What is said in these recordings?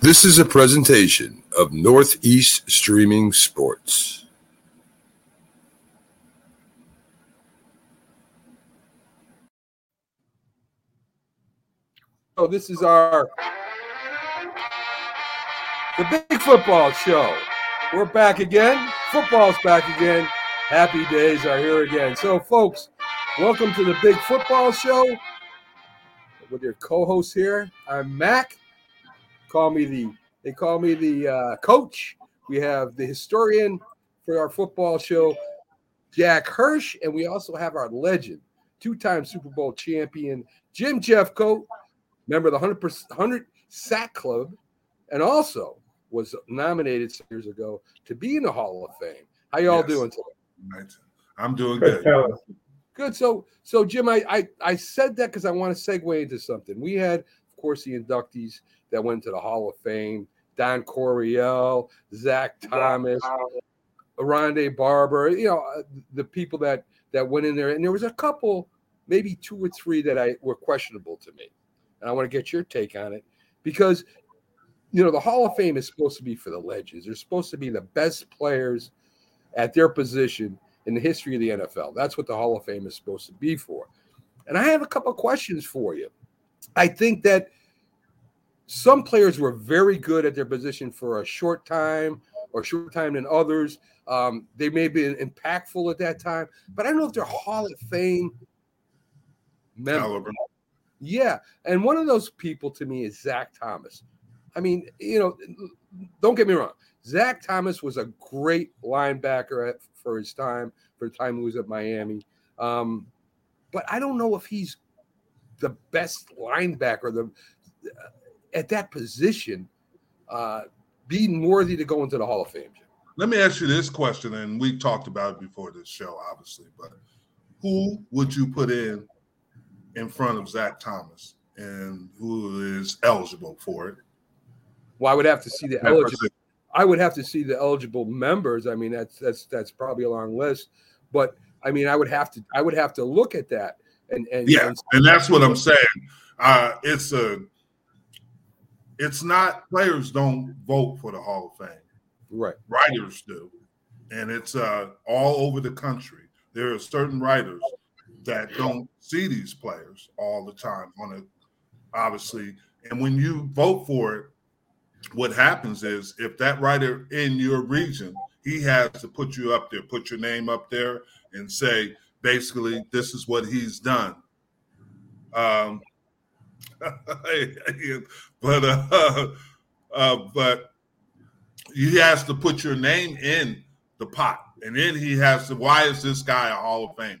This is a presentation of Northeast Streaming Sports. So this is our the big football show. We're back again. Football's back again. Happy days are here again. So, folks, welcome to the big football show with your co-host here. I'm Mac. Call me the they call me the uh, coach. We have the historian for our football show, Jack Hirsch, and we also have our legend, two-time Super Bowl champion Jim Jeffcoat, member of the 100 100 sack club, and also was nominated years ago to be in the Hall of Fame. How y'all Yes. doing today? Right. I'm doing good. Good. So, so Jim, I I, I said that because I want to segue into something. We had, of course, the inductees that went to the Hall of Fame: Don Coryell, Zach Thomas, Rondé Barber. You know, uh, the people that that went in there, and there was a couple, maybe two or three that I were questionable to me, and I want to get your take on it because. You know, the Hall of Fame is supposed to be for the legends. They're supposed to be the best players at their position in the history of the NFL. That's what the Hall of Fame is supposed to be for. And I have a couple of questions for you. I think that some players were very good at their position for a short time or shorter time than others. Um, they may be impactful at that time, but I don't know if they're Hall of Fame members. Yeah, and one of those people to me is Zach Thomas. I mean, you know, don't get me wrong. Zach Thomas was a great linebacker at, for his time, for the time he was at Miami. Um, but I don't know if he's the best linebacker the at that position, uh, being worthy to go into the Hall of Fame. Let me ask you this question, and we talked about it before this show, obviously, but who would you put in in front of Zach Thomas and who is eligible for it? Well, I would have to see the eligible. I would have to see the eligible members. I mean, that's that's that's probably a long list, but I mean, I would have to I would have to look at that and and Yeah, and- and that's what I'm saying. Uh, it's a, it's not players don't vote for the Hall of Fame. right. writers do and it's uh all over the country there are certain writers that don't see these players all the time on it obviously and when you vote for it what happens is if that writer in your region he has to put you up there put your name up there and say basically this is what he's done um but uh, uh but he has to put your name in the pot, and then he has to. Why is this guy a Hall of Famer?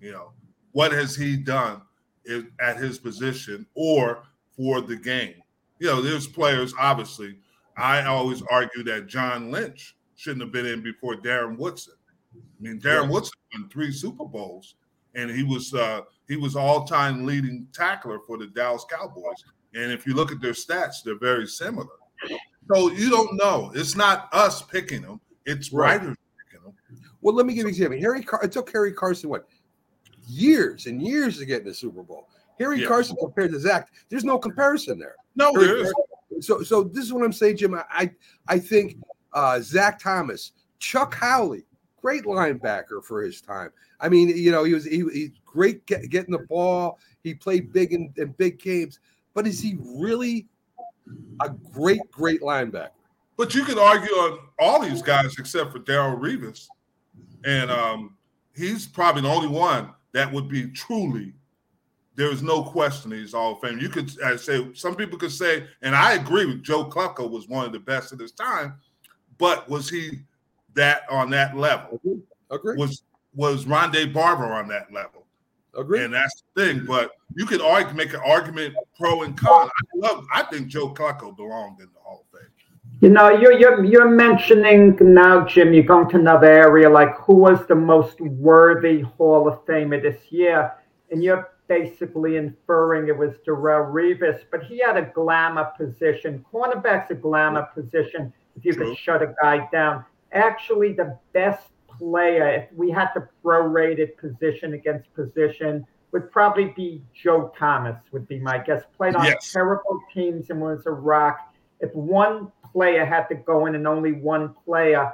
You know, what has he done at his position or for the game? You know, there's players. Obviously, I always argue that John Lynch shouldn't have been in before Darren Woodson. I mean, Darren Right. Woodson won three Super Bowls, and he was uh, he was all time leading tackler for the Dallas Cowboys. And if you look at their stats, they're very similar. So you don't know. It's not us picking them. It's Right. writers picking them. Well, let me give you an example. Harry Car- it took Harry Carson what years and years to get in the Super Bowl. Harry Yeah. Carson compared to Zach, there's no comparison there. No, Harry there is. Carson- So, so this is what I'm saying, Jim. I, I, I think uh, Zach Thomas, Chuck Howley, great linebacker for his time. I mean, you know, he was he, he's great get, getting the ball. He played big in, in big games, but is he really a great, great linebacker? But you could argue on all these guys except for Darrelle Revis, and um, he's probably the only one that would be truly. There is no question he's all of Fame. You could uh, say some people could say, and I agree with Joe Klecko was one of the best of his time, but was he that on that level? Agree. Agree. Was was Rondé Barber on that level? Agree. And that's the thing. But you could argue, make an argument pro and con. I love. I think Joe Klecko belonged in the Hall of Fame. You know, you're, you're, you're mentioning now, Jim, you're going to another area like who was the most worthy Hall of Famer this year. And you're basically inferring it was Darrelle Revis, but he had a glamour position. Cornerback's a glamour position if you True. could shut a guy down. Actually, the best player, if we had to prorate it position against position, would probably be Joe Thomas, would be my guess. Played on Yes. terrible teams and was a rock. if one player had to go in and only one player,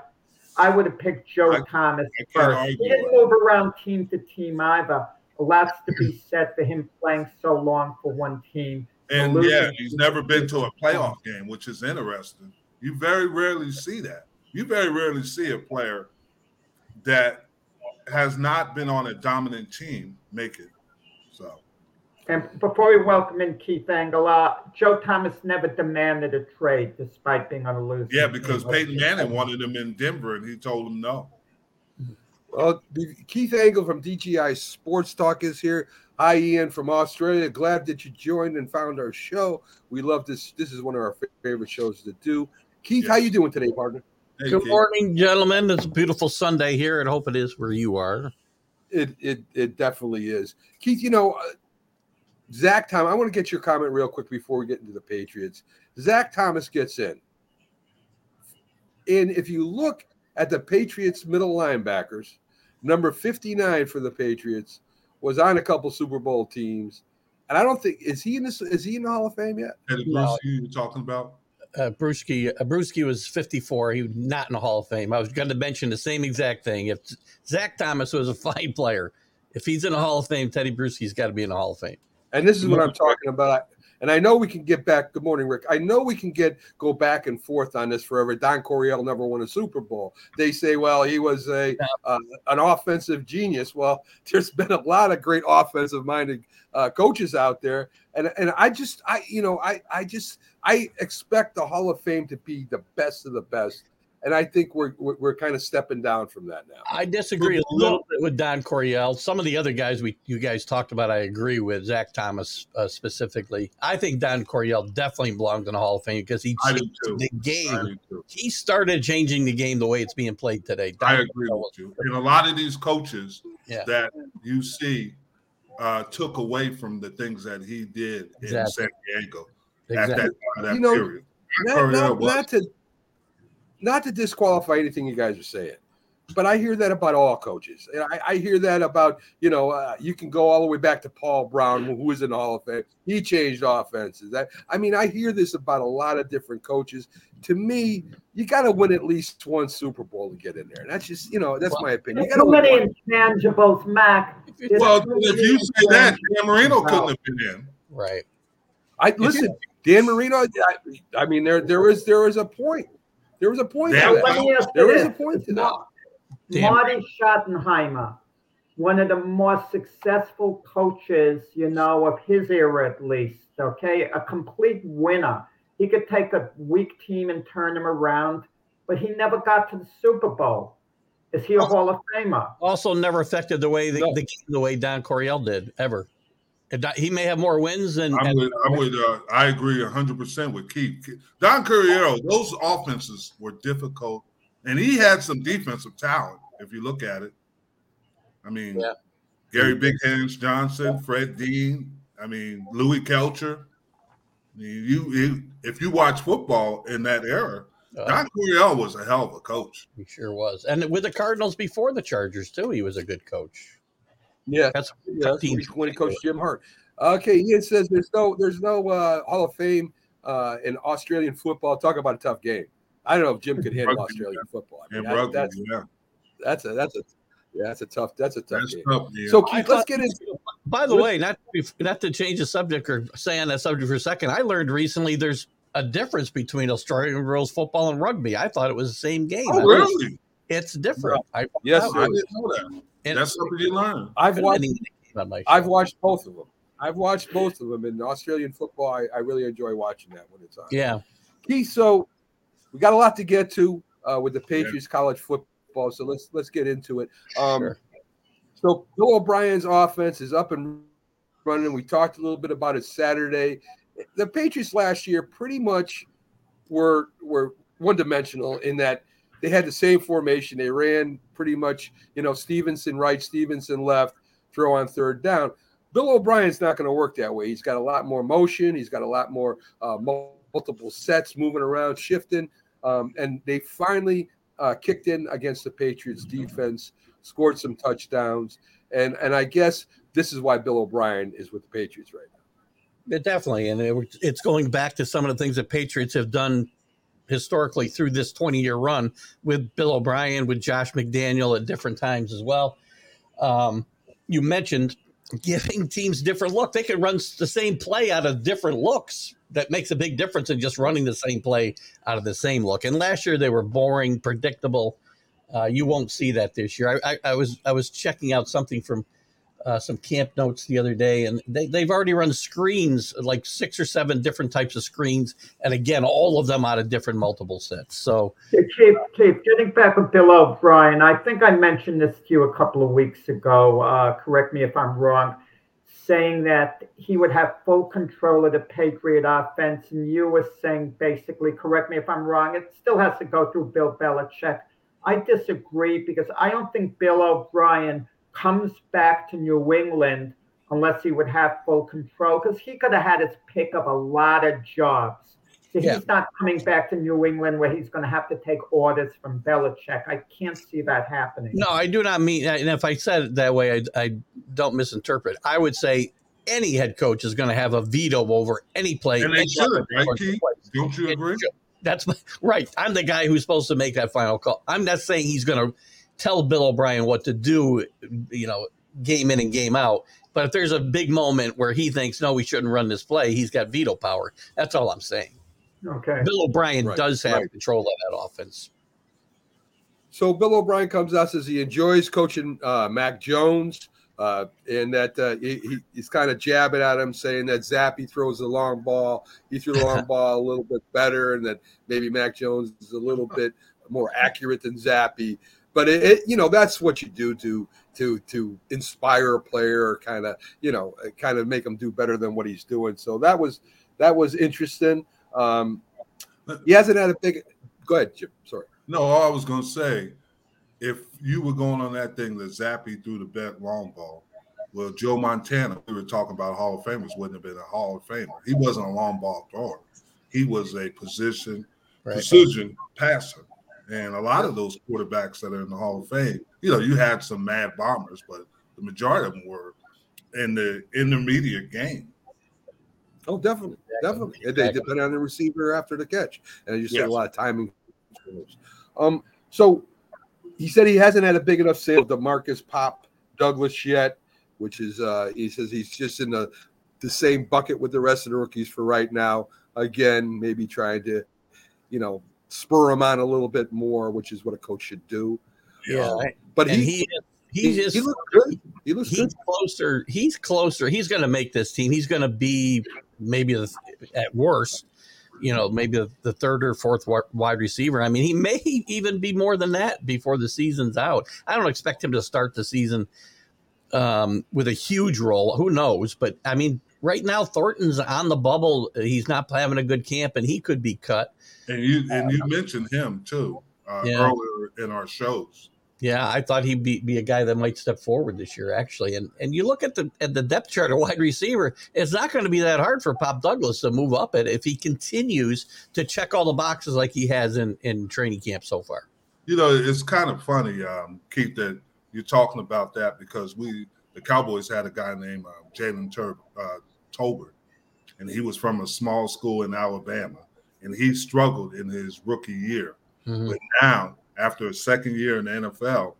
I would have picked Joe I- Thomas I first. He didn't move around team to team either. A lot's to be said for him playing so long for one team. And yeah, he's never been to a playoff game, which is interesting. You very rarely see that. You very rarely see a player that has not been on a dominant team make it. So And before we welcome in Keith Engle, uh, Joe Thomas never demanded a trade despite being on a losing yeah, team. because Peyton Manning wanted him in Denver, and he told him no. Well, Keith Engle from DGI Sports Talk is here. Hi, Ian from Australia. Glad that you joined and found our show. We love this. This is one of our favorite shows to do. Keith, how you doing today, partner? Hey, Good Keith. morning, gentlemen. It's a beautiful Sunday here, and hope it is where you are. It it it definitely is. Keith, you know, uh, Zach Thomas. I want to get your comment real quick before we get into the Patriots. Zach Thomas gets in, and if you look at the Patriots middle linebackers, number fifty nine for the Patriots was on a couple Super Bowl teams, and I don't think is he in this is he in the Hall of Fame yet? Eddie No. Bruce, you were talking about? Uh, Bruschi, uh, Bruschi was 54. He was not in the Hall of Fame. I was going to mention the same exact thing. If Zach Thomas was a fine player, if he's in the Hall of Fame, Tedy Bruschi's got to be in the Hall of Fame. And this is what I'm talking about. And I know we can get back. Good morning, Rick. I know we can get go back and forth on this forever. Don Coryell never won a Super Bowl. They say, well, he was a uh, an offensive genius. Well, there's been a lot of great offensive minded uh, coaches out there, and and I just I you know I I just I expect the Hall of Fame to be the best of the best, and I think we're we're, we're kind of stepping down from that now. I disagree a little bit with Don Coryell. Some of the other guys we you guys talked about, I agree with Zach Thomas uh, specifically. I think Don Coryell definitely belongs in the Hall of Fame because he changed the game. He started changing the game the way it's being played today. I agree Coryell with you. And a lot of these coaches Yeah. that you see uh, took away from the things that he did in San Diego at Exactly. that, uh, that You know, period. not, not, not to not to disqualify anything you guys are saying, but I hear that about all coaches. And I, I hear that about you know uh, you can go all the way back to Paul Brown, who was in the Hall of Fame. He changed offenses. That I mean, I hear this about a lot of different coaches. To me, you got to win at least one Super Bowl to get in there. And that's just you know that's my opinion. You got to too win many one. intangibles, Mac. Well, if you say that, Dan Marino Wow. couldn't have been in. Right. I listen, Dan Marino. I, I mean, there there was there was a point. There was a point. Yeah, to that. me ask you a point to that. Damn. Marty Schottenheimer, one of the more successful coaches, you know, of his era at least, okay? A complete winner. He could take a weak team and turn them around, but he never got to the Super Bowl. Is he a oh. Hall of Famer? Also, never affected the way the, No. the the way Don Coryell did ever. And Don- He may have more wins than. I would, I would, uh, I agree hundred percent with Keith. Don Coryell, those offenses were difficult, and he had some defensive talent. If you look at it, I mean, Yeah. Gary Big Hands Johnson, Fred Dean, I mean, Louis Kelcher. I mean, you, you, if you watch football in that era, uh, Don Coryell was a hell of a coach. he sure was, and with the Cardinals before the Chargers too, he was a good coach. Yeah, That's Yeah, that's team. when he- coached Jim Hart. Okay, Ian says there's no there's no uh, Hall of Fame uh, in Australian football. Talk about a tough game. I don't know if Jim could handle Rugby, Australian football. I mean, And that- rugby, that's yeah, that's a that's a yeah, that's a tough that's a tough that's game. tough. Yeah. So I Keith, let's get into By the way, not to not to change the subject or stay on that subject for a second, I learned recently there's a difference between Australian rules football and rugby. I thought it was the same game. oh, really? It's different. I, yes, I- I sir. didn't know that. and- That's something you learn. I've watched then he came on my show. I've watched both of them. I've watched both of them in Australian football. I, I really enjoy watching that when it's on. Yeah, Keith, so we got a lot to get to uh, with the Patriots college football. So let's let's get into it. Um, Sure. So Bill O'Brien's offense is up and running. We talked a little bit about it Saturday. The Patriots last year pretty much were were one dimensional in that they had the same formation. They ran pretty much, you know, Stevenson right, Stevenson left, throw on third down. Bill O'Brien's not going to work that way. He's got a lot more motion. He's got a lot more uh, multiple sets moving around, shifting. Um, and they finally uh, kicked in against the Patriots defense, scored some touchdowns, and and I guess this is why Bill O'Brien is with the Patriots right now. It definitely, and it, it's going back to some of the things that Patriots have done historically through this 20 year run with Bill O'Brien, with Josh McDaniel at different times as well. Um, you mentioned giving teams different look. They can run the same play out of different looks. That makes a big difference in just running the same play out of the same look. And last year they were boring, predictable. Uh, you won't see that this year. I, I, I was I was checking out something from uh, some camp notes the other day, and they, they've already run screens, like six or seven different types of screens, and again, all of them out of different multiple sets. So, Chief, Chief, getting back with Bill O'Brien, I think I mentioned this to you a couple of weeks ago. Uh, correct me if I'm wrong, saying that he would have full control of the Patriot offense, and you were saying basically, correct me if I'm wrong, it still has to go through Bill Belichick. I disagree because I don't think Bill O'Brien comes back to New England unless he would have full control because he could have had his pick of a lot of jobs. So Yeah. he's not coming back to New England where he's going to have to take orders from Belichick. I can't see that happening. no, I do not mean, and if I said it that way, I, I don't misinterpret. I would say any head coach is going to have a veto over any play. And they any should, right, Keith? Don't you agree? should. That's right. I'm the guy who's supposed to make that final call. I'm not saying he's going to tell Bill O'Brien what to do, you know, game in and game out. But if there's a big moment where he thinks, no, we shouldn't run this play, he's got veto power. That's all I'm saying. Okay. Bill O'Brien Right, does have right. control of that offense. So Bill O'Brien comes out says he enjoys coaching uh, Mac Jones, uh, and that uh, he, he- he's kind of jabbing at him, saying that Zappe throws the long ball. He threw the long ball a little bit better, and that maybe Mac Jones is a little bit more accurate than Zappe. But it, it you know, that's what you do to to to inspire a player, kind of you know, kind of make him do better than what he's doing. So that was that was interesting. Um, he hasn't had a big. Go ahead, Jim. Sorry. No, all I was gonna say, if you were going on that thing that Zappe threw the bet long ball, well, Joe Montana, we were talking about Hall of Famers, wouldn't have been a Hall of Famer. He wasn't a long ball thrower. He was a position precision passer. And a lot of those quarterbacks that are in the Hall of Fame, you know, you had some mad bombers, but the majority of them were in the intermediate game. Oh, definitely, definitely. Exactly. They depend on the receiver after the catch, and you see Yes. a lot of timing. Um, so he said he hasn't had a big enough sale of Demarcus Pop Douglas yet, which is uh, he says he's just in the the same bucket with the rest of the rookies for right now. Again, maybe trying to, you know, spur him on a little bit more, which is what a coach should do. Yeah. But and he he, he, he, just, he looked good. He looks he's good. closer. He's closer. He's going to make this team. He's going to be maybe the, at worst, you know, maybe the, the third or fourth wide receiver. I mean, he may even be more than that before the season's out. I don't expect him to start the season um, with a huge role. Who knows? But I mean, right now Thornton's on the bubble. He's not having a good camp, and he could be cut. And you and you mentioned him too uh, Yeah. earlier in our shows. Yeah, I thought he'd be, be a guy that might step forward this year, actually. And and you look at the at the depth chart of wide receiver, it's not going to be that hard for Pop Douglas to move up it if he continues to check all the boxes like he has in in training camp so far. You know, it's kind of funny, um, Keith, that you're talking about that because we, the Cowboys, had a guy named uh, Jalen Tur- uh, Tolbert, and he was from a small school in Alabama, and he struggled in his rookie year. Mhm. But now, after a second year in the NFL,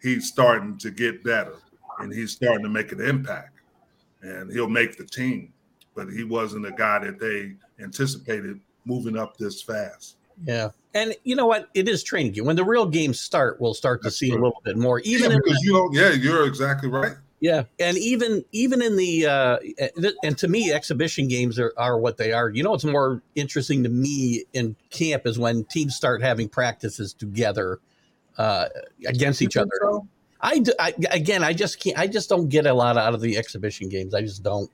he's starting to get better, and he's starting to make an impact, and he'll make the team. But he wasn't a guy that they anticipated moving up this fast. Yeah, and you know what? It is training. When the real games start, we'll start to That's see a little bit more. Even yeah, because you don't. Yeah, you're exactly right. Yeah, and even even in the uh, and to me, exhibition games are, are what they are. You know, what's more interesting to me in camp is when teams start having practices together uh, against each other. i do i again, I just can't. I just don't get a lot out of the exhibition games. I just don't.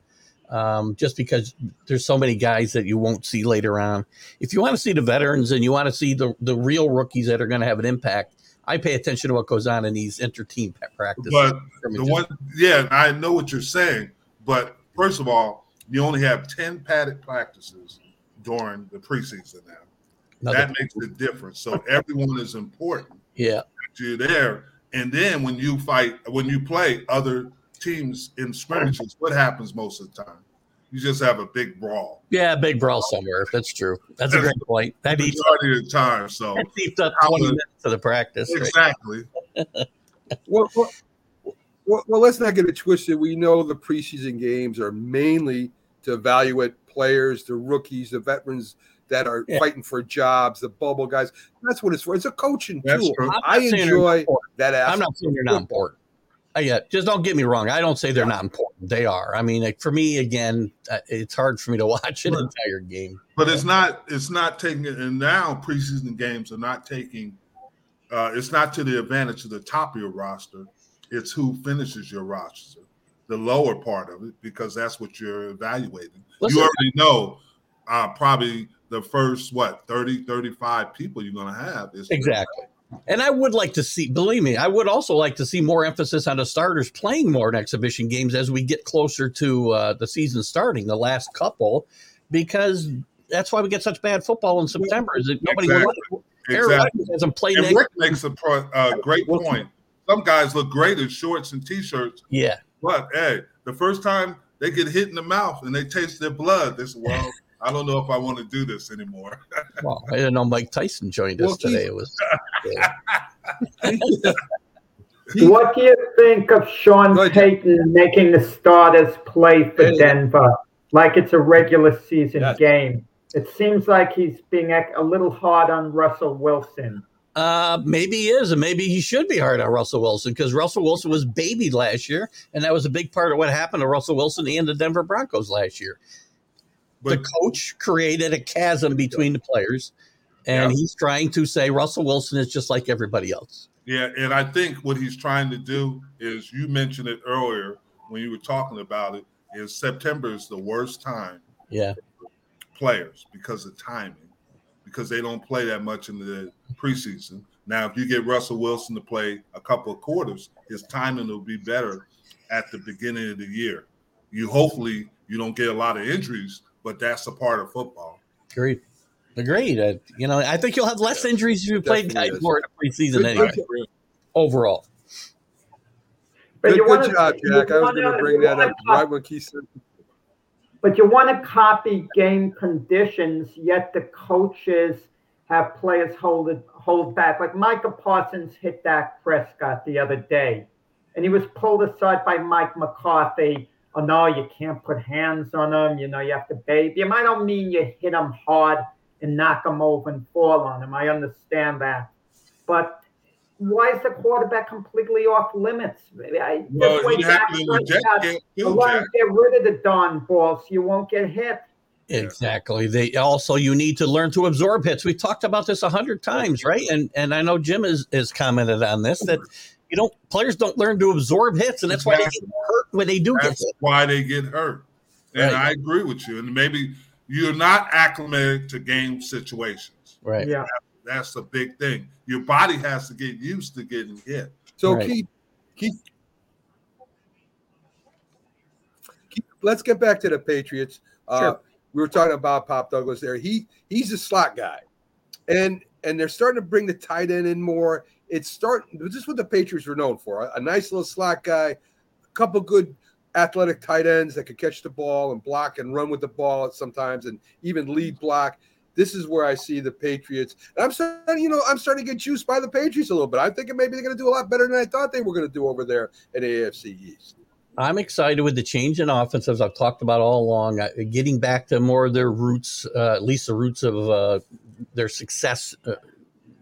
Um, just because there's so many guys that you won't see later on. If you want to see the veterans and you want to see the the real rookies that are going to have an impact, I pay attention to what goes on in these inter-team practices. But the one, yeah, I know what you're saying. But first of all, you only have ten padded practices during the preseason now. Another- that makes a difference. So everyone is important. yeah. You're there, and then when you fight, when you play other teams in scrimmages, what happens most of the time? You just have a big brawl. Yeah, big brawl somewhere. That's true. That's a great point. That eats up, of the time. So that eats up 20 would- minutes of the practice. right? exactly. Well, well, well, well, let's not get it twisted. We know the preseason games are mainly to evaluate players, the rookies, the veterans that are Yeah. fighting for jobs, the bubble guys. That's what it's for. It's a coaching That's tool. I'm not I saying they're not enjoy that aspect. I'm not saying they're not important. Uh, yeah, just don't get me wrong. I don't say they're not important. They are. I mean, like, for me, again, uh, it's hard for me to watch an Right. entire game. But it's not. It's not taking. And now preseason games are not taking. Uh, it's not to the advantage of the top of your roster. It's who finishes your roster, the lower part of it, because that's what you're evaluating. Listen- you already know uh, probably the first what 30, 35 people you're going to have is Exactly. And I would like to see, believe me, I would also like to see more emphasis on the starters playing more in exhibition games as we get closer to uh, the season starting, the last couple, because that's why we get such bad football in September. Is that nobody Exactly. Exactly. Hasn't played And. Rick makes a pro, uh, great point. Some guys look great in shorts and t-shirts, Yeah. but hey, the first time they get hit in the mouth and they taste their blood, this well, I don't know if I want to do this anymore. Well, I didn't know Mike Tyson joined us Well, today. It was. What do you think of Sean Go ahead, Payton making the starters play for Hey. Denver like it's a regular season Yes. game? It seems like he's being a a little hard on Russell Wilson. Uh, maybe he is, and maybe he should be hard on Russell Wilson because Russell Wilson was babied last year, and that was a big part of what happened to Russell Wilson and the Denver Broncos last year. But the coach created a chasm between the players, and Yeah. he's trying to say Russell Wilson is just like everybody else. yeah, and I think what he's trying to do is you mentioned it earlier when you were talking about it, is September is the worst time Yeah, players because of timing, because they don't play that much in the preseason. Now, if you get Russell Wilson to play a couple of quarters, his timing will be better at the beginning of the year. You hopefully you don't get a lot of injuries, but that's a part of football. agreed. Agreed. Uh, you know, I think you'll have less injuries if you played Definitely guys more in the preseason Good- anyway. Overall, But Good, you good wanna- job, you Jack. I was going to bring that up cop- right when Keith said. But you want to copy game conditions, yet the coaches have players hold it, hold back. Like Micah Parsons hit Dak Prescott the other day, and he was pulled aside by Mike McCarthy. Oh no, you can't put hands on him. You know, you have to baby him. I don't mean you hit him hard and knock him over and fall on him. I understand that, but why is the quarterback completely off limits? I, Well, just way you Dak have to reject you too, want Jack. to get rid of the Don balls so you won't get hit. exactly. They also you need to learn to absorb hits. We talked about this a hundred times, right? And and I know Jim has, has commented on this that mm-hmm. you don't players don't learn to absorb hits, and that's why they get hurt when they do get That's hit. why they get hurt. And Right. I agree with you. And maybe you're not acclimated to game situations. Right. Yeah. That's the big thing. Your body has to get used to getting hit. So Right. Keith, Keith, Keith, let's get back to the Patriots. Uh, we were talking about Pop Douglas there. He he's a slot guy, and and they're starting to bring the tight end in more. It's starting. This is what the Patriots were known for: a, a nice little slot guy, a couple good athletic tight ends that could catch the ball and block and run with the ball at sometimes, and even lead block. This is where I see the Patriots. And I'm starting, you know, I'm starting to get juiced by the Patriots a little bit. I'm thinking maybe they're going to do a lot better than I thought they were going to do over there the AFC East. I'm excited with the change in offense, as I've talked about all along. Getting back to more of their roots, uh, at least the roots of uh, their success uh,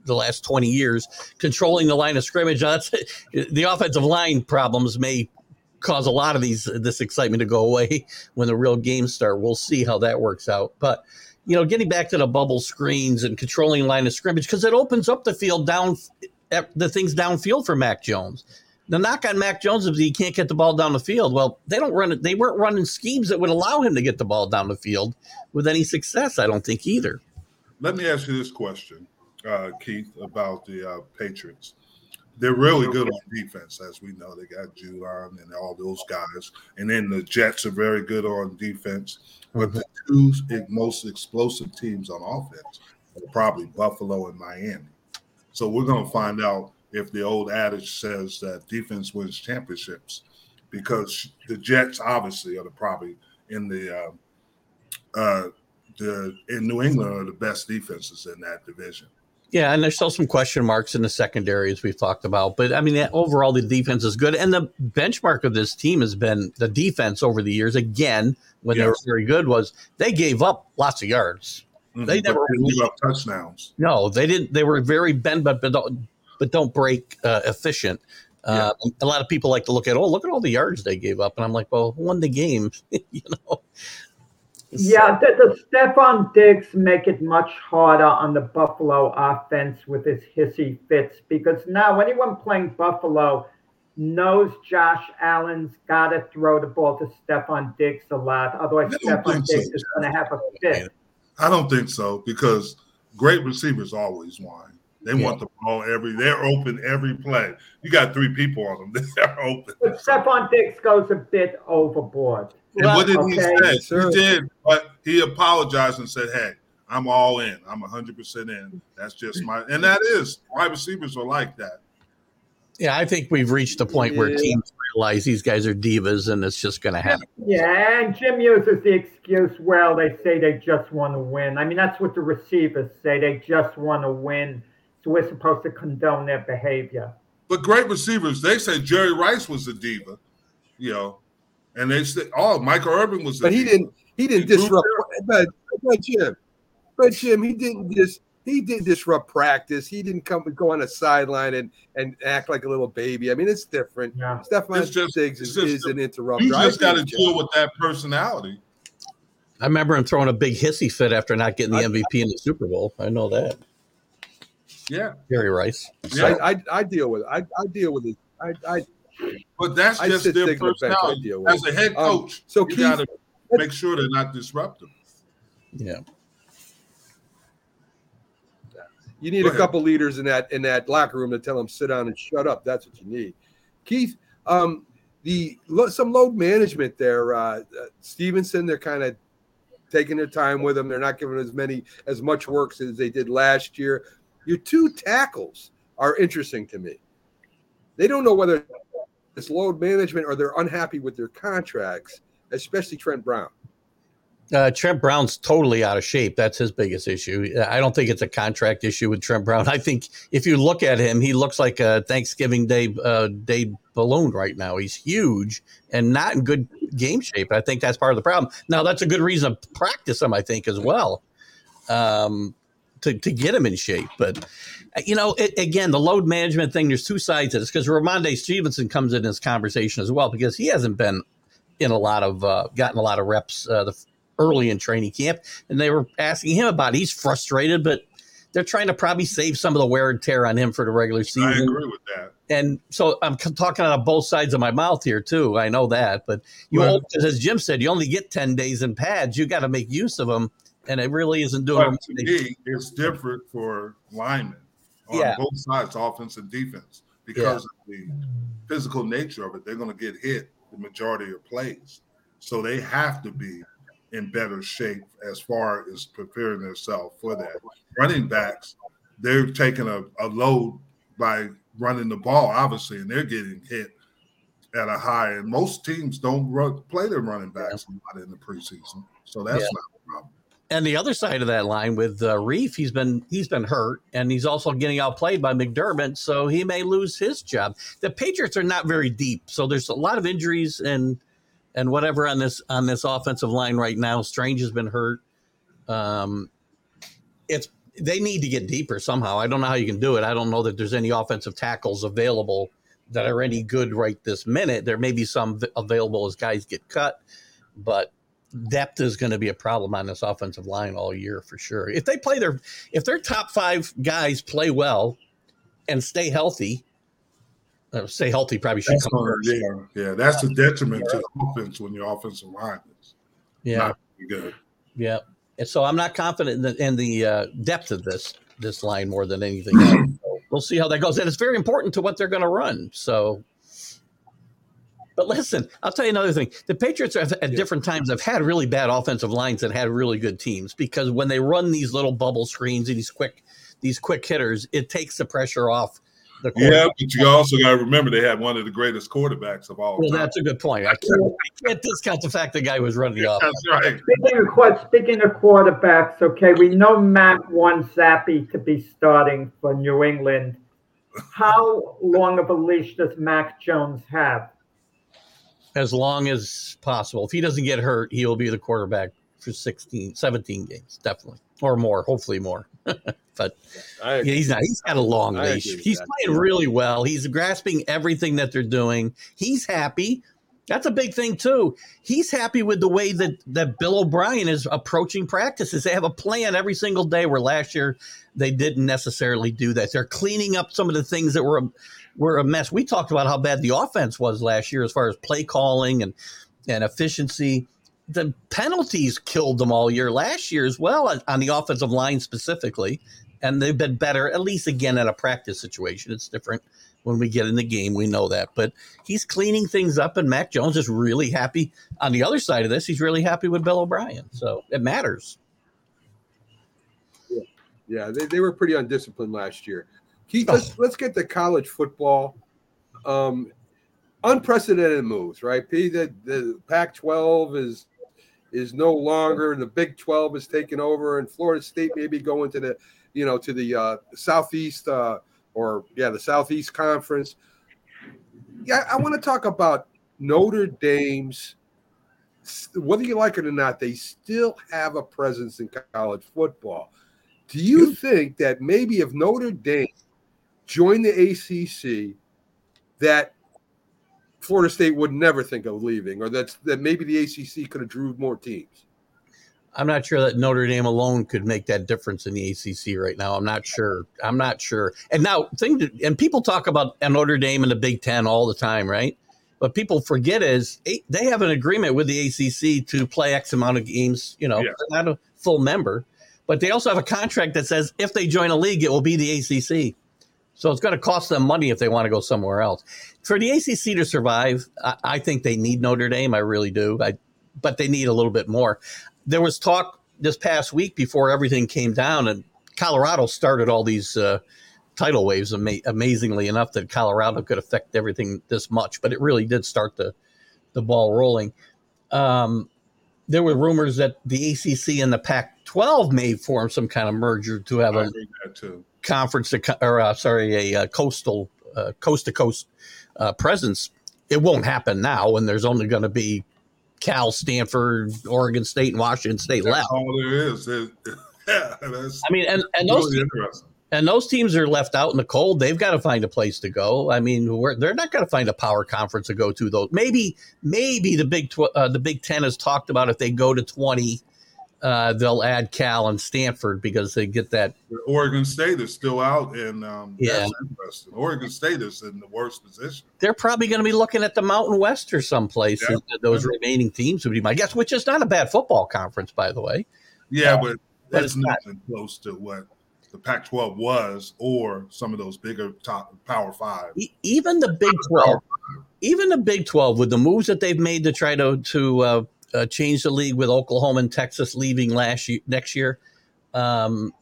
the last 20 years, controlling the line of scrimmage. That's the offensive line problems may cause a lot of these this excitement to go away when the real games start. We'll see how that works out, but. You know, getting back to the bubble screens and controlling line of scrimmage because it opens up the field down, the things downfield for Mac Jones the knock on Mac Jones is he can't get the ball down the field. Well, they don't run it. They weren't running schemes that would allow him to get the ball down the field with any success. I don't think either. Let me ask you this question, uh, Keith, about the uh, Patriots. They're really good on defense, as we know. They got Judon and all those guys. And then the Jets are very good on defense. But the two most explosive teams on offense are probably Buffalo and Miami. So we're going to find out if the old adage says that defense wins championships because the Jets obviously are the probably in the uh, uh, the in New England are the best defenses in that division. Yeah, and there's still some question marks in the secondary as we've talked about, but I mean overall the defense is good, and the benchmark of this team has been the defense over the years. Again, when yes. they were very good, was they gave up lots of yards. Mm-hmm. They never gave up touchdowns. No, they didn't. They were very bend but but don't, but don't break uh, efficient. Uh, yeah. a lot of people like to look at, oh, look at all the yards they gave up, and I'm like, well, who won the game? you know. Yeah, the, the Stefon Diggs make it much harder on the Buffalo offense with his hissy fits because now anyone playing Buffalo knows Josh Allen's got to throw the ball to Stefon Diggs a lot. Otherwise, Stefon Diggs so. is going to have a fit. I don't think so because great receivers always whine. They yeah. want the ball every. They're open every play. You got three people on them. They're open. But Stefon Diggs goes a bit overboard. And what did okay, he say? Sure. He did, but he apologized and said, "Hey, I'm all in. I'm 100 percent in. That's just my." And that is wide receivers are like that. Yeah, I think we've reached a point yeah. where teams realize these guys are divas, and it's just going to happen. Yeah, and Jim uses the excuse, "Well, they say they just want to win." I mean, that's what the receivers say. They just want to win, so we're supposed to condone their behavior. But great receivers, they say Jerry Rice was a diva. You know, and they said, "Oh, Michael Irvin was." But he didn't. He didn't disrupt. But, but Jim, but Jim, he didn't just. He didn't disrupt practice. He didn't come go on a sideline and and act like a little baby. I mean, it's different. Yeah. Stefon Diggs is, is an interrupter. You just got to deal with that personality. I remember him throwing a big hissy fit after not getting the MVP in the Super Bowl. I know that. Yeah, Jerry Rice. Yeah, I, I, I deal with it. I, I deal with it. I, I but that's just their personality. As a head um, coach, um, so you got to make sure they're not disruptive. Yeah. You need a couple leaders in that in that locker room to tell them sit down and shut up. That's what you need. Keith, um, the some load management there. Uh, uh, Stevenson, they're kind of taking their time with them. They're not giving as many as much work as they did last year. Your two tackles are interesting to me. They don't know whether it's load management or they're unhappy with their contracts, especially Trent Brown. Uh, Trent Brown's totally out of shape. That's his biggest issue. I don't think it's a contract issue with Trent Brown. I think if you look at him, he looks like a Thanksgiving Day uh, day balloon right now. He's huge and not in good game shape. I think that's part of the problem. Now, that's a good reason to practice him, I think, as well, um, to, to get him in shape. But you know, it, again, the load management thing, there's two sides to this because Rhamondre Stevenson comes in this conversation as well because he hasn't been in a lot of, uh, gotten a lot of reps uh, the, early in training camp. And they were asking him about it. He's frustrated, but they're trying to probably save some of the wear and tear on him for the regular season. I agree with that. And so I'm talking out of both sides of my mouth here too. I know that, but you, as Jim said, you only get 10 days in pads. You got to make use of them. And it really isn't doing. Me, it's different for linemen on yeah. both sides, offense and defense, because yeah. of the physical nature of it. They're going to get hit the majority of plays, so they have to be in better shape as far as preparing themselves for that. Running backs, they're taking a, a load by running the ball, obviously, and they're getting hit at a high. And most teams don't run, play their running backs yeah. in the preseason, so that's yeah. not a problem and the other side of that line with uh, Reiff, he's been he's been hurt, and he's also getting outplayed by McDermott, so he may lose his job. The Patriots are not very deep, so there's a lot of injuries and and whatever on this on this offensive line right now. Strange has been hurt. Um, it's they need to get deeper somehow. I don't know how you can do it. I don't know that there's any offensive tackles available that are any good right this minute. There may be some available as guys get cut, but depth is going to be a problem on this offensive line all year for sure. If they play their, if their top five guys play well and stay healthy, uh, stay healthy probably should that's come first. Yeah, yeah, that's the detriment yeah. to the offense when your offensive line is yeah not good. Yeah, and so I'm not confident in the, in the uh, depth of this this line more than anything else. we'll see how that goes, and it's very important to what they're going to run. So but listen, I'll tell you another thing. The Patriots have, at yeah. different times have had really bad offensive lines that had really good teams because when they run these little bubble screens and these quick these quick hitters, it takes the pressure off The Yeah, but you also got to remember they had one of the greatest quarterbacks of all Well, time. that's a good point. I can't, I can't discount the fact the guy was running the offense. That's right. Speaking of, quar- speaking of quarterbacks, okay, we know Matt wants Zappe to be starting for New England. How long of a leash does Mac Jones have? As long as possible. If he doesn't get hurt, he will be the quarterback for 16, 17 games, definitely, or more, hopefully more. but Yeah, he's not. He's got a long I leash. He's playing really well. He's grasping everything that they're doing. He's happy. That's a big thing too. He's happy with the way that that Bill O'Brien is approaching practices. They have a plan every single day. Where last year they didn't necessarily do that. They're cleaning up some of the things that were were a mess. We talked about how bad the offense was last year as far as play calling and and efficiency. The penalties killed them all year last year as well on- on the offensive line specifically and they've been better at least again in a practice situation it's different when we get in the game we know that but he's cleaning things up and mac jones is really happy on the other side of this he's really happy with bill o'brien so it matters Yeah, they, they were pretty undisciplined last year. Keith, let's let's get to college football. Um, unprecedented moves, right? P the, the Pac-12 is is no longer, and the Big 12 is taking over, and Florida State may be going to the, you know, to the uh, Southeast uh, or yeah, the Southeast Conference. Yeah, I want to talk about Notre Dame's. Whether you like it or not, they still have a presence in college football. Do you think that maybe if Notre Dame joined the ACC, that Florida State would never think of leaving, or that's that maybe the ACC could have drew more teams? i'm not sure that notre dame alone could make that difference in the acc right now. I'm not sure. I'm not sure. And now thing to, and people talk about notre dame and the big ten all the time right? But people forget is eh, they have an agreement with the acc to play x amount of games you know Yeah. not a full member but they also have a contract that says if they join a league it will be the acc so it's going to cost them money if they want to go somewhere else. For the acc to survive i, I think they need notre dame i really do. I, but they need a little bit more. There was talk this past week before everything came down and colorado started all these uh, tidal waves ama- amazingly enough that colorado could affect everything this much but it really did start the, the ball rolling. Um, there were rumors that the acc and the pac 12 may form some kind of merger to have I a heard that too. conference to or uh, sorry a uh, coastal uh, coast to coast uh, presence it won't happen now when there's only going to be cal stanford oregon state and washington state That's left all there is. Yeah, that's i mean and, and those really interesting. and those teams are left out in the cold they've got to find a place to go i mean they're not going to find a power conference to go to though maybe maybe the big tw- uh, the big 10 has talked about if they go to 20 uh, they'll add cal and stanford because they get that Oregon State is still out, and um, Yeah. Oregon State is in the worst position. they're probably going to be looking at the Mountain West or someplace. Yeah. Those remaining teams would be my guess, which is not a bad football conference, by the way. Yeah, but, but it's, it's not. nothing close to what the Pac-12 was, or some of those bigger top Power Five. E- even the Big Twelve, even the Big Twelve, with the moves that they've made to try to to uh, uh, change the league, with Oklahoma and Texas leaving last year, next year, um,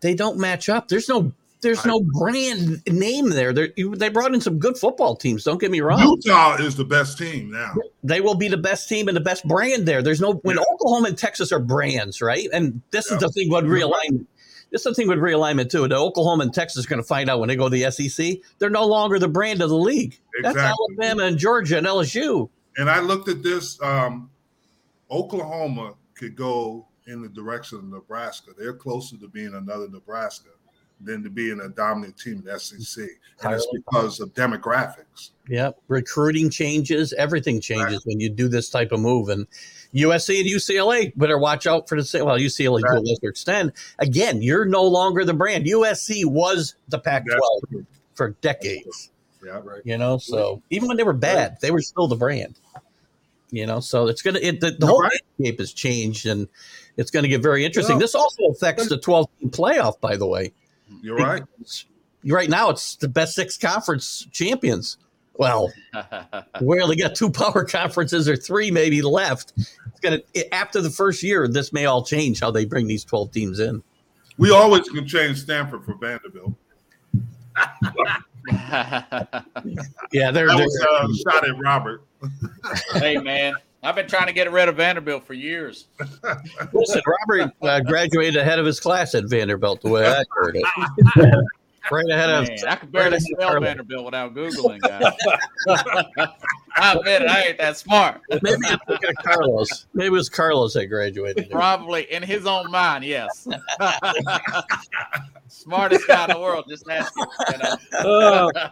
they don't match up. There's no there's no brand name there. They're, you- they brought in some good football teams. Don't get me wrong. Utah is the best team now. they will be the best team and the best brand there. There's no when Yeah. Oklahoma and Texas are brands, right? And this Yeah. is the thing with realignment. This is the thing with realignment too. The Oklahoma and Texas are going to find out when they go to the SEC. They're no longer the brand of the league. That's Alabama and Georgia and LSU. And I looked at this. Um, Oklahoma could go in the direction of Nebraska. They're closer to being another Nebraska than to being a dominant team in the SEC, and it's because of demographics. Yep. Recruiting changes. Everything changes when you do this type of move. And USC and UCLA better watch out for the same. Well, UCLA to a Right. lesser extent. Again, you're no longer the brand. USC was the Pac-12 for decades. Yeah, Right. you know so even when they were bad they were still the brand you know? So it's gonna it, the, the You're whole landscape has changed and it's going to get very interesting. Well- this also affects the 12 team playoff by the way. You're right. Right now it's the best six conference champions. Well we only got two power conferences or three maybe left. It's gonna it, after the first year this may all change how they bring these 12 teams in. We always can change Stanford for Vanderbilt. Yeah, they're, That they're was uh, a shot at Robert. Hey, man, I've been trying to get rid of Vanderbilt for years. listen. Robert uh, graduated ahead of his class at Vanderbilt. The way I heard it, right ahead of. I could barely right spell ahead Vanderbilt without Googling, guys. I admit it, I ain't that smart. Maybe I'm thinking of Carlos. Maybe it was Carlos that graduated. Probably in his own mind, yes. Smartest guy in the world, just ask him. You know? Uh,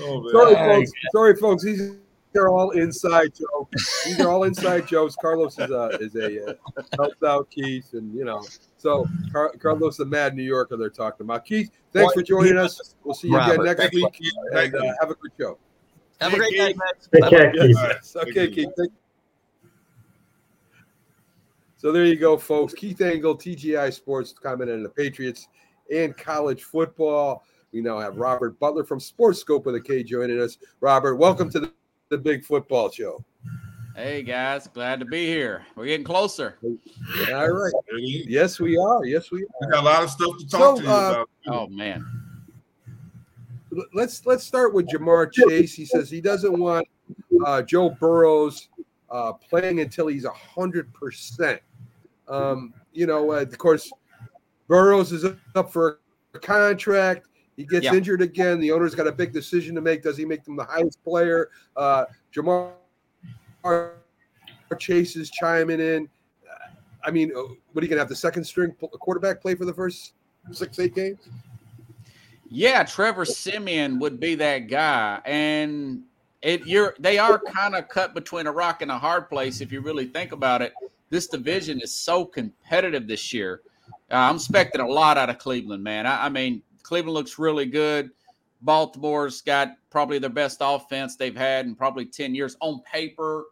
Oh, sorry, folks. Sorry, folks. These are all inside jokes. These are all inside jokes. Carlos is a is a uh, helps out Keith, and you know. So Car- Carlos, the Mad New Yorker, they're talking about. Keith, thanks for joining us. We'll see you again next thank you. week, Thank and uh, have a good show. Have a great night, guys. Take care, Keith. All right. Okay, Thank. Keith. Thank- So there you go, folks. Keith Engle, TGI Sports, commenting on the Patriots and college football. We now have Robert Butler from Sports Scope with a K joining us. Robert, welcome to the, the Big Football Show. Hey guys, glad to be here. We're getting closer. All right. There it is. Yes, we are. Yes, we are. We got a lot of stuff to talk So, to you uh, about. Oh man. Let's let's start with Ja'Marr Chase. He says he doesn't want uh, Joe Burrows uh, playing until he's a hundred percent. Um, you know, uh, of course, Burrows is up for a contract. He gets Yeah. injured again. The owner's got a big decision to make. Does he make them the highest player? Uh, Ja'Marr Chase is chiming in. I mean, uh, what are you gonna have the second string quarterback play for the first six eight games? Yeah, Trevor Siemian would be that guy, and it you're they are kind of cut between a rock and a hard place if you really think about it. This division is so competitive this year. Uh, I'm expecting a lot out of Cleveland, man. I, I mean, Cleveland looks really good. Baltimore's got probably their best offense they've had in probably 10 years on paper.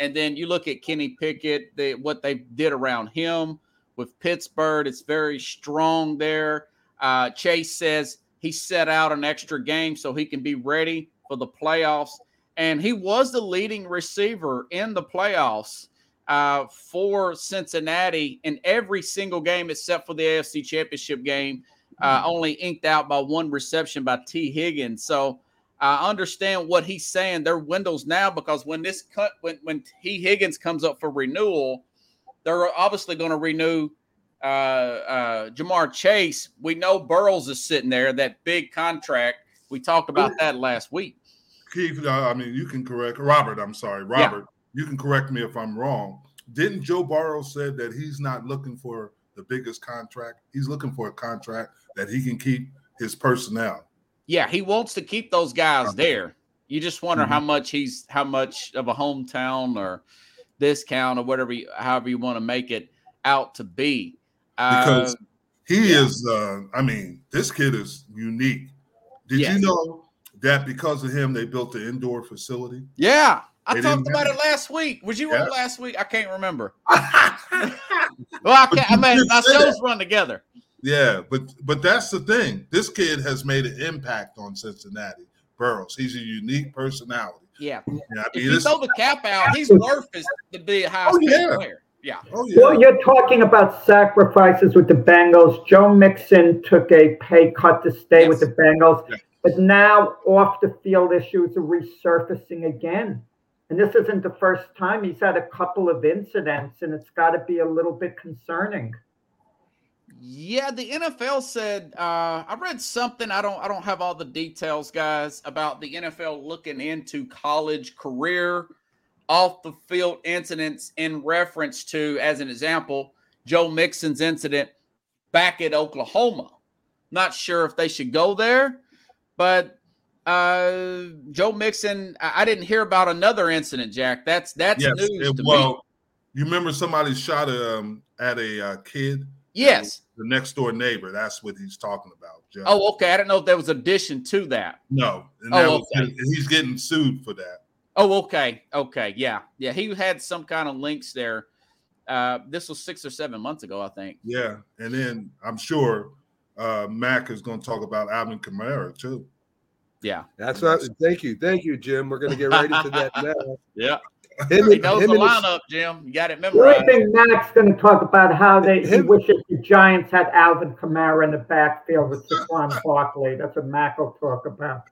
And then you look at Kenny Pickett, they, what they did around him with Pittsburgh. It's very strong there. Uh, Chase says he set out an extra game so he can be ready for the playoffs. And he was the leading receiver in the playoffs uh, for Cincinnati in every single game except for the AFC Championship game, uh, only inked out by one reception by Tee Higgins. So I understand what he's saying. Their windows now because when this cut when when Tee Higgins comes up for renewal, they're obviously going to renew uh, uh, Ja'Marr Chase. We know Burrows is sitting there, that big contract. We talked about that last week. Keith, uh, I mean, you can correct Robert. I'm sorry, Robert. You can correct me if I'm wrong. Didn't Joe Burrow said that he's not looking for the biggest contract? He's looking for a contract that he can keep his personnel. Yeah, he wants to keep those guys there. You just wonder Mhm. how much he's how much of a hometown or discount or whatever, you, however you want to make it out to be. Because Uh, He Yeah. is. Uh, I mean, this kid is unique. Did Yes. you know that because of him, they built the indoor facility? yeah, I They talked about it last week. Was you Yeah. last week? I can't remember. Well, I can't. I mean, my shows that. run together. Yeah, but but that's the thing. This kid has made an impact on Cincinnati. Burrows. He's a unique personality. Yeah, Yeah, I if mean, you this- throw the cap out, he's worth his to be a highest Oh, yeah. player. Yeah, oh Well, you're talking about sacrifices with the Bengals. Joe Mixon took a pay cut to stay with the Bengals, Yeah. but now off the field issues are resurfacing again. And this isn't the first time he's had a couple of incidents, and it's got to be a little bit concerning. Yeah, the NFL said uh, I read something. I don't. I don't have all the details, guys, about the NFL looking into college career off the field incidents in reference to, as an example, Joe Mixon's incident back at Oklahoma. Not sure if they should go there, but uh, Joe Mixon. I, I didn't hear about another incident, Jack. That's that's Yes. news it- to me. well, you remember somebody shot um, at a uh, kid? Yes. The next door neighbor. That's what he's talking about. Joe. Oh, okay. I didn't know if there was addition to that. no. And Oh, that was- okay. and he's getting sued for that. Oh, okay, okay, yeah, yeah. He had some kind of links there. Uh, this was six or seven months ago, I think. Yeah. And then I'm sure uh, Mac is going to talk about Alvin Kamara too. Yeah, That's not. Thank you, thank you, Jim. We're going to get right into that now. yeah. Him, He and- knows the and his- lineup, Jim. You got it The memorized. only thing Mac's going to talk about how they he wishes the Giants had Alvin Kamara in the backfield with Saquon Barkley. That's what Mac will talk about.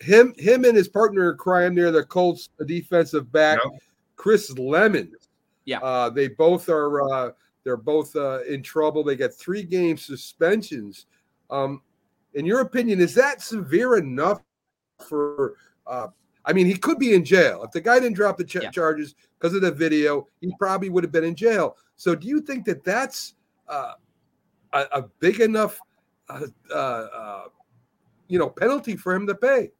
him him and his partner in crime there, the Colts defensive back, Yep. Chris Lemon. Yeah. Uh, they both are uh, they're both uh, in trouble. They got three game suspensions. Um, in your opinion, is that severe enough for? Uh, I mean, he could be in jail if the guy didn't drop the ch- Yeah. charges because of the video. He probably would have been in jail. So, do you think that that's uh, a, a big enough, uh, uh, uh, you know, penalty for him to pay?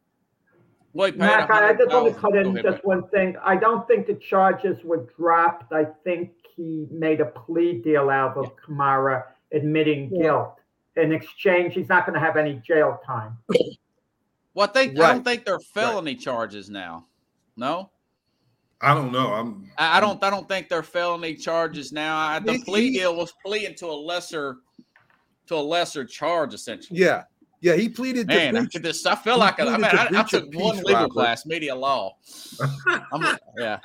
Well, he Mac, I I just want to cut in ahead, just Mac. one thing. I don't think the charges were dropped. I think he made a plea deal out of Kamara admitting Yeah. guilt. In exchange, he's not going to have any jail time. Well, I think I don't think they're felony charges now. No, I don't know. I'm. I, I don't. I don't think they're felony charges now. I, the He- plea deal was pleading to a lesser, to a lesser charge essentially. Yeah, yeah. He pleaded Man, breach- could just, I feel like I, I, mean, to I, I took one legal Robert. class, media law. I'm, yeah,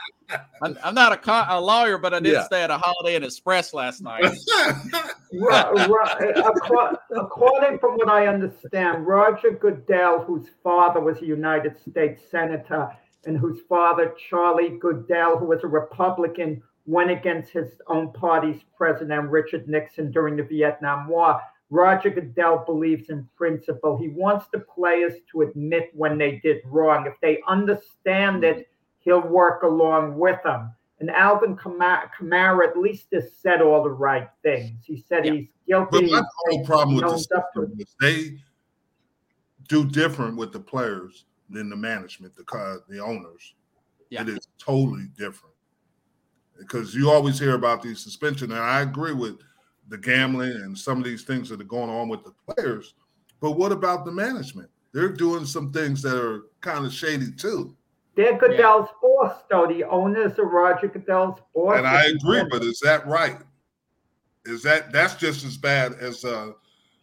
I'm, I'm not a, co- a lawyer, but I did Yeah. stay at a Holiday Inn Express last night. Ro- acco- According from what I understand, Roger Goodell, whose father was a United States Senator, and whose father, Charlie Goodell, who was a Republican, went against his own party's president, Richard Nixon, during the Vietnam War. Roger Goodell believes in principle. He wants the players to admit when they did wrong. If they understand it, he'll work along with them. And Alvin Kamara, Kamara at least has said all the right things. He said Yeah. he's But guilty. my whole problem with He the owns up to is they do different with the players than the management, the the owners. Yeah. It is totally different because you always hear about these suspension, and I agree with the gambling and some of these things that are going on with the players. But what about the management? They're doing some things that are kind of shady too. They're Goodell's boss, though. The owners of Roger Goodell's boss. And I agree, but is that right? Is that that's just as bad as uh,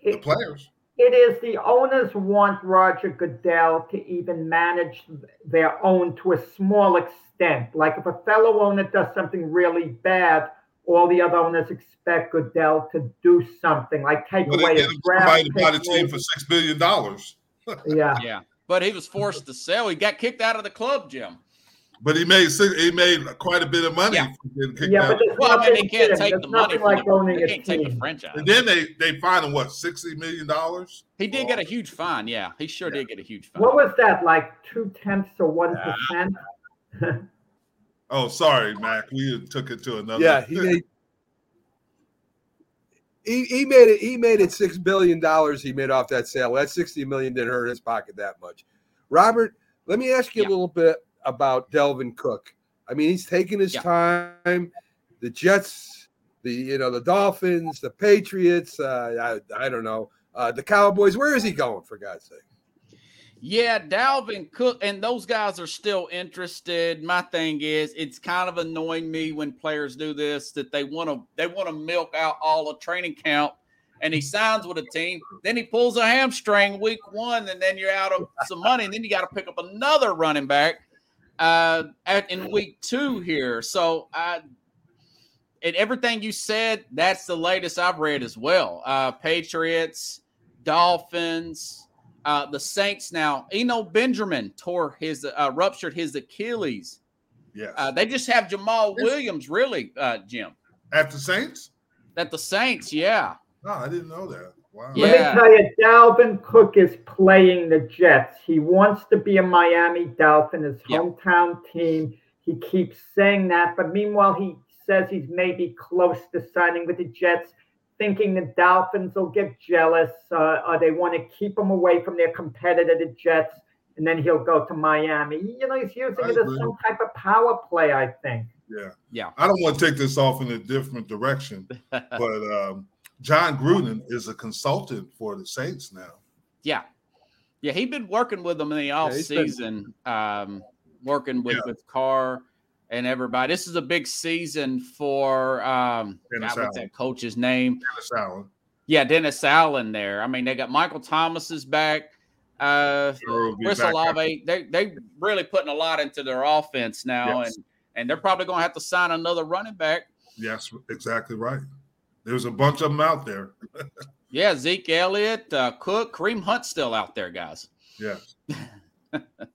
the players? It is the owners want Roger Goodell to even manage their own to a small extent. Like if a fellow owner does something really bad, all the other owners expect Goodell to do something, like take But away they a get him draft somebody the team for six billion dollars. Yeah. yeah, but he was forced to sell. He got kicked out of the club, Jim. But he made six, he made quite a bit of money. Yeah. from getting kicked Yeah, out. but Well, I mean, they can't Jim, take there's the money nothing from like the, owning They a can't take the franchise. and then they they fined him what sixty million dollars. He did get a huge fine. Yeah, he sure did get a huge fine. What was that, like two tenths or one ah. percent? Oh, sorry, Mac. We took it to another. Yeah, he made. He, he made it. He made it six billion dollars. He made off that sale. That sixty million didn't hurt his pocket that much. Robert, let me ask you Yeah. a little bit about Dalvin Cook. I mean, he's taking his Yeah. time. The Jets, the you know the Dolphins, the Patriots. Uh, I I don't know uh, the Cowboys. Where is he going? For God's sake. Yeah, Dalvin Cook and those guys are still interested. My thing is, it's kind of annoying me when players do this that they want to they want to milk out all the training camp, and he signs with a team, then he pulls a hamstring week one, and then you're out of some money, and then you got to pick up another running back uh, at, in week two here. So I. And everything you said, that's the latest I've read as well. Uh, Patriots, Dolphins, uh, the Saints now. Eno Benjamin tore his uh, ruptured his Achilles. Yes. Uh, they just have Jamaal Williams, really, uh, Jim. At the Saints? At the Saints, yeah, No, I didn't know that. Wow. Yeah. Let me tell you, Dalvin Cook is playing the Jets. He wants to be a Miami Dolphin, his Yeah. hometown team. He keeps saying that, but meanwhile, he says he's maybe close to signing with the Jets, thinking the Dolphins will get jealous uh, or they want to keep him away from their competitor, the Jets, and then he'll go to Miami. You know, he's using I it as agree. some type of power play, I think. Yeah. Yeah. I don't want to take this off in a different direction, but um, Jon Gruden is a consultant for the Saints now. yeah, yeah. He'd been working with them in the off he's been- season, um, working with Yeah. with Carr and everybody. This is a big season for um, Dennis God, what's that coach's name? Dennis Allen. Yeah, Dennis Allen there. I mean, they got Michael Thomas is back. Uh, Chris Olave, they they really putting a lot into their offense now, Yes. and and they're probably going to have to sign another running back. Yes, exactly right. There's a bunch of them out there. Yeah, Zeke Elliott, uh, Cook, Kareem Hunt still out there, guys. Yes.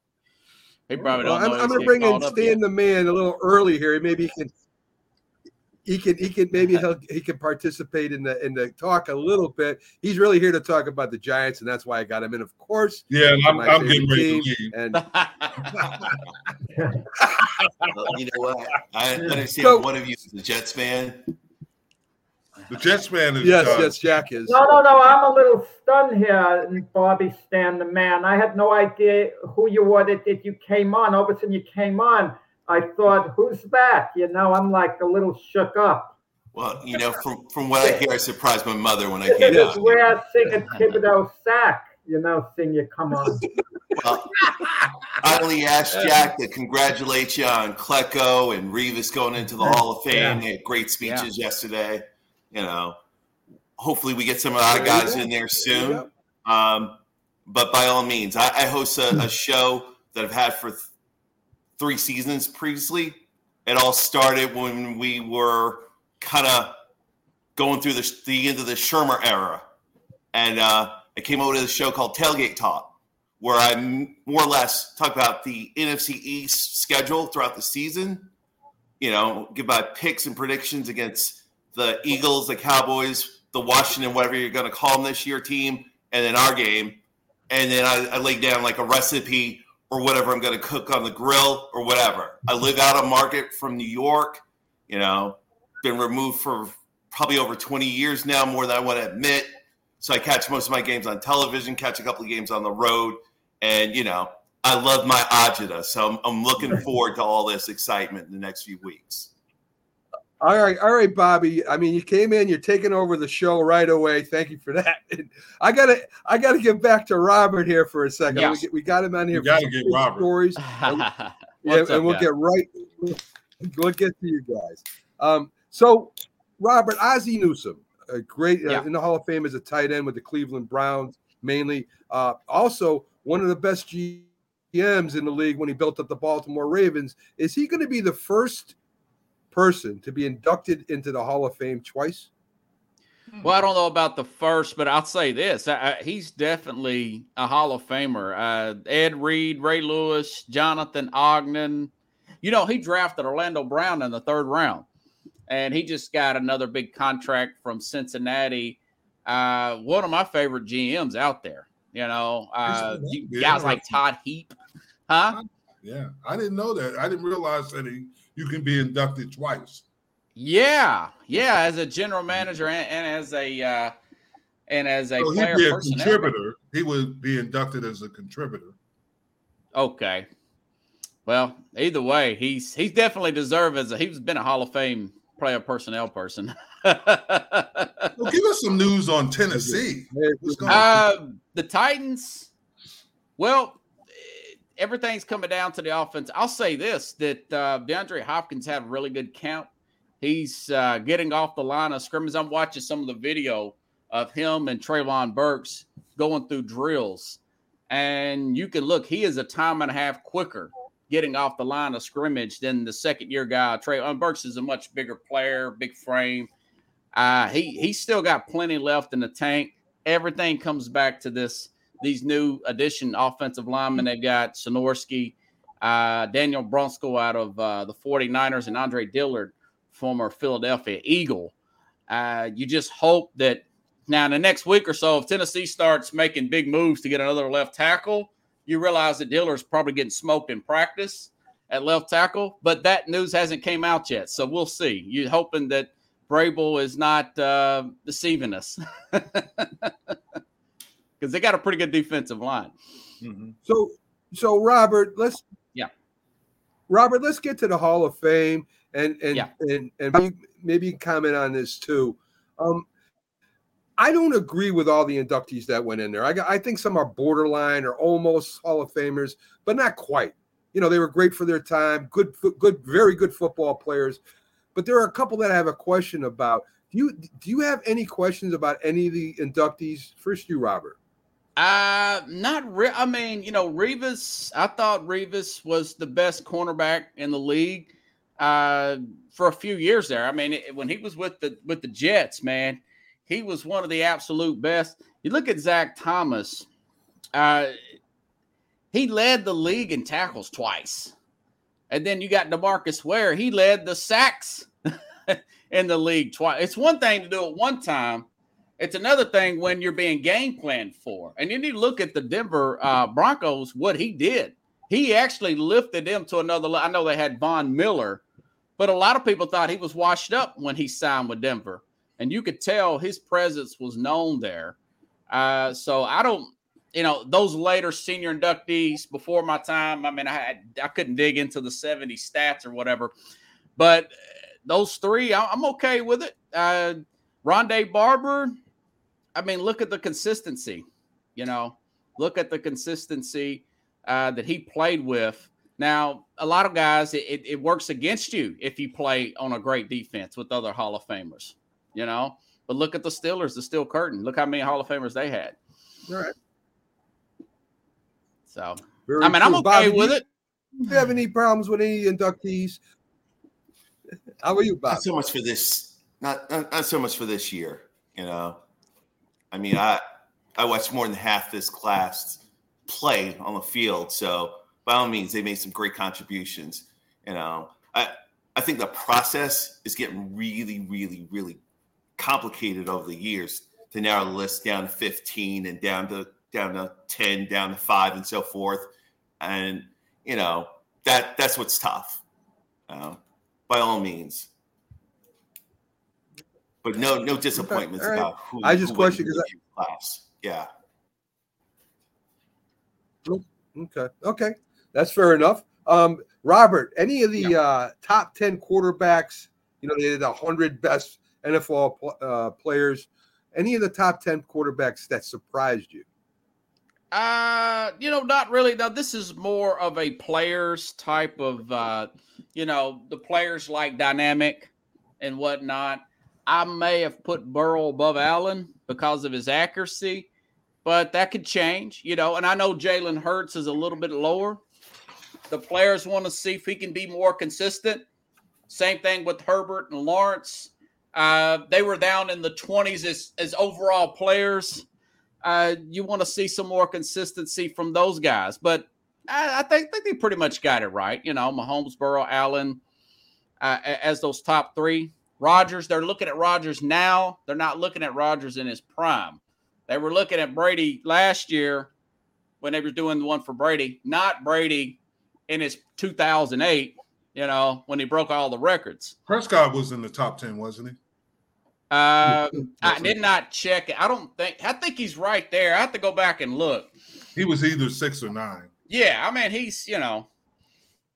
He probably Well, don't I'm. I'm going to bring in called Stan yet. the man a little early here. Maybe he can. He can. He can. Maybe he'll. He can participate in the in the talk a little bit. He's really here to talk about the Giants, and that's why I got him in. Of course, Yeah, I'm, I'm getting ready to leave. and Well, you know what? I understand So- one of you is a Jets fan. The Jets fan is yes, uh, yes, Jack is. No, no, no. I'm a little stunned here, Bobby Stan, the man. I had no idea who you were that, that you came on. All of a sudden, you came on. I thought, who's that? You know, I'm like a little shook up. Well, you know, from from what I hear, I surprised my mother when I This came is out. where Singer Thibodeaux sack, you know, seeing you come on. Well, I only asked Jack to congratulate you on Klecko and Revis going into the Hall of Fame. Yeah. They had great speeches yesterday. You know, hopefully we get some of our guys in there soon. Um, but by all means, I, I host a, a show that I've had for th- three seasons previously. It all started when we were kind of going through the, the end of the Shurmur era. And uh, I came over to the show called Tailgate Talk, where I more or less talk about the NFC East schedule throughout the season. You know, give my picks and predictions against the Eagles, the Cowboys, the Washington, whatever you're going to call them this year team, and then our game. And then I, I lay down like a recipe or whatever I'm going to cook on the grill or whatever. I live out of market from New York, you know, been removed for probably over 20 years now, more than I want to admit. So I catch most of my games on television, catch a couple of games on the road. And, you know, I love my agita. So I'm, I'm looking forward to all this excitement in the next few weeks. All right, all right, Bobby. I mean, you came in, you're taking over the show right away. Thank you for that. I gotta, I gotta get back to Robert here for a second. Yeah. We, get- we got him on here. You gotta for get Robert. stories. Yeah, What's and up, we'll get right. We'll get to you guys. Um, so, Robert Ozzie Newsome, a great uh, in the Hall of Fame as a tight end with the Cleveland Browns, mainly. Uh, also, one of the best GMs in the league when he built up the Baltimore Ravens. Is he going to be the first person to be inducted into the Hall of Fame twice? Well, I don't know about the first, but I'll say this: I, I, he's definitely a Hall of Famer. Uh, Ed Reed, Ray Lewis, Jonathan Ogden. You know, he drafted Orlando Brown in the third round, and he just got another big contract from Cincinnati. Uh, one of my favorite GMs out there. You know, uh, that you- guys like Todd Heap, huh? Yeah, I didn't know that. I didn't realize that he, you can be inducted twice. Yeah, yeah. As a general manager and, and as a uh, and as a So player he'd be a contributor. He would be inducted as a contributor. Okay. Well, either way, he's he's definitely deserved as a he's been a Hall of Fame player personnel person. Well, give us some news on Tennessee. What's going on? uh, the Titans, well, everything's coming down to the offense. I'll say this that uh, DeAndre Hopkins had a really good count. He's uh, getting off the line of scrimmage. I'm watching some of the video of him and Treylon Burks going through drills. And you can look, he is a time and a half quicker getting off the line of scrimmage than the second year guy. Treylon Burks is a much bigger player, big frame. Uh, he he's still got plenty left in the tank. Everything comes back to this these new addition offensive linemen. They've got Skoronski, uh, Daniel Brunskill out of uh, the 49ers, and Andre Dillard, former Philadelphia Eagle. Uh, you just hope that now in the next week or so, if Tennessee starts making big moves to get another left tackle, you realize that Dillard's probably getting smoked in practice at left tackle. But that news hasn't came out yet, so we'll see. You're hoping that Vrabel is not uh, deceiving us because they got a pretty good defensive line. So, so Robert, let's Yeah. Robert, let's get to the Hall of Fame and and Yeah. and and maybe, maybe comment on this too. Um, I don't agree with all the inductees that went in there. I I think some are borderline or almost Hall of Famers, but not quite. You know, they were great for their time, good, good, very good football players. But there are a couple that I have a question about. Do you do you have any questions about any of the inductees? First, you, Robert. Uh not I mean, you know, Revis, I thought Revis was the best cornerback in the league uh for a few years there. I mean, it, when he was with the with the Jets, man, he was one of the absolute best. You look at Zach Thomas, uh he led the league in tackles twice. And then you got Demarcus Ware, he led the sacks in the league twice. It's one thing to do it one time. It's another thing when you're being game planned for. And you need to look at the Denver uh, Broncos, what he did. He actually lifted them to another level. I know they had Von Miller, but a lot of people thought he was washed up when he signed with Denver. And you could tell his presence was known there. Uh, so I don't, you know, those later senior inductees before my time, I mean, I had, I couldn't dig into the 70 stats or whatever, but those three, I'm okay with it. Uh, Rondé Barber, I mean, look at the consistency. You know, look at the consistency uh, that he played with. Now, a lot of guys, it, it works against you if you play on a great defense with other Hall of Famers. You know, but look at the Steelers, the Steel Curtain. Look how many Hall of Famers they had. All right. So, Very I mean, I'm true. okay Bobby, with it. do you have any problems with any inductees? How are you, Bob? Not so much for this. Not, not not so much for this year. You know, I mean, I I watched more than half this class play on the field. So by all means, they made some great contributions. You know, I I think the process is getting really, really, really complicated over the years to narrow the list down to 15 and down to down to 10, down to five, and so forth. And you know that that's what's tough. Uh, by all means. But no, no disappointments All right. about who. I just who question in 'cause the class. Yeah. Okay. Okay. That's fair enough. Um, Robert, any of the uh, top 10 quarterbacks, you know, they did 100 best NFL pl- uh, players, any of the top 10 quarterbacks that surprised you? Uh, you know, not really. Now, this is more of a players type of, uh, you know, the players like dynamic and whatnot. I may have put Burrow above Allen because of his accuracy, but that could change, you know. And I know Jalen Hurts is a little bit lower. The players want to see if he can be more consistent. Same thing with Herbert and Lawrence. Uh, they were down in the 20s as, as overall players uh, you want to see some more consistency from those guys. But I, I think, think they pretty much got it right. You know, Mahomes, Burrow, Allen uh, as those top three. Rodgers, they're looking at Rodgers now. They're not looking at Rodgers in his prime. They were looking at Brady last year when they were doing the one for Brady, not Brady in his 2008, you know, when he broke all the records. Prescott was in the top ten, wasn't he? Uh, I did not check it. I don't think, I think he's right there. I have to go back and look. He was either six or nine. Yeah, I mean, he's, you know,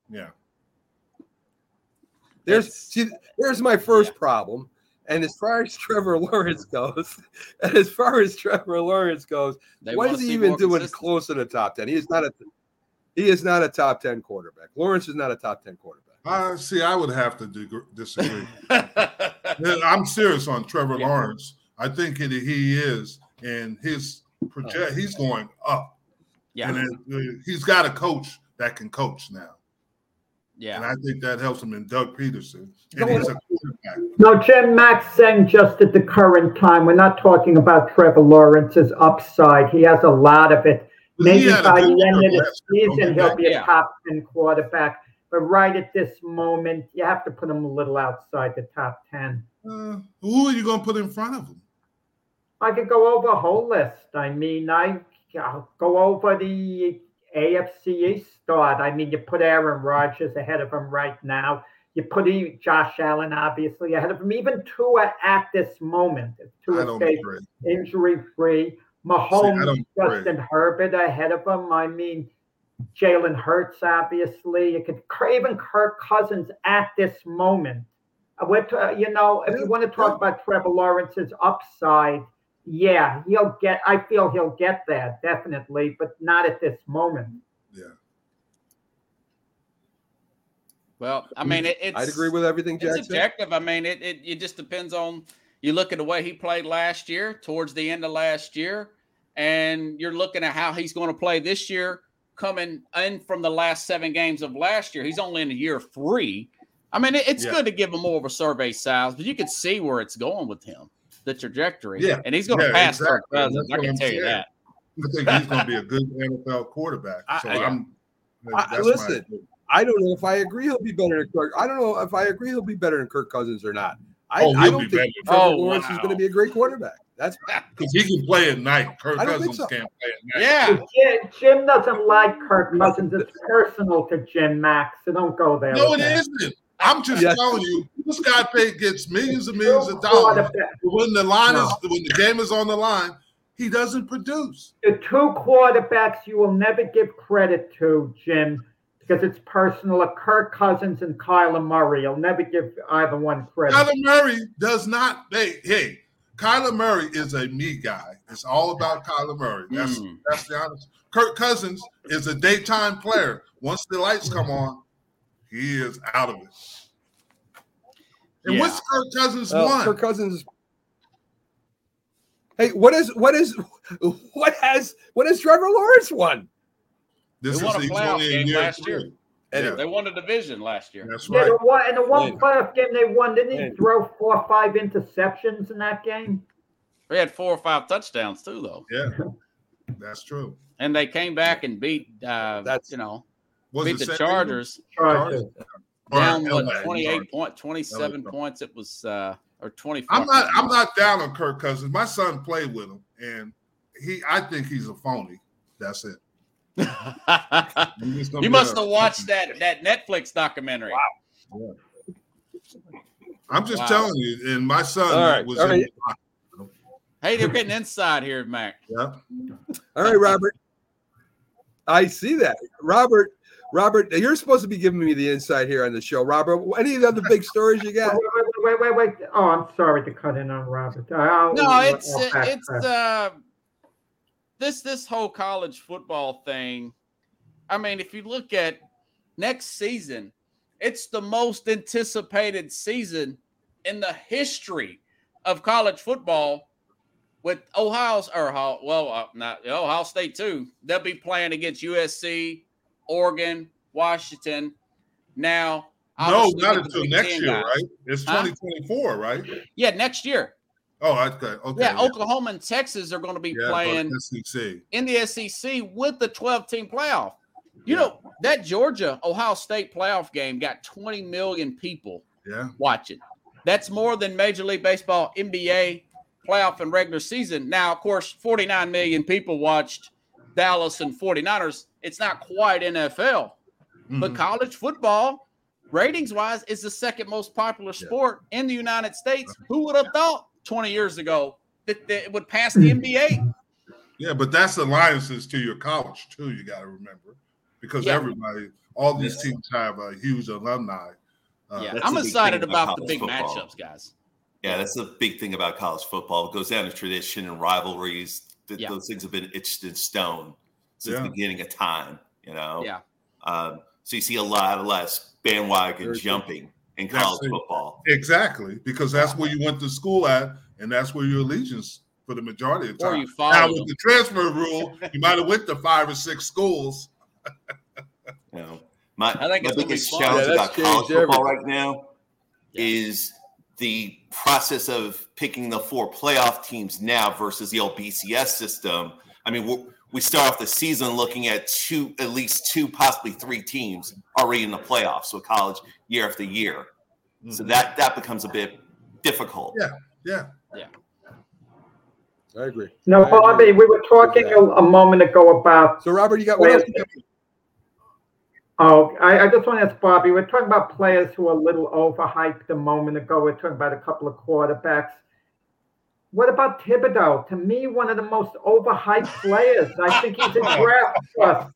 Yeah. There's see, there's my first problem. And as far as Trevor Lawrence goes, and as far as Trevor Lawrence goes, they what wanna is he even doing consistency. close to the top 10? He is not a he is not a top 10 quarterback. Lawrence is not a top 10 quarterback. Uh, see, I would have to dig- disagree. I'm serious on Trevor Yeah. Lawrence. I think that he is, and his project, he's going up. yeah, And it, uh, he's got a coach that can coach now. And. I think that helps him in Doug Pederson. And No, he's a quarterback. No, Jim Max saying just at the current time, we're not talking about Trevor Lawrence's upside. He has a lot of it. Maybe had a by the end of the season, he'll be a Yeah. top 10 quarterback. But right at this moment, you have to put him a little outside the top 10. Uh, who are you going to put in front of him? I could go over a whole list. I mean, I I'll go over the AFC East start. I mean, you put Aaron Rodgers ahead of him right now. You put Josh Allen obviously ahead of him. Even Tua at this moment, Tua stays injury free. Mahomes, don't Justin Herbert ahead of him. I mean, Jalen Hurts, obviously. You could even Kirk Cousins at this moment. Uh, We're, uh, you know, if you want to talk about Trevor Lawrence's upside, yeah, he'll get. I feel he'll get that definitely, but not at this moment. Yeah. Well, I mean, it, it's I'd agree with everything Jack it's said. objective. I mean, it, it it just depends on you look at the way he played last year, towards the end of last year. and you're looking at how he's going to play this year, coming in from the last seven games of last year. He's only in year three. I mean, it's Yeah. good to give him more of a survey size, but you can see where it's going with him, the trajectory. Yeah. and he's going to Yeah, pass Kirk exactly. Cousins. I what can I'm tell you that. I think he's going to be a good NFL quarterback. I- So I- I'm. I- listen, I don't know if I agree he'll be better than Kirk. I don't know if I agree he'll be better than Kirk Cousins or not. I, Oh, I he'll don't be think better. Trevor Oh, Lawrence is going to be a great quarterback. That's Because he can play at night. Kirk I don't Cousins so. can't play at night. Yeah, Jim, Jim doesn't like Kirk Cousins. It's personal to Jim Max, so don't go there. No, with it that. Isn't. I'm just Yes. telling you, this guy paid gets millions and millions of dollars. When the line No. is when the game is on the line, he doesn't produce. The two quarterbacks you will never give credit to, Jim, because it's personal, are Kirk Cousins and Kyler Murray. You'll never give either one credit. Kyler Murray does not. Hey, hey, Kyler Murray is a me guy. It's all about Kyler Murray. That's Mm. that's the honest. Kirk Cousins is a daytime player. Once the lights come on, he is out of it. And Yeah. what's Kirk Cousins uh, won? Kirk Cousins. Hey, what is what is what has what has Trevor Lawrence won? This They won a playoff game year last year. three. Anyway. they won the division last year. That's Yeah, right. the one, and the one Man. playoff game they won, didn't he Man. throw four or five interceptions in that game? They had four or five touchdowns too, though, Yeah, that's true. and they came back and beat. Uh, That's- you know, beat the San Chargers Chargers. Or down LA? what twenty eight point twenty seven LA. points. It was uh, or twenty. I'm not. I'm not down on Kirk Cousins. My son played with him, and he. I think he's a phony. That's it. He's just gonna you must have watched that that Netflix documentary. Wow. I'm just Wow. telling you. And my son All right, was. all in- right. Hey, they're getting inside here, Mac. yeah. All right, Robert. I see that, Robert. Robert, you're supposed to be giving me the insight here on the show, Robert. Any of the other big stories you got? Wait, wait, wait, wait, wait. Oh, I'm sorry to cut in on Robert. I'll- No, I'll it's back it's track. uh this this whole college football thing. I mean, if you look at next season, it's the most anticipated season in the history of college football. With Ohio's or well, uh, not Ohio State too. They'll be playing against USC, Oregon, Washington. Now, No, not until next year, guys. right? It's Huh? 2024, right? Yeah, next year. Oh, okay. Okay. Yeah, Oklahoma and Texas are going to be Yeah, playing SEC. in the SEC with the 12 team playoff. You know, that Georgia Ohio State playoff game got 20 million people Yeah. watching. That's more than Major League Baseball, NBA playoff and regular season. Now, of course, 49 million people watched Dallas and 49ers. It's not quite NFL, but Mhm. college football, ratings wise, is the second most popular sport in the United States. Who would have thought 20 years ago that, that it would pass the NBA? Yeah, but that's alliances to your college too. You got to remember because Yeah. everybody, all these teams have a huge alumni. Uh, Yeah, That's I'm excited about about the big football. matchups, guys. Yeah, that's the big thing about college football. It goes down to tradition and rivalries. Th- Yeah. Those things have been etched in stone since Yeah. the beginning of time. You know. Yeah. Um, so you see a lot less bandwagon Very true. jumping in That's college it. football. Exactly, because that's where you went to school at, and that's where your allegiance for the majority of the time. you Now with them. the transfer rule, you might have went to five or six schools. You know, my, I think my it's gonna be biggest challenge Yeah, about college changed football everything. right now Yeah. is the process of picking the four playoff teams now versus the old BCS system. I mean, we we start off the season looking at two, at least two, possibly three teams already in the playoffs So college year after year. So mm-hmm. that that becomes a bit difficult. Yeah, yeah, yeah. I agree. No, I agree. Bobby, we were talking a, a moment ago about. So, Robert, you got what else? Oh, I, I just want to ask Bobby. We're talking about players who are a little overhyped a moment ago. We're talking about a couple of quarterbacks. What about Thibodeaux? To me, one of the most overhyped players. I think he's a draft bust.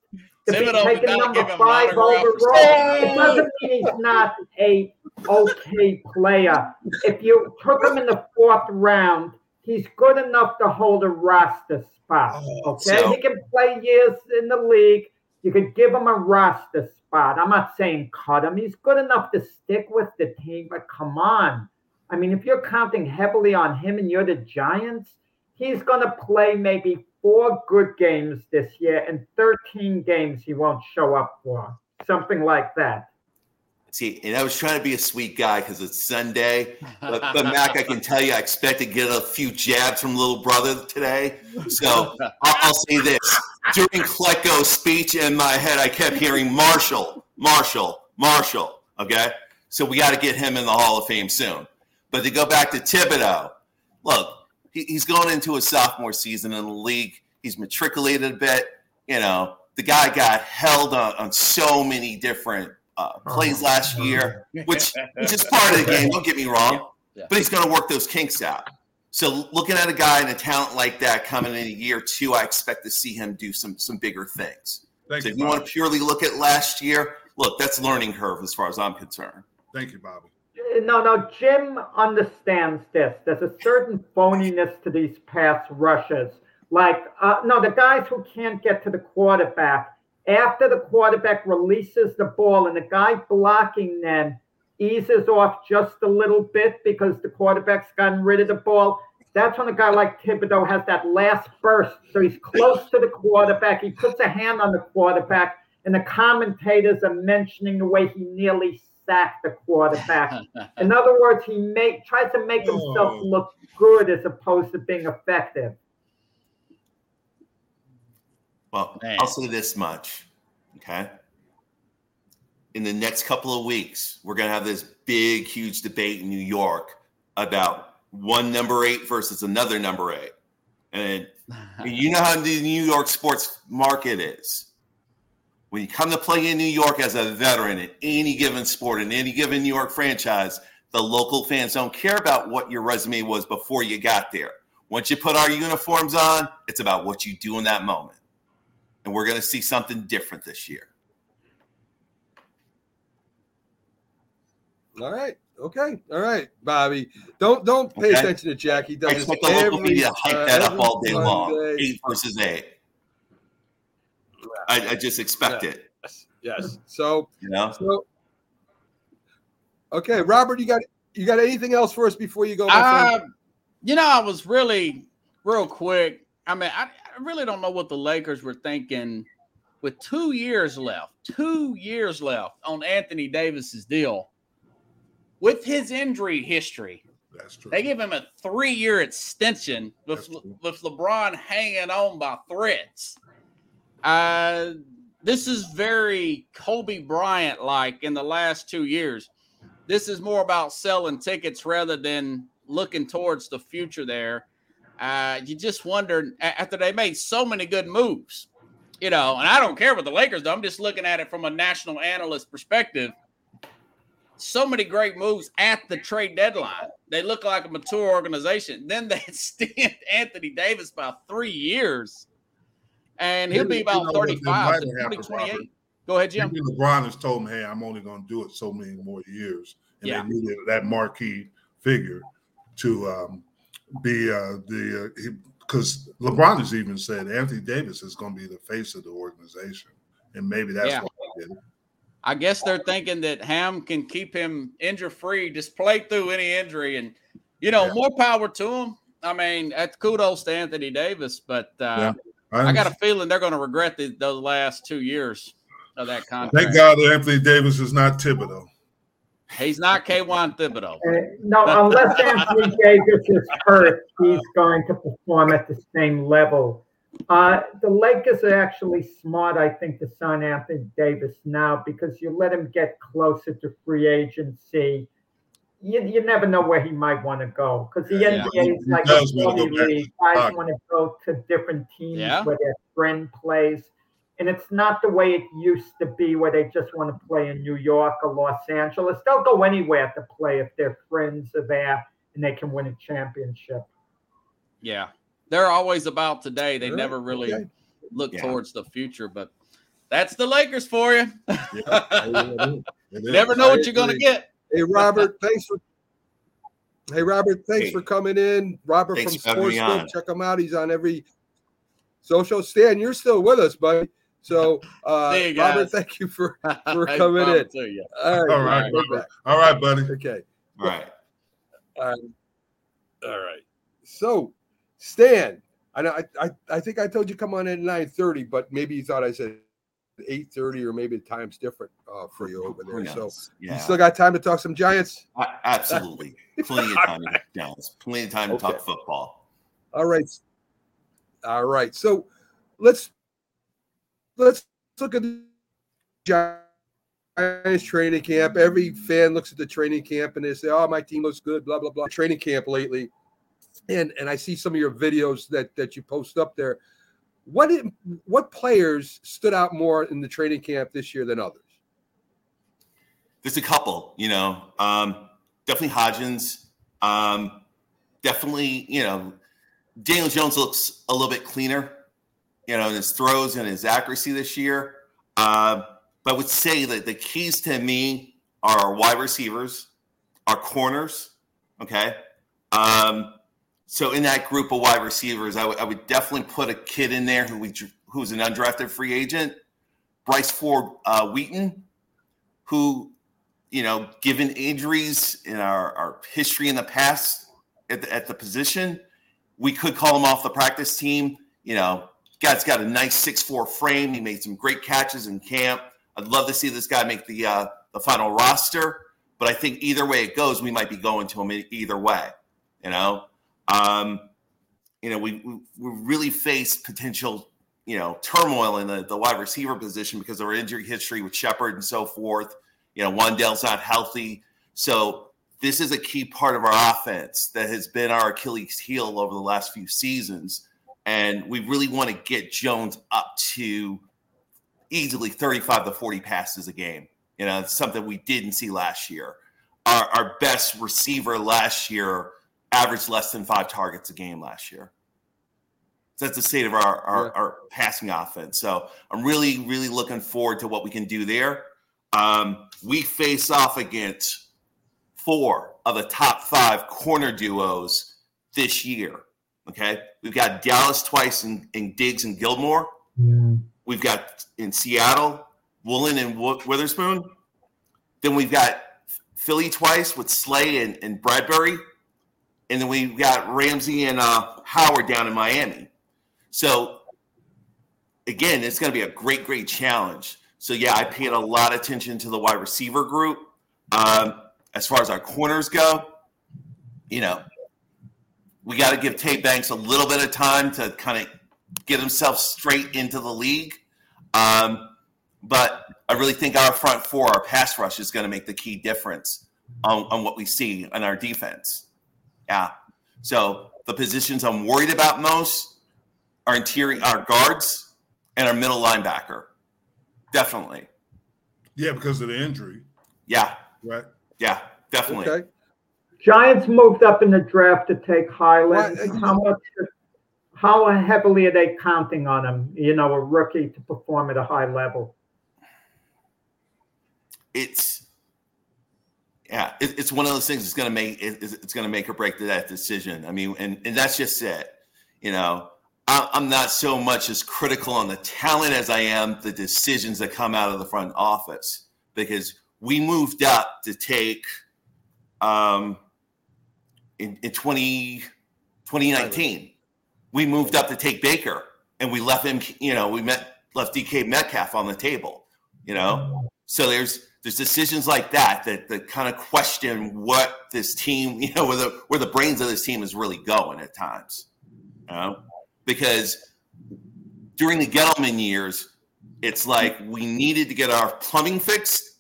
To be taken number give him an five overall, it doesn't mean he's not a okay player. If you took him in the fourth round, he's good enough to hold a roster spot. Oh, Okay, so- he can play years in the league. You could give him a roster spot. I'm not saying cut him. He's good enough to stick with the team, but come on. I mean, if you're counting heavily on him and you're the Giants, he's going to play maybe four good games this year and 13 games he won't show up for. Something like that. See, and I was trying to be a sweet guy because it's Sunday. But, but, Mac, I can tell you, I expect to get a few jabs from little brother today. So I'll, I'll say this: during Klecko's speech in my head, I kept hearing Marshall, Marshall, Marshall. Okay, so we got to get him in the Hall of Fame soon. But to go back to Thibodeaux, look, he, he's going into his sophomore season in the league. He's matriculated a bit. You know, the guy got held on, on so many different uh, plays last year, which which is part of the game. Don't get me wrong, but he's going to work those kinks out. So looking at a guy and a talent like that coming in a year two, I expect to see him do some some bigger things. Thank so you, if you Bobby. want to purely look at last year, look, that's learning curve as far as I'm concerned. Thank you, Bobby. No, no, Jim understands this. There's a certain phoniness to these pass rushes. Like, uh, no, the guys who can't get to the quarterback, after the quarterback releases the ball and the guy blocking them eases off just a little bit because the quarterback's gotten rid of the ball, that's when a guy like Thibodeaux has that last burst. So he's close to the quarterback. He puts a hand on the quarterback, and the commentators are mentioning the way he nearly sacked the quarterback. In other words, he make, tries to make himself Oh. look good as opposed to being effective. Well, Man. I'll say this much, okay? In the next couple of weeks, we're going to have this big, huge debate in New York about one number eight versus another number eight. And you know how the New York sports market is. When you come to play in New York as a veteran in any given sport, in any given New York franchise, the local fans don't care about what your resume was before you got there. Once you put our uniforms on, it's about what you do in that moment. And we're going to see something different this year. All right. Okay. All right, Bobby. Don't don't pay Okay. attention to Jack. He I does this expect the local media to hype uh, that up all day long. Sunday. Eight versus eight. I, I just expect Yeah. it. Yes. Yes. So You know, so okay, Robert, you got you got anything else for us before you go? Uh, you know, I was really real quick. I mean, I, I really don't know what the Lakers were thinking with two years left, two years left on Anthony Davis's deal. With his injury history, That's true. they give him a three-year extension with with LeBron hanging on by threads. Uh, this is very Kobe Bryant like in the last two years. This is more about selling tickets rather than looking towards the future. There, uh, you just wondered a- after they made so many good moves, you know. And I don't care what the Lakers do. I'm just looking at it from a national analyst perspective so many great moves at the trade deadline. They look like a mature organization. Then they extend Anthony Davis by three years, and he'll be about know what- it 35 might to 2028. Go ahead, Jim. Maybe LeBron has told him, "Hey, I'm only going to do it so many more years," and Yeah. they needed that marquee figure to um, be uh, the because LeBron has even said Anthony Davis is going to be the face of the organization, and maybe that's Yeah. what they did. I guess they're thinking that Ham can keep him injury free, just play through any injury, and you know, Yeah. more power to him. I mean, that's kudos to Anthony Davis, but uh, Yeah. I got a feeling they're going to regret the, those last two years of that contract. Thank God that Anthony Davis is not Thibodeaux. He's not Kayvon Thibodeaux. Uh, no, unless Anthony Davis is hurt, he's going to perform at the same level. Uh, the Lakers are actually smart, I think, to sign Anthony Davis now because you let him get closer to free agency. You, you never know where he might want to go because the Yeah. NBA is like a does wanna funny go to league. Guys want to go to different teams Yeah. where their friend plays. And it's not the way it used to be where they just want to play in New York or Los Angeles. They'll go anywhere to play if their friends are there and they can win a championship. Yeah. They're always about today. They All right, never really okay. look Yeah. towards the future, but that's the Lakers for you. It is. never know what you're going to get. Hey Robert, thanks for Hey Robert, thanks Hey. for coming in. Robert Thanks from for having Sports me Book. on. Check him out. He's on every social. Stan, you're still with us, buddy. So uh See you Robert, thank you for for coming in. To you. All right, All right, we're Robert. back. All right, buddy. Okay. All right. All right. All right. So, Stan, I know. I, I, think I told you come on at nine thirty, but maybe you thought I said eight thirty, or maybe the time's different uh, for you over there. So yeah, you still got time to talk some Giants. Absolutely, plenty of time to talk Giants, plenty of time to talk football. All right. All right. So let's let's look at the Giants training camp. Every fan looks at the training camp and they say, "Oh, my team looks good." Blah blah blah. Training camp lately, and and I see some of your videos that that you post up there. What did, what players stood out more in the training camp this year than others? There's a couple, you know, um, definitely Hodgins, um, definitely, you know, Daniel Jones looks a little bit cleaner, you know, in his throws and his accuracy this year. Uh, but I would say that the keys to me are our wide receivers, our corners. Okay. Um, so in that group of wide receivers, I would- definitely put a kid in there who we who's an undrafted free agent, Bryce Ford uh, Wheaton, who, you know, given injuries in our, our history in the past at the, at the position, we could call him off the practice team. You know, guy's got a nice six four frame. He made some great catches in camp. I'd love to see this guy make the uh, the final roster, but I think either way it goes, we might be going to him either way. You know, um, you know, we, we really face potential you know turmoil in the, the wide receiver position because of our injury history with Shepard and so forth. You know, Wan'Dale's not healthy, so this is a key part of our offense that has been our Achilles heel over the last few seasons, and we really want to get Jones up to easily 35 to 40 passes a game. You know, it's something we didn't see last year. Our, our best receiver last year averaged less than five targets a game last year. So that's the state of our, our, Yeah. our passing offense. So I'm really, really looking forward to what we can do there. Um, we face off against four of the top five corner duos this year. Okay. We've got Dallas twice in, in Diggs and Gilmore. We've got in Seattle, Woolen and Witherspoon. Then we've got Philly twice with Slay and, and Bradberry. And then we've got Ramsey and uh, Howard down in Miami. So, again, it's going to be a great, great challenge. So, yeah, I paid a lot of attention to the wide receiver group. Um, as far as our corners go, you know, we got to give Deonte Banks a little bit of time to kind of get himself straight into the league. Um, but I really think our front four, our pass rush, is going to make the key difference on, on what we see on our defense. Yeah. So the positions I'm worried about most are interior, our guards, and our middle linebacker. Definitely. Yeah, because of the injury, Yeah. right? Yeah. Definitely. Okay. Giants moved up in the draft to take Highland. Well, uh, How much? How heavily are they counting on him? You know, a rookie to perform at a high level. it's yeah, it, it's one of those things that's going to make it, it's to make or break that decision. I mean, and and that's just it. You know, I, I'm not so much as critical on the talent as I am the decisions that come out of the front office because we moved up to take um in, in 20, 2019 we moved up to take Baker and we left him you know we met left DK Metcalf on the table you know so there's there's decisions like that that that kind of question what this team, you know, where the where the brains of this team is really going at times. You know? Because during the Gettleman years, it's like we needed to get our plumbing fixed,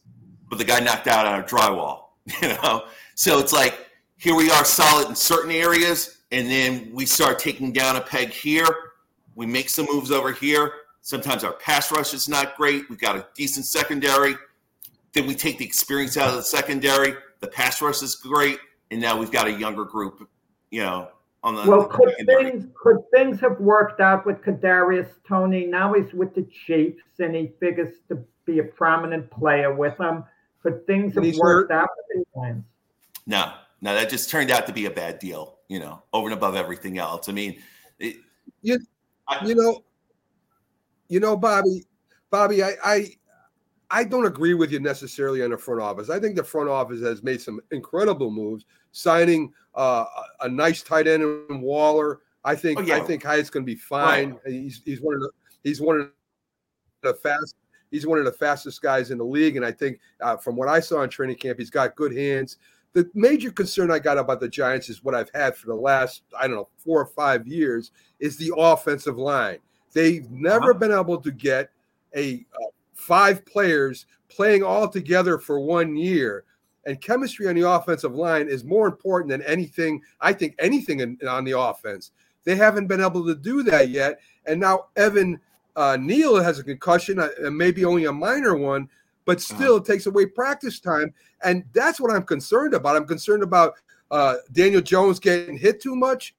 but the guy knocked out our drywall. You know, so it's like here we are solid in certain areas, and then we start taking down a peg here. We make some moves over here. Sometimes our pass rush is not great. We've got a decent secondary. Then we take the experience out of the secondary. The pass rush is great, and now we've got a younger group. You know, on the Well, the could secondary. things could things have worked out with Kadarius Toney? Now he's with the Chiefs, and he figures to be a prominent player with them. Could things have And he's worked hurt. out with these plans? No, no, that just turned out to be a bad deal. You know, over and above everything else. I mean, it, You- I- You know, you know, Bobby, Bobby, I, I, I don't agree with you necessarily on the front office. I think the front office has made some incredible moves, signing uh, a a nice tight end in Waller. I think Oh, yeah. I think Hyatt's going to be fine. He's he's one of the he's one of the fast he's one of the fastest guys in the league, and I think uh, from what I saw in training camp, he's got good hands. The major concern I got about the Giants is what I've had for the last I don't know four or five years is the offensive line. They've never Uh-huh. been able to get a uh, five players playing all together for one year. And chemistry on the offensive line is more important than anything. I think anything in, on the offense. They haven't been able to do that yet. And now Evan uh, Neal has a concussion, uh, and maybe only a minor one, but still it takes away practice time. And that's what I'm concerned about. I'm concerned about uh, Daniel Jones getting hit too much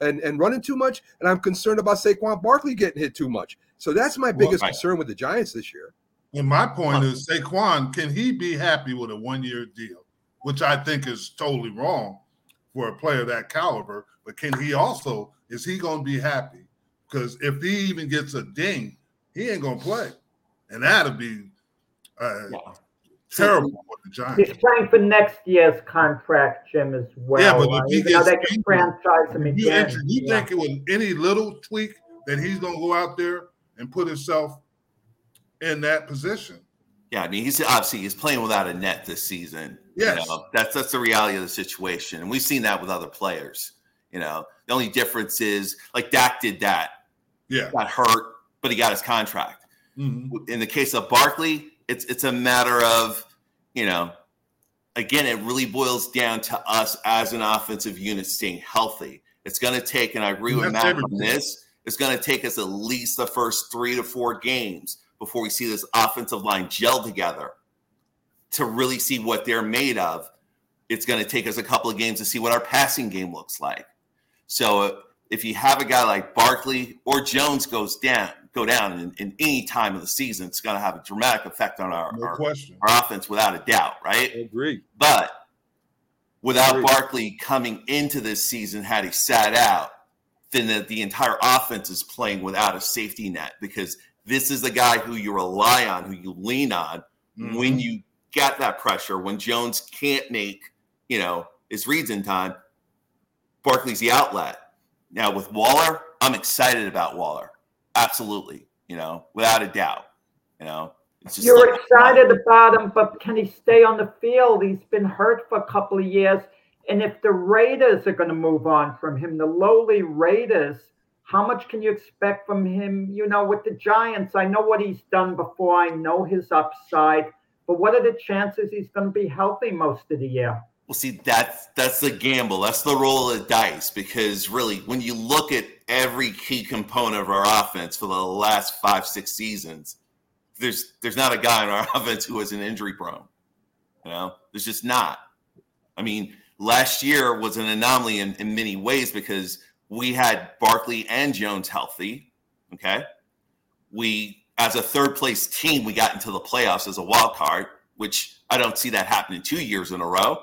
and, and running too much. And I'm concerned about Saquon Barkley getting hit too much. So that's my Well, biggest concern with the Giants this year. And my point is, Saquon, can he be happy with a one-year deal? Which I think is totally wrong for a player that caliber. But can he also is he going to be happy? Because if he even gets a ding, he ain't going to play, and that'd be uh, Yeah. terrible for the Giants. He's playing for next year's contract, Jim, as well. Yeah, but if he even though gets they can franchise him You, again. enter- you yeah. think it was any little tweak that he's going to go out there and put himself in that position? Yeah, I mean, he's obviously he's playing without a net this season. Yes. You know, that's that's the reality of the situation, and we've seen that with other players. You know, the only difference is like Dak did that, Yeah. got hurt, but he got his contract. Mhm. In the case of Barkley, it's it's a matter of you know, again, it really boils down to us as an offensive unit staying healthy. It's going to take, and I agree with Matt on this. It's going to take us at least the first three to four games before we see this offensive line gel together to really see what they're made of. It's going to take us a couple of games to see what our passing game looks like. So uh, if you have a guy like Barkley or Jones goes down, go down in, in any time of the season, it's going to have a dramatic effect on our, No our, our offense without a doubt, right? I agree. But without Barkley coming into this season, had he sat out, then that the entire offense is playing without a safety net because this is the guy who you rely on, who you lean on Mm-hmm. when you get that pressure, when Jones can't make, you know, his reads in time. Barkley's the outlet. Now with Waller, I'm excited about Waller. Absolutely. You know, without a doubt. You know, You're like- excited about him, but can he stay on the field? He's been hurt for a couple of years. And if the Raiders are going to move on from him, the lowly Raiders, how much can you expect from him? You know, with the Giants, I know what he's done before, I know his upside, but what are the chances he's going to be healthy most of the year? Well, see, that's that's the gamble. That's the roll of the dice. Because really, when you look at every key component of our offense for the last five, six seasons, there's there's not a guy in our offense who is an injury prone. You know, there's just not. I mean, last year was an anomaly in, in many ways because we had Barkley and Jones healthy. Okay. We, as a third place team, we got into the playoffs as a wild card, which I don't see that happening two years in a row.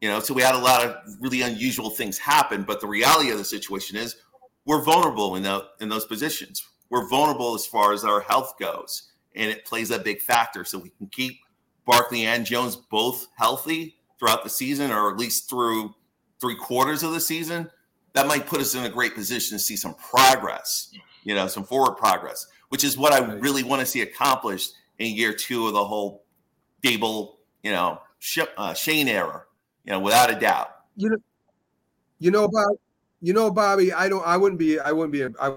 You know, so we had a lot of really unusual things happen. But the reality of the situation is we're vulnerable in, the, in those positions. We're vulnerable as far as our health goes. And it plays a big factor. So we can keep Barkley and Jones both healthy throughout the season, or at least through three quarters of the season. That might put us in a great position to see some progress, you know, some forward progress, which is what I really want to see accomplished in year two of the whole Daboll, you know, uh, Schoen era, you know, without a doubt. You know, you know about you know, Bobby. I don't. I wouldn't be. I wouldn't be. I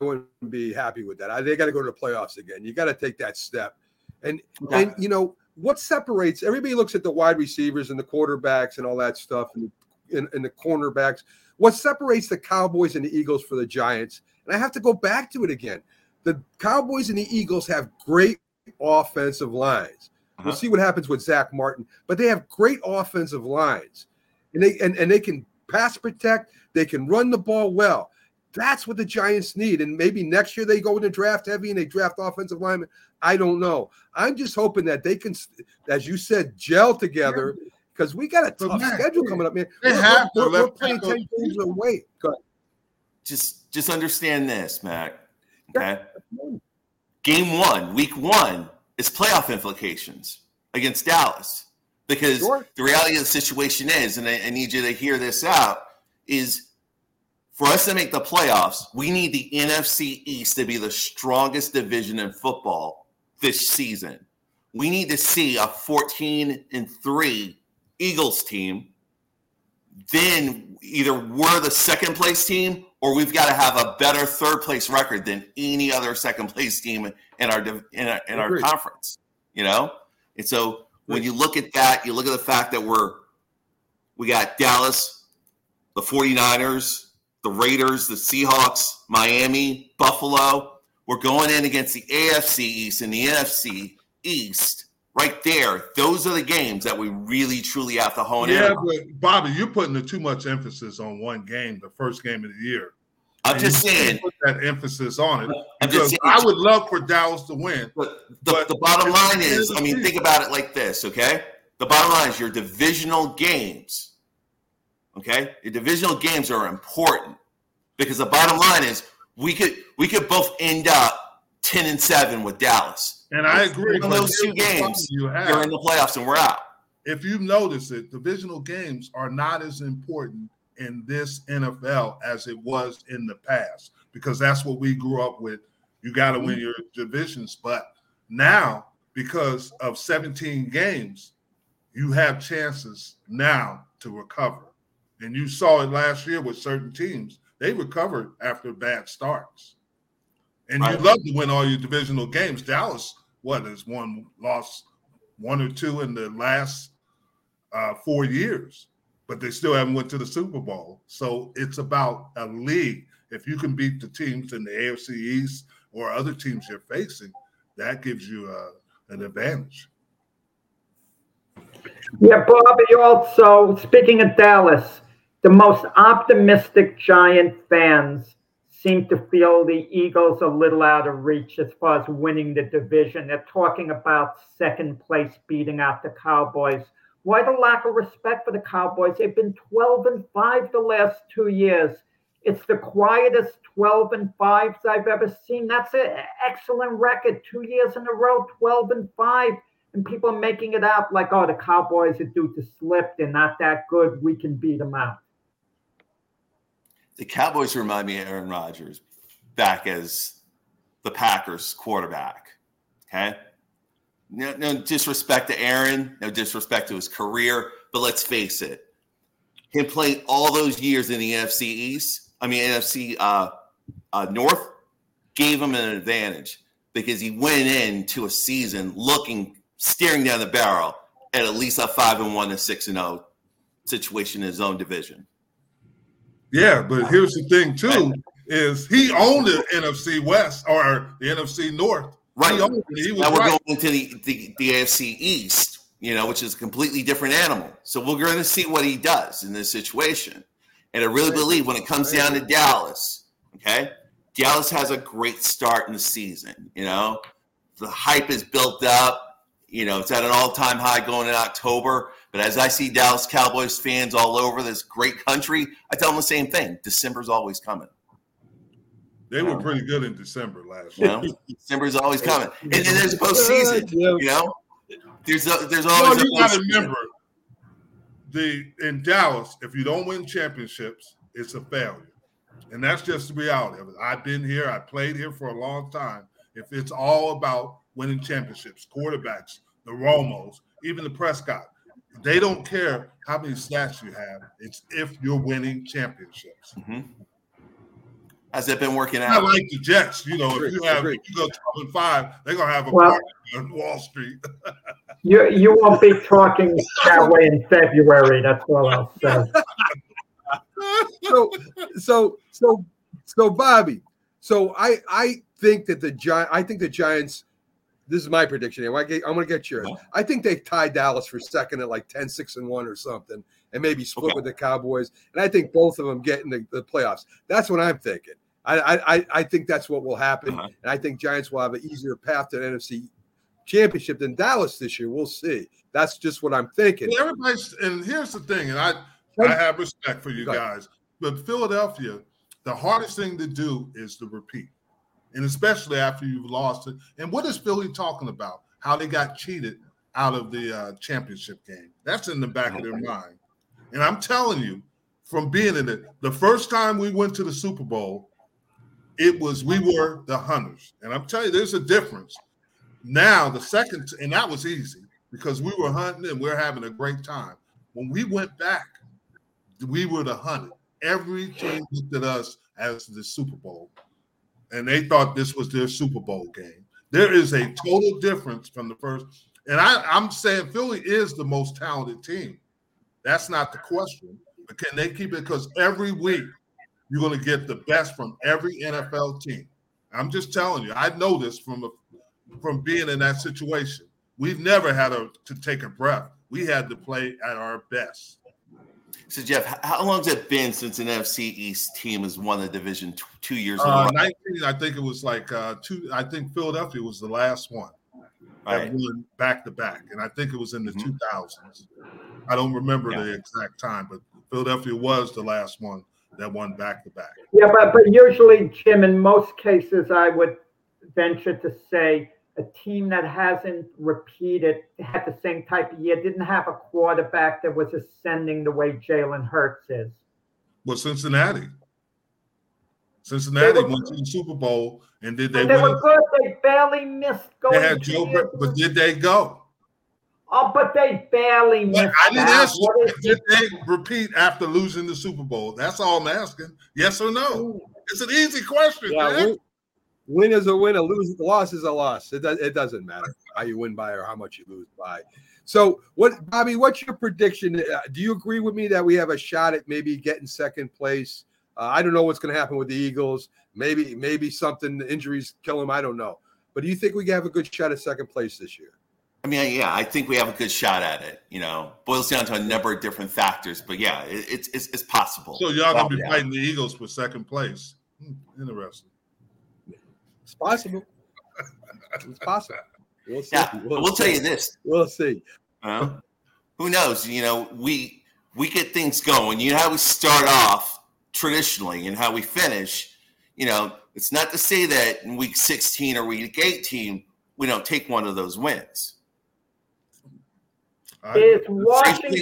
wouldn't be happy with that. I, they got to go to the playoffs again. You got to take that step. And and you know what separates? Everybody looks at the wide receivers and the quarterbacks and all that stuff, and and, and the cornerbacks. What separates the Cowboys and the Eagles for the Giants? And I have to go back to it again. The Cowboys and the Eagles have great offensive lines. We'll Uh-huh. see what happens with Zack Martin, but they have great offensive lines, and they and, and they can pass protect. They can run the ball well. That's what the Giants need. And maybe next year they go into draft heavy and they draft offensive linemen. I don't know. I'm just hoping that they can, as you said, gel together because we got a tough Matt, schedule coming up, man. they We're, have to we're, we're playing that 10 games away. Go ahead. Just just understand this, Mac. Okay. Game one, week one, is playoff implications against Dallas. Because Sure. the reality of the situation is, and I, I need you to hear this out, is for us to make the playoffs, we need the NFC East to be the strongest division in football this season. We need to see a 14 and 3 Eagles team. Then either we're the second place team or we've got to have a better third place record than any other second place team in our in our, in our conference, you know? And so when you look at that, you look at the fact that we're we got Dallas, the 49ers, the Raiders, the Seahawks, Miami, Buffalo. We're going in against the AFC East and the NFC East. Right there, those are the games that we really truly have to hone yeah, in. Yeah, but Bobby, you're putting too much emphasis on one game, the first game of the year. I'm and just saying put that emphasis on it because I would love for Dallas to win. But the, but the bottom line is, I mean, think about it like this, okay? The bottom line is your divisional games Okay, the divisional games are important because the bottom line is we could we could both end up ten and seven with Dallas. And I agree. In those two games, you have, they're in the playoffs and we're out. If you notice it, divisional games are not as important in this NFL as it was in the past because that's what we grew up with. You got to win your divisions, but now because of 17 games, you have chances now to recover. And you saw it last year with certain teams. They recovered after bad starts. And right. you love to win all your divisional games. Dallas, what has one lost one or two in the last uh, four years, but they still haven't went to the Super Bowl. So it's about a league. If you can beat the teams in the AFC East or other teams you're facing, that gives you uh, an advantage. Yeah, Bobby. Also, speaking of Dallas, the most optimistic Giant fans seem to feel the Eagles a little out of reach as far as winning the division. They're talking about second place beating out the Cowboys. Why the lack of respect for the Cowboys? They've been 12 and 5 the last two years. It's the quietest 12 and 5s I've ever seen. That's an excellent record. Two years in a row, 12 and 5. And people are making it out like, oh, the Cowboys are due to slip. They're not that good. We can beat them out the Cowboys remind me of Aaron Rodgers back as the Packers quarterback. Okay. No, no disrespect to Aaron, no disrespect to his career, but let's face it, him playing all those years in the NFC East, I mean NFC uh, uh, North, gave him an advantage because he went into a season looking, staring down the barrel at at least a five and one to six and zero oh situation in his own division. Yeah, but here's the thing too: is he owned the NFC West or the NFC North? Right. He owned it. He now we're right. going into the, the, the AFC East, you know, which is a completely different animal. So we're going to see what he does in this situation. And I really believe when it comes down to Dallas, okay, Dallas has a great start in the season. You know, the hype is built up. You know, it's at an all time high going in October. But as I see Dallas Cowboys fans all over this great country, I tell them the same thing. December's always coming. They were pretty good in December last year. You know, December's always coming. And, and there's postseason, you know? There's a, there's always no, you got to remember the in Dallas, if you don't win championships, it's a failure. And that's just the reality of it. I've been here, I played here for a long time. If it's all about winning championships, quarterbacks, the Romos, even the Prescott, they don't care how many stats you have. It's if you're winning championships. Mm-hmm. Has it been working out? I like the Jets. You know, if you have if you go 12 and 5, they're gonna have a well, party on Wall Street. you you won't be talking that way in February. That's all I'll say. so so so so Bobby. So I I think that the giant I think the Giants this is my prediction. I'm going to get yours. I think they tied Dallas for second at like 10, 6, and 1 or something, and maybe split okay. with the Cowboys. And I think both of them get in the, the playoffs. That's what I'm thinking. I, I, I think that's what will happen. Uh-huh. And I think Giants will have an easier path to an NFC championship than Dallas this year. We'll see. That's just what I'm thinking. Well, everybody's, and here's the thing, and I, I have respect for you guys, but Philadelphia, the hardest thing to do is to repeat and especially after you've lost it. And what is Philly talking about? How they got cheated out of the uh, championship game. That's in the back of their mind. And I'm telling you, from being in it. The first time we went to the Super Bowl, it was we were the hunters, and I'm telling you, there's a difference. Now the second, and that was easy because we were hunting and we are having a great time. When we went back, we were the hunted. Every team looked at us as the Super Bowl, and they thought this was their Super Bowl game. There is a total difference from the first. And I, I'm saying Philly is the most talented team. That's not the question. But can they keep it? Because every week you're going to get the best from every NFL team. I'm just telling you. I know this from a, from being in that situation. We've never had a, to take a breath. We had to play at our best. So Jeff, how long has it been since an NFC East team has won the division t- two years uh, 19, I think it was like uh, two. I think Philadelphia was the last one that won back to back, and I think it was in the mm-hmm. 2000s. I don't remember yeah. the exact time, but Philadelphia was the last one that won back to back. Yeah, but but usually, Jim, in most cases, I would venture to say a team that hasn't repeated had the same type of year didn't have a quarterback that was ascending the way Jalen Hurts is. Well, Cincinnati. Cincinnati went to the Super Bowl and did they? They win? were good. They barely missed going. They had Joe, but did they go? Oh, but they barely missed. I didn't ask you. Did they repeat after losing the Super Bowl? That's all I'm asking. Yes or no? It's an easy question. Yeah, win, win, is a win. A lose, loss is a loss. It, does, it doesn't matter how you win by or how much you lose by. So, what, Bobby? What's your prediction? Uh, do you agree with me that we have a shot at maybe getting second place? Uh, I don't know what's going to happen with the Eagles. Maybe, maybe something injuries kill them. I don't know. But do you think we have a good shot at second place this year? I mean, yeah, I think we have a good shot at it. You know, boils down to a number of different factors, but yeah, it, it's, it's it's possible. So y'all gonna be yeah. fighting the Eagles for second place. Hmm, interesting. It's possible. it's possible. We'll see. Yeah, we'll, we'll tell you this. We'll see. Uh, who knows? You know, we we get things going. You know how we start off traditionally and how we finish. You know, it's not to say that in week 16 or week 18 we don't take one of those wins. Is Washington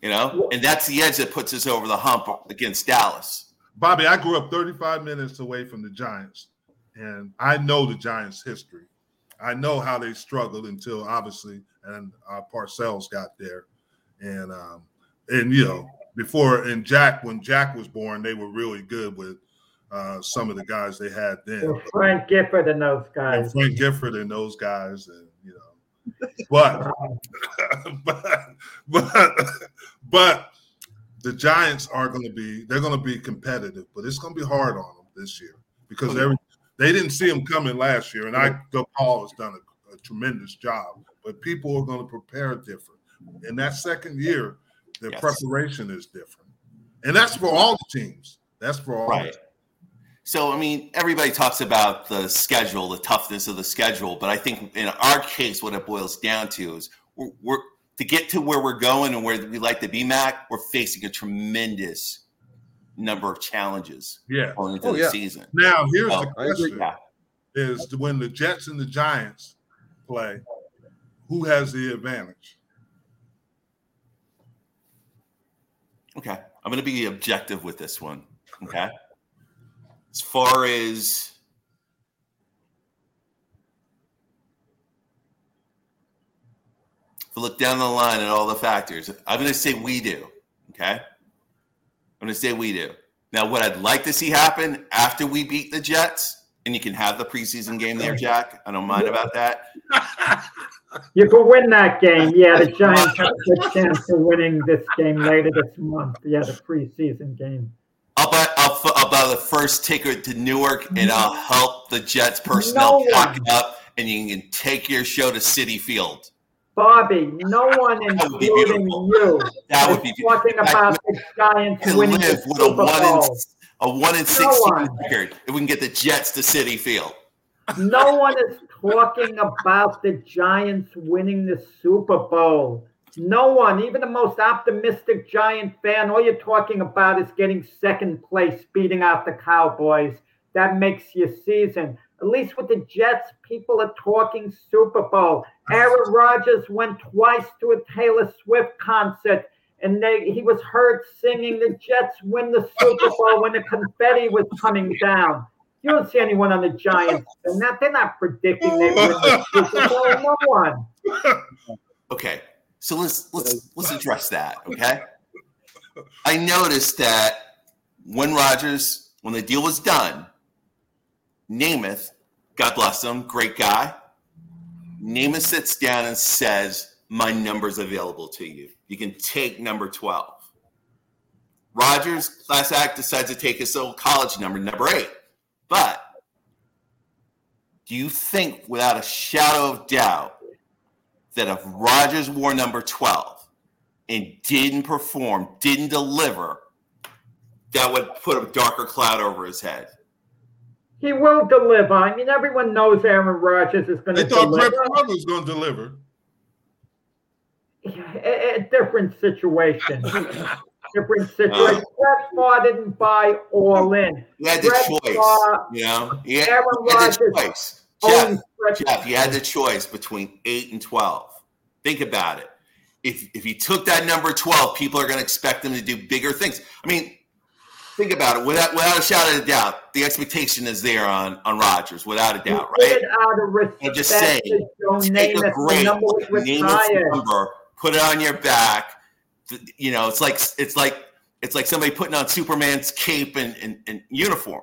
you know, and that's the edge that puts us over the hump against Dallas. Bobby, I grew up 35 minutes away from the Giants, and I know the Giants' history. I know how they struggled until obviously, and uh, Parcells got there, and um, and you know before and Jack when Jack was born, they were really good with uh, some of the guys they had then. Well, Frank Gifford and those guys. And Frank Gifford and those guys, and you know but, but, but, but the Giants are going to be they're going to be competitive, but it's going to be hard on them this year because oh, they they didn't see them coming last year, and I Paul has done a, a tremendous job. But people are going to prepare different. In that second year, their yes. preparation is different, and that's for all the teams. That's for all. Right. So, I mean, everybody talks about the schedule, the toughness of the schedule, but I think in our case, what it boils down to is we're, we're to get to where we're going and where we like to be, Mac. We're facing a tremendous number of challenges. Yeah, going into oh, the yeah. season. Now, here's the question: yeah. Is when the Jets and the Giants play, who has the advantage? Okay, I'm going to be objective with this one. Okay as far as we look down the line at all the factors, I'm going to say we do. Okay. I'm going to say we do. Now, what I'd like to see happen after we beat the Jets, and you can have the preseason game there, Jack. I don't mind about that. You can win that game. Yeah, the Giants have a good chance of winning this game later this month. Yeah, the preseason game. I'll buy, I'll, I'll buy the first ticket to Newark, and I'll help the Jets personnel no pack up, and you can take your show to Citi Field. Bobby, no one, including you, that would be talking about the Giants winning live with a one in a one in sixteen no record if we can get the Jets to Citi Field. No one is talking about the Giants winning the Super Bowl. No one, even the most optimistic Giant fan, all you're talking about is getting second place, beating out the Cowboys. That makes your season. At least with the Jets, people are talking Super Bowl. Aaron Rodgers went twice to a Taylor Swift concert and they he was heard singing the Jets win the Super Bowl when the confetti was coming down. You don't see anyone on the Giants, and that they're not predicting they win the Super Bowl. No one. Okay, so let's let's let's address that. Okay, I noticed that when Rodgers, when the deal was done, Namath, God bless him, great guy. Namath sits down and says, "My number's available to you. You can take number 12." Rodgers, class act, decides to take his old college number, number eight. But do you think, without a shadow of doubt, that if Rodgers wore number 12 and didn't perform, didn't deliver, that would put a darker cloud over his head? He will deliver. I mean, everyone knows Aaron Rodgers is going to. They to thought Brett deliver. Favre was going to deliver. A, a different situation. different situation. Uh. Brett Favre didn't buy all in. He had the Brett choice. Favre You know, he had, Aaron he had the Rodgers choice. Jeff, Jeff, you had the choice between eight and twelve. Think about it. If if he took that number twelve, people are going to expect him to do bigger things. I mean, think about it. Without without a shadow of a doubt, the expectation is there on on Rodgers, without a doubt, right? did it out of respect I'm just saying, Take a great name number, put it on your back. You know, it's like it's like it's like somebody putting on Superman's cape and, and, and uniform.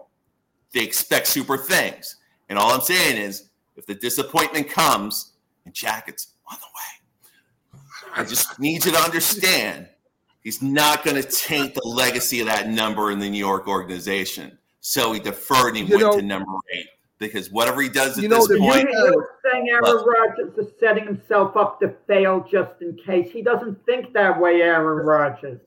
They expect super things. And all I'm saying is, if the disappointment comes and Jacket's on the way, I just need you to understand he's not going to taint the legacy of that number in the New York organization. So he deferred and he You went know- to number eight because whatever he does at You know, this the point, beauty- You're saying Aaron Look. Rodgers is setting himself up to fail just in case. He doesn't think that way, Aaron Rodgers.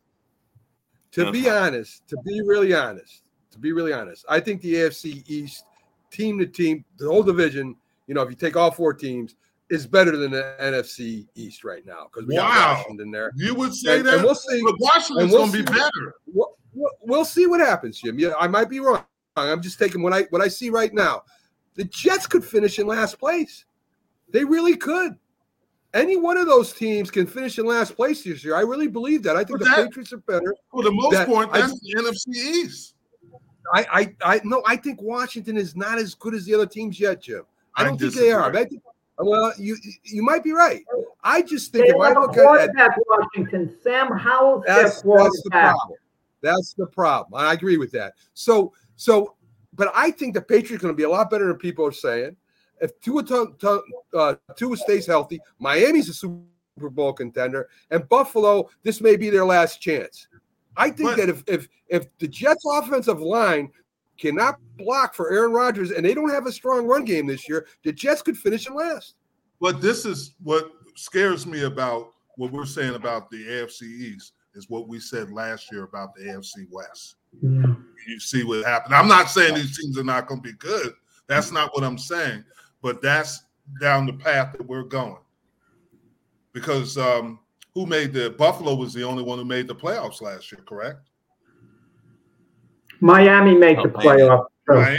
To be honest, to be really honest, to be really honest, I think the AFC East, team to team, the whole division, you know, if you take all four teams, is better than the NFC East right now because we Wow. got Washington there. You would say And, that? and we'll see. but Washington's we'll going to be better. We'll, we'll- we'll see what happens, Jim. Yeah, I might be wrong. I'm just taking what I what I see right now. The Jets could finish in last place. They really could. Any one of those teams can finish in last place this year. I really believe that. I think But the Patriots are better. For the most That- part, I- that's the NFC East. I, I, I no, I think Washington is not as good as the other teams yet, Jim. I I don't think they are. I think, well, you you might be right. I just think They if I look at Washington. Sam Howell's that's that's the problem. That's the problem. I agree with that. So so, but I think the Patriots are going to be a lot better than people are saying. If Tua, Tua, Tua, uh, Tua stays healthy, Miami's a Super Bowl contender, and Buffalo, this may be their last chance. I think But- that if if if the Jets' offensive line cannot block for Aaron Rodgers and they don't have a strong run game this year, the Jets could finish in last. But this is what scares me about what we're saying about the AFC East is what we said last year about the AFC West. You see what happened. I'm not saying these teams are not going to be good. That's not what I'm saying. But that's down the path that we're going. Because um, who made the Buffalo was the only one who made the playoffs last year, correct? Miami made Oh, the Miami. playoff. too. Miami.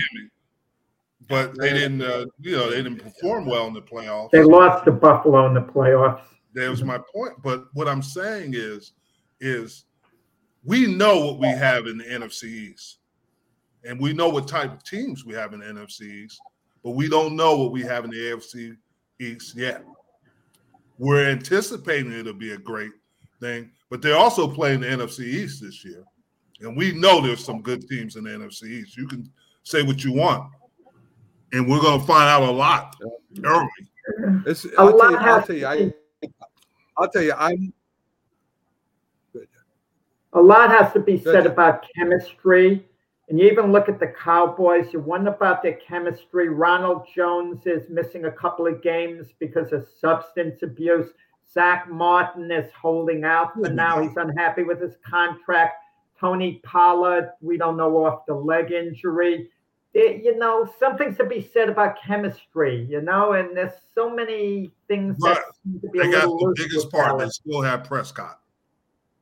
But they didn't, uh, you know, they didn't perform well in the playoffs. They lost to Buffalo in the playoffs. That was my point. But what I'm saying is, is we know what we have in the NFC East, and we know what type of teams we have in the NFC East, but we don't know what we have in the AFC East yet. We're anticipating it'll be a great thing, but they're also playing the NFC East this year, and we know there's some good teams in the NFC East. You can say what you want, and we're going to find out a lot early. It's, A I'll, tell lot you, I'll has tell you, to I, I'll tell you, I'm A lot has to be said Good. about chemistry. And you even look at the Cowboys, you wonder about their chemistry. Ronald Jones is missing a couple of games because of substance abuse. Zack Martin is holding out for now. He's unhappy with his contract. Tony Pollard, we don't know off the leg injury. It- you know, something's to be said about chemistry, you know, and there's so many things that Right. seem to be a They got the biggest part. that. They still have Prescott.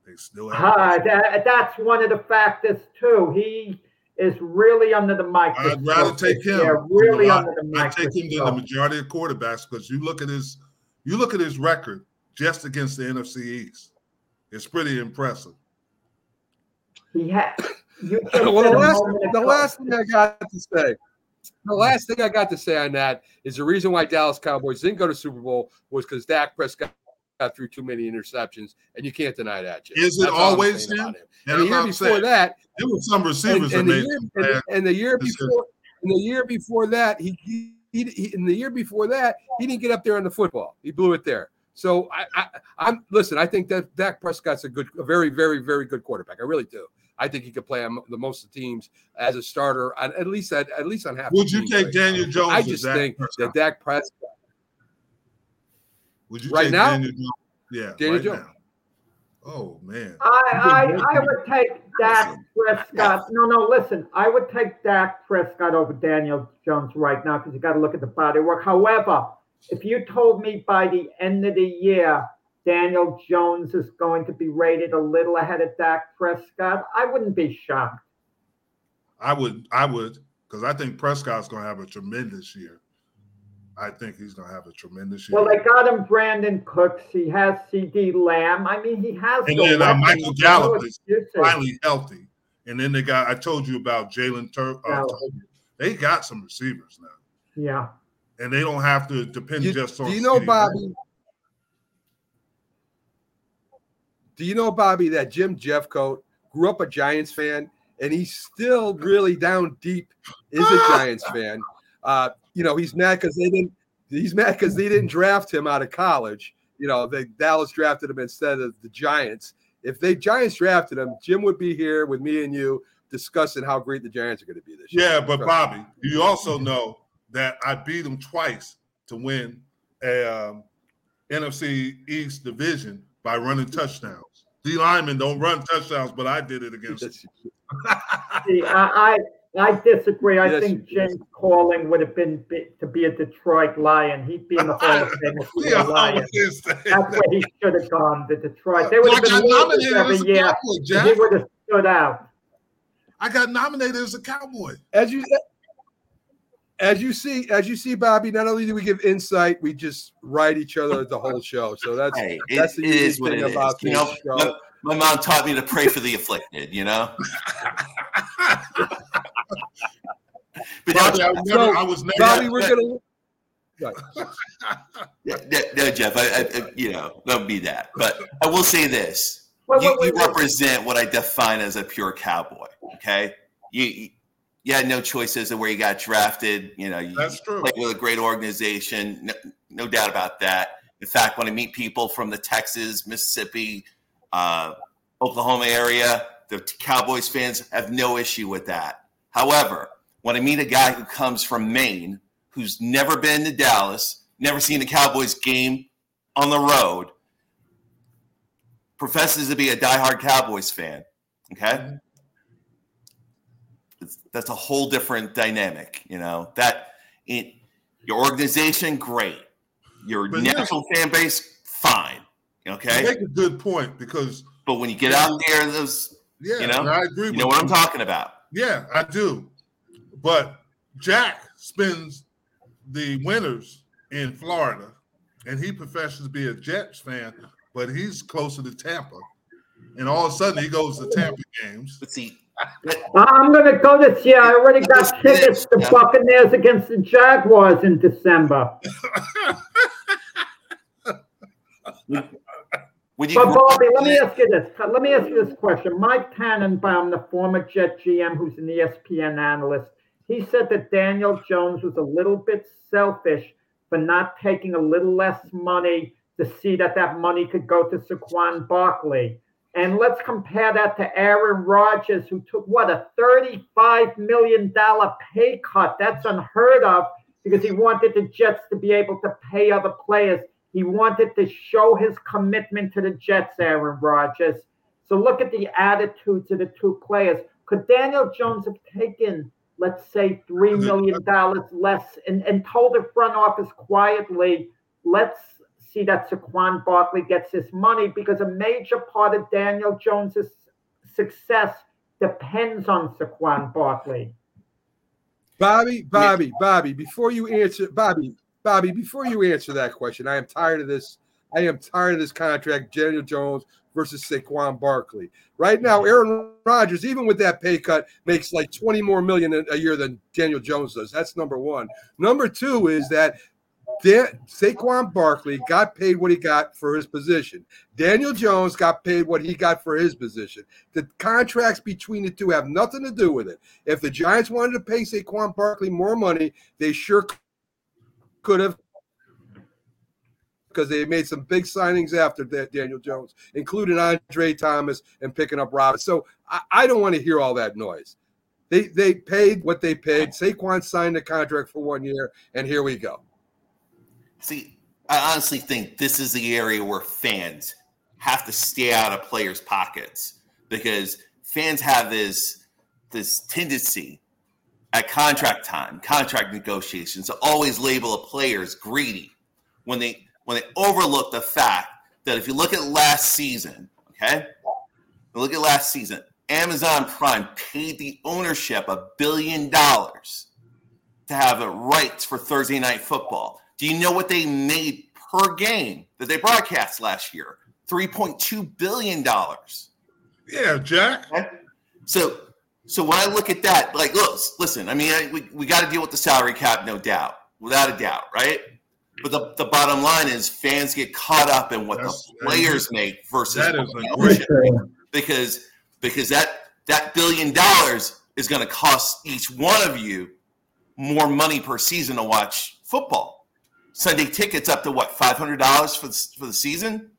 They still have. Ah, that, that's one of the factors too. He is really under the microscope. I'd rather take him. Yeah, really I- under the I take him than the majority of quarterbacks because you look at his, you look at his record just against the NFC East. It's pretty impressive. He had. You well, the last, the last thing I got to say, the last thing I got to say on that is the reason why Dallas Cowboys didn't go to Super Bowl was because Dak Prescott got through too many interceptions, and you can't deny that. Jim. Is it That's always him? him. And And the year before saying- that, There were some receivers and that the year, and, and the year before, and the year before that, he, he, he, he- in the year before that, he didn't get up there on the football. He blew it there. So I, I, I'm listen. I think that Dak Prescott's a good, a very, very, very good quarterback. I really do. I think he could play on the most of the teams as a starter, on, at least at, at least on half. the Would you take right now. Daniel Jones? I just Dak think Prescott? that Dak Prescott, Would you Right take now? Daniel Jones? Yeah, Daniel right Jones. now. Oh man, I, I, I would take Dak Prescott. No, no, listen. I would take Dak Prescott over Daniel Jones right now because you got to look at the body work. However, if you told me by the end of the year Daniel Jones is going to be rated a little ahead of Dak Prescott, I wouldn't be shocked. I would, I would, because I think Prescott's going to have a tremendous year. I think he's going to have a tremendous year. Well, they got him Brandin Cooks. He has CeeDee Lamb. I mean, he has. And the then, uh. Michael No Gallup is finally healthy. And then they got, I told you about Jalen Tur- uh, They got some receivers now, Yeah. and they don't have to depend You- just on. do you know CeeDee Bobby? Lamb. Do you know Bobby that Jim Jeffcoat grew up a Giants fan, and he's still really down deep is a Giants fan. Uh, you know, he's mad because they didn't. He's mad because they didn't draft him out of college. You know, they Dallas drafted him instead of the Giants. If they Giants drafted him, Jim would be here with me and you discussing how great the Giants are going to be this year. Yeah, but. Bobby, you also know that I beat them twice to win a um, NFC East division by running touchdowns. D linemen don't run touchdowns, but I did it against. them. That's- See, I, I I disagree. I Yes, think you do. James Calling would have been be, to be a Detroit Lion. He'd be in the Hall of Fame if he We were a Lion. That's that. where he should have gone. The Detroit. They would I have been got losers nominated every as a year. Cowboy, and Jack. He would have stood out. I got nominated as a Cowboy. as you as you see as you see bobby not only do we give insight we just write each other the whole show so that's Hey, it, that's the it unique what thing it is. about You this know, show. my, my mom taught me to pray for the afflicted. You know. but Bobby, no, I, was So, never, I was never. bobby we're gonna right. no, no, Jeff, I, I, you know, don't be that. But I will say this: Wait, you, wait, wait, you wait. represent what I define as a pure cowboy. Okay, you you- had no choices of where you got drafted. You know, you That's true. played with a great organization, no, no doubt about that. In fact, when I meet people from the Texas, Mississippi, uh, Oklahoma area, the Cowboys fans have no issue with that. However, when I meet a guy who comes from Maine, who's never been to Dallas, never seen a Cowboys game on the road, professes to be a diehard Cowboys fan, okay? That's a whole different dynamic, you know. That it, your organization, great. Your But national fan base, fine. You Okay. make a good point because But when you get out there, those yeah, You know? I agree. you know what I'm talking about. Yeah, I do. But Jack spends the winters in Florida, and he professes to be a Jets fan, but he's closer to Tampa. And all of a sudden, he goes to Tampa games. But see, I'm going to go this year. I already got tickets to. Buccaneers against the Jaguars in December. when you But Bobby, let me ask you this. Let me ask you this question. Mike Tannenbaum, the former Jet GM, who's an ESPN analyst, he said that Daniel Jones was a little bit selfish for not taking a little less money to see that that money could go to Saquon Barkley. And let's compare that to Aaron Rodgers, who took what a $35 million pay cut. That's unheard of because he wanted the Jets to be able to pay other players. He wanted to show his commitment to the Jets, Aaron Rodgers. So look at the attitudes of the two players. Could Daniel Jones have taken, let's say, $3 million less and, and told the front office quietly, let's see that Saquon Barkley gets his money because a major part of Daniel Jones's success depends on Saquon Barkley. Bobby, Bobby, Bobby, before you answer, Bobby, Bobby, before you answer that question, I am tired of this I am tired of this contract, Daniel Jones versus Saquon Barkley. Right now, Aaron Rodgers, even with that pay cut, makes like 20 more million a year than Daniel Jones does. That's number one. Number two is that Dan- Saquon Barkley got paid what he got for his position. Daniel Jones got paid what he got for his position. The contracts between the two have nothing to do with it. If the Giants wanted to pay Saquon Barkley more money, they sure could have because they made some big signings after that, Daniel Jones, including Andre Thomas and picking up Robert. So I, I don't want to hear all that noise. They they paid what they paid. Saquon signed a contract for one year, and here we go. See, I honestly think this is the area where fans have to stay out of players' pockets because fans have this this tendency at contract time, contract negotiations, to always label a player as greedy when they when they overlook the fact that if you look at last season, okay, look at last season, Amazon Prime paid the ownership a billion dollars to have the rights for Thursday night football. Do you know what they made per game that they broadcast last year? $3.2 billion. Yeah, Jack. Okay? So so when I look at that, like, look, listen, I mean, I, we, we got to deal with the salary cap, no doubt, without a doubt, right? But the, the bottom line is fans get caught up in what That's- the players make versus That is a great because because that that billion dollars is going to cost each one of you more money per season to watch football. Sunday tickets up to what five hundred dollars for the, for the season.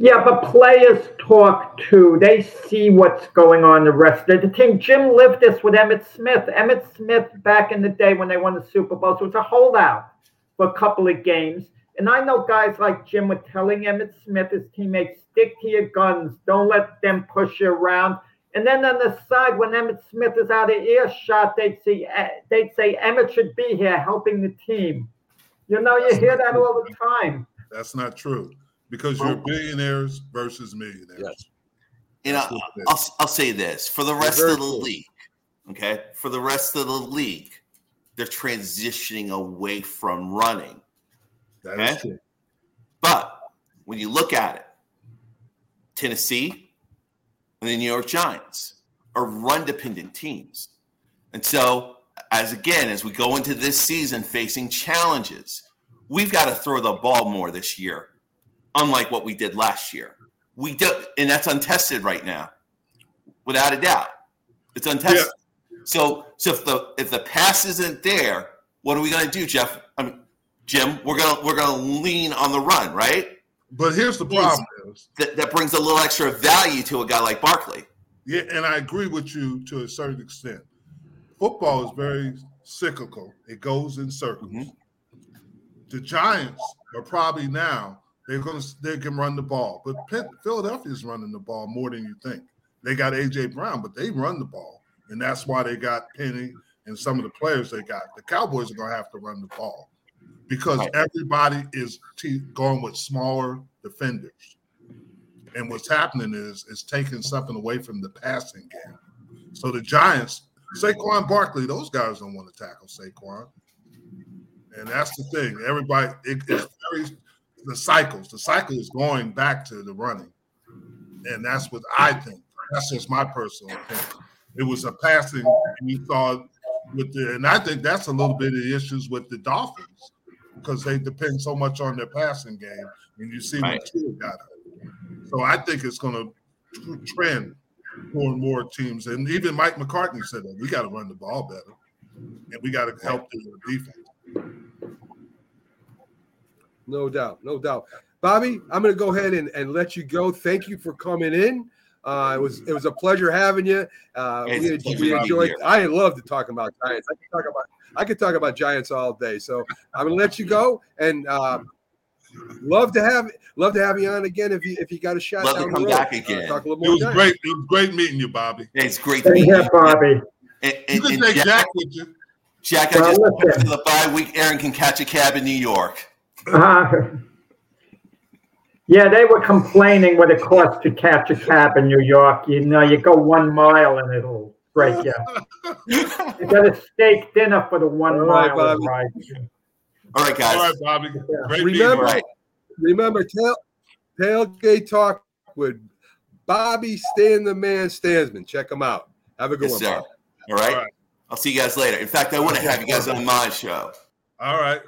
Yeah, but players talk too. They see what's going on the rest of the team. Jim lived this with Emmitt Smith. Emmitt Smith, back in the day when they won the Super Bowls, was a holdout for a couple of games. And I know guys like Jim were telling Emmitt Smith, his teammates, stick to your guns. Don't let them push you around. And then on the side, when Emmitt Smith is out of earshot, they'd see eh, they'd say Emmitt should be here helping the team. You know, you hear that all the time. That's not true because you're billionaires versus millionaires. Yes. You know, That's what it is. I'll, I'll say this for the rest of the cool. league, okay? For the rest of the league, they're transitioning away from running. That is Okay. true. But when you look at it, Tennessee and the New York Giants are run dependent teams. And so, as again, as we go into this season facing challenges, we've got to throw the ball more this year, unlike what we did last year. We do, and that's untested right now, without a doubt. It's untested. So, so if the if the pass isn't there, what are we going to do, Jeff? I mean, Jim, we're gonna we're gonna lean on the run, right? But here's the problem is, That that brings a little extra value to a guy like Barkley. yeah, and I agree with you to a certain extent. Football is very cyclical. It goes in circles. Mhm. The Giants are probably now they're going to they can run the ball, but Penn, Philadelphia's running the ball more than you think. They got AJ Brown, but they run the ball, and that's why they got Penny and some of the players they got. The Cowboys are going to have to run the ball because Right. everybody is t- going with smaller defenders. And what's happening is it's taking something away from the passing game. So the Giants, Saquon Barkley, those guys don't want to tackle Saquon. And that's the thing. Everybody, it, it's very the cycles. The cycle is going back to the running, and that's what I think. That's just my personal opinion. It was a passing we saw with the, and I think that's a little bit of the issues with the Dolphins because they depend so much on their passing game, and you see Right. what Tua got. So I think it's going to trend more and more teams, and even Mike McCartney said that we got to run the ball better, and we got to help the defense. No doubt, no doubt. Bobby, I'm going to go ahead and, and let you go. Thank you for coming in. Uh, it was it was a pleasure having you. Uh, we, a we enjoyed. I love to talk about Giants. I could talk about I could talk about Giants all day. So I'm going to let you go and uh, love to have love to have you on again if you if you got a shot. Love to down the come road. back Uh, again. talk a little more It was Giants. great. It was great meeting you, Bobby. It's great to Same meet here, you. Bobby. And, You and, can and take Jack, Jack with you. Jack, I Well, just listen. for the bye week. Aaron can catch a cab in New York. Uh, yeah, they were complaining what it costs to catch a cab in New York. You know, you go one mile and it'll break you. You got a steak dinner for the one All right, mile Bobby. ride. All right, guys. All right, Bobby. Great Remember, you. Right. remember tail, tailgate talk with Bobby Stan the Man Stansmann. Check him out. Have a good Yes, one. sir. All right. All right. I'll see you guys later. In fact, I want to have you guys on my show. All right.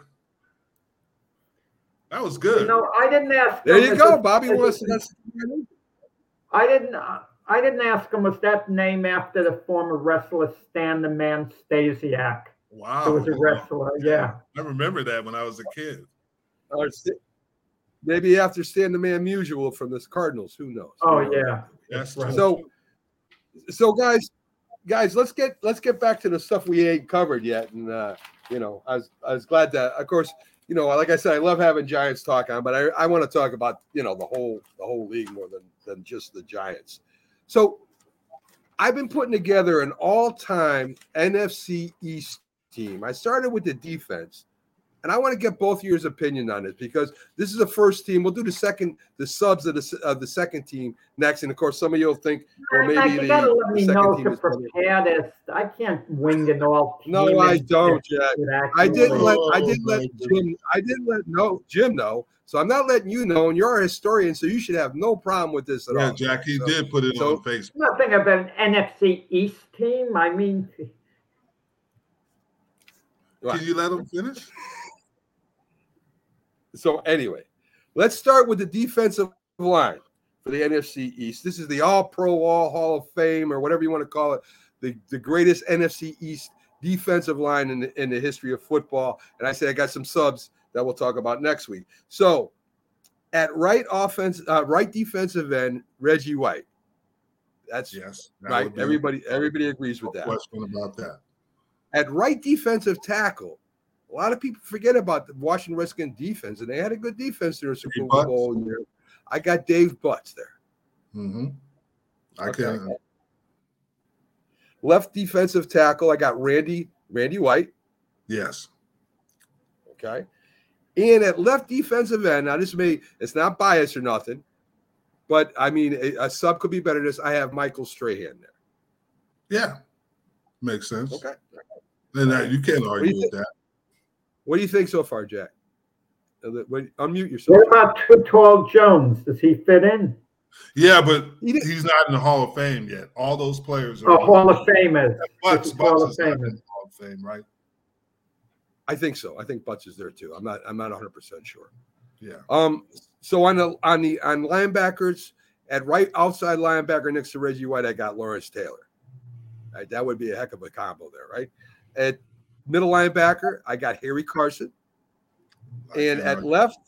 That was You good. know, I didn't ask. There you go. it- Bobby is wants it- I didn't. I didn't ask him. Was that name after the former wrestler Stan the Man Stasiak? wow. Who was a wrestler? Yeah. I remember that when I was a kid. Or Maybe after Stan the Man Musial from the Cardinals. Who knows? Oh Who knows? yeah. That's Right. So, so guys, guys, let's get let's get back to the stuff we ain't covered yet. And uh, you know, I was I was glad that, of course, you know, like I said, I love having Giants talk on, but I, I want to talk about you know the whole the whole league more than than just the Giants. So, I've been putting together an all-time NFC East team. I started with the defense. And I want to get both of your opinion on this because this is the first team. We'll do the second, the subs of the of the second team next, and of course, some of you'll think, well, maybe you the, gotta let the me second know team to is better. prepare this. I can't wing it all. No, I don't, Jack. I didn't accurately. let I Oh, didn't let Jim I didn't let no Jim know. So I'm not letting you know, and you're a historian, so you should have no problem with this at Yeah, all. Yeah, Jack, he So- did put it so- on Facebook. Nothing of an NFC East team. I mean, Can you let him finish? So anyway, let's start with the defensive line for the NFC East. This is the All Pro, All Hall of Fame, or whatever you want to call it, the, the greatest NFC East defensive line in the, in the history of football. And I say I got some subs that we'll talk about next week. So at right offense, uh, right defensive end, Reggie White. That's Yes. that right. Everybody, everybody agrees with no that. question about that. At right defensive tackle, a lot of people forget about the Washington Redskins defense, and they had a good defense during Super Dave Butz. Bowl year. I got Dave Butz there. hmm I Okay. can. Left defensive tackle, I got Randy Randy White. Yes. Okay. And at left defensive end, now this may it's not biased or nothing, but I mean a, a sub could be better than this. I have Michael Strahan there. Yeah. Makes sense. Okay. And uh, you can't argue you with that. What do you think so far, Jack? Uh, Unmute yourself. what about Too Tall Jones? Does he fit in? Yeah, but he's not in the Hall of Fame yet. All those players are. Oh, Hall of Famers. Butz, Hall Butz of is not in the Hall of Fame, right? I think so. I think Butz is there too. I'm not I'm not 100 percent sure. Yeah. Um, so on the on the on linebackers at right outside linebacker next to Reggie White, I got Lawrence Taylor. Right, that would be a heck of a combo there, right? At middle linebacker, I got Harry Carson, and at left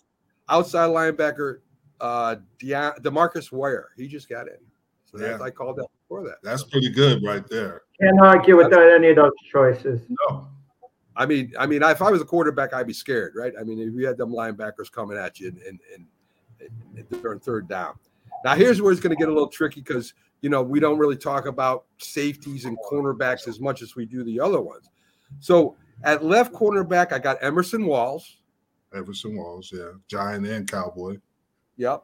outside linebacker, uh, De- DeMarcus Ware. He just got in, so that's Yeah. I called that before that. That's pretty good right there. Can't argue with any of those choices. No. I mean, I mean, if I was a quarterback, I'd be scared, right? I mean, if you had them linebackers coming at you and and, and, and during third down. Now, here's where it's going to get a little tricky because you know we don't really talk about safeties and cornerbacks as much as we do the other ones. So at left cornerback, I got Everson Walls. Everson Walls, yeah. Giant and Cowboy. Yep.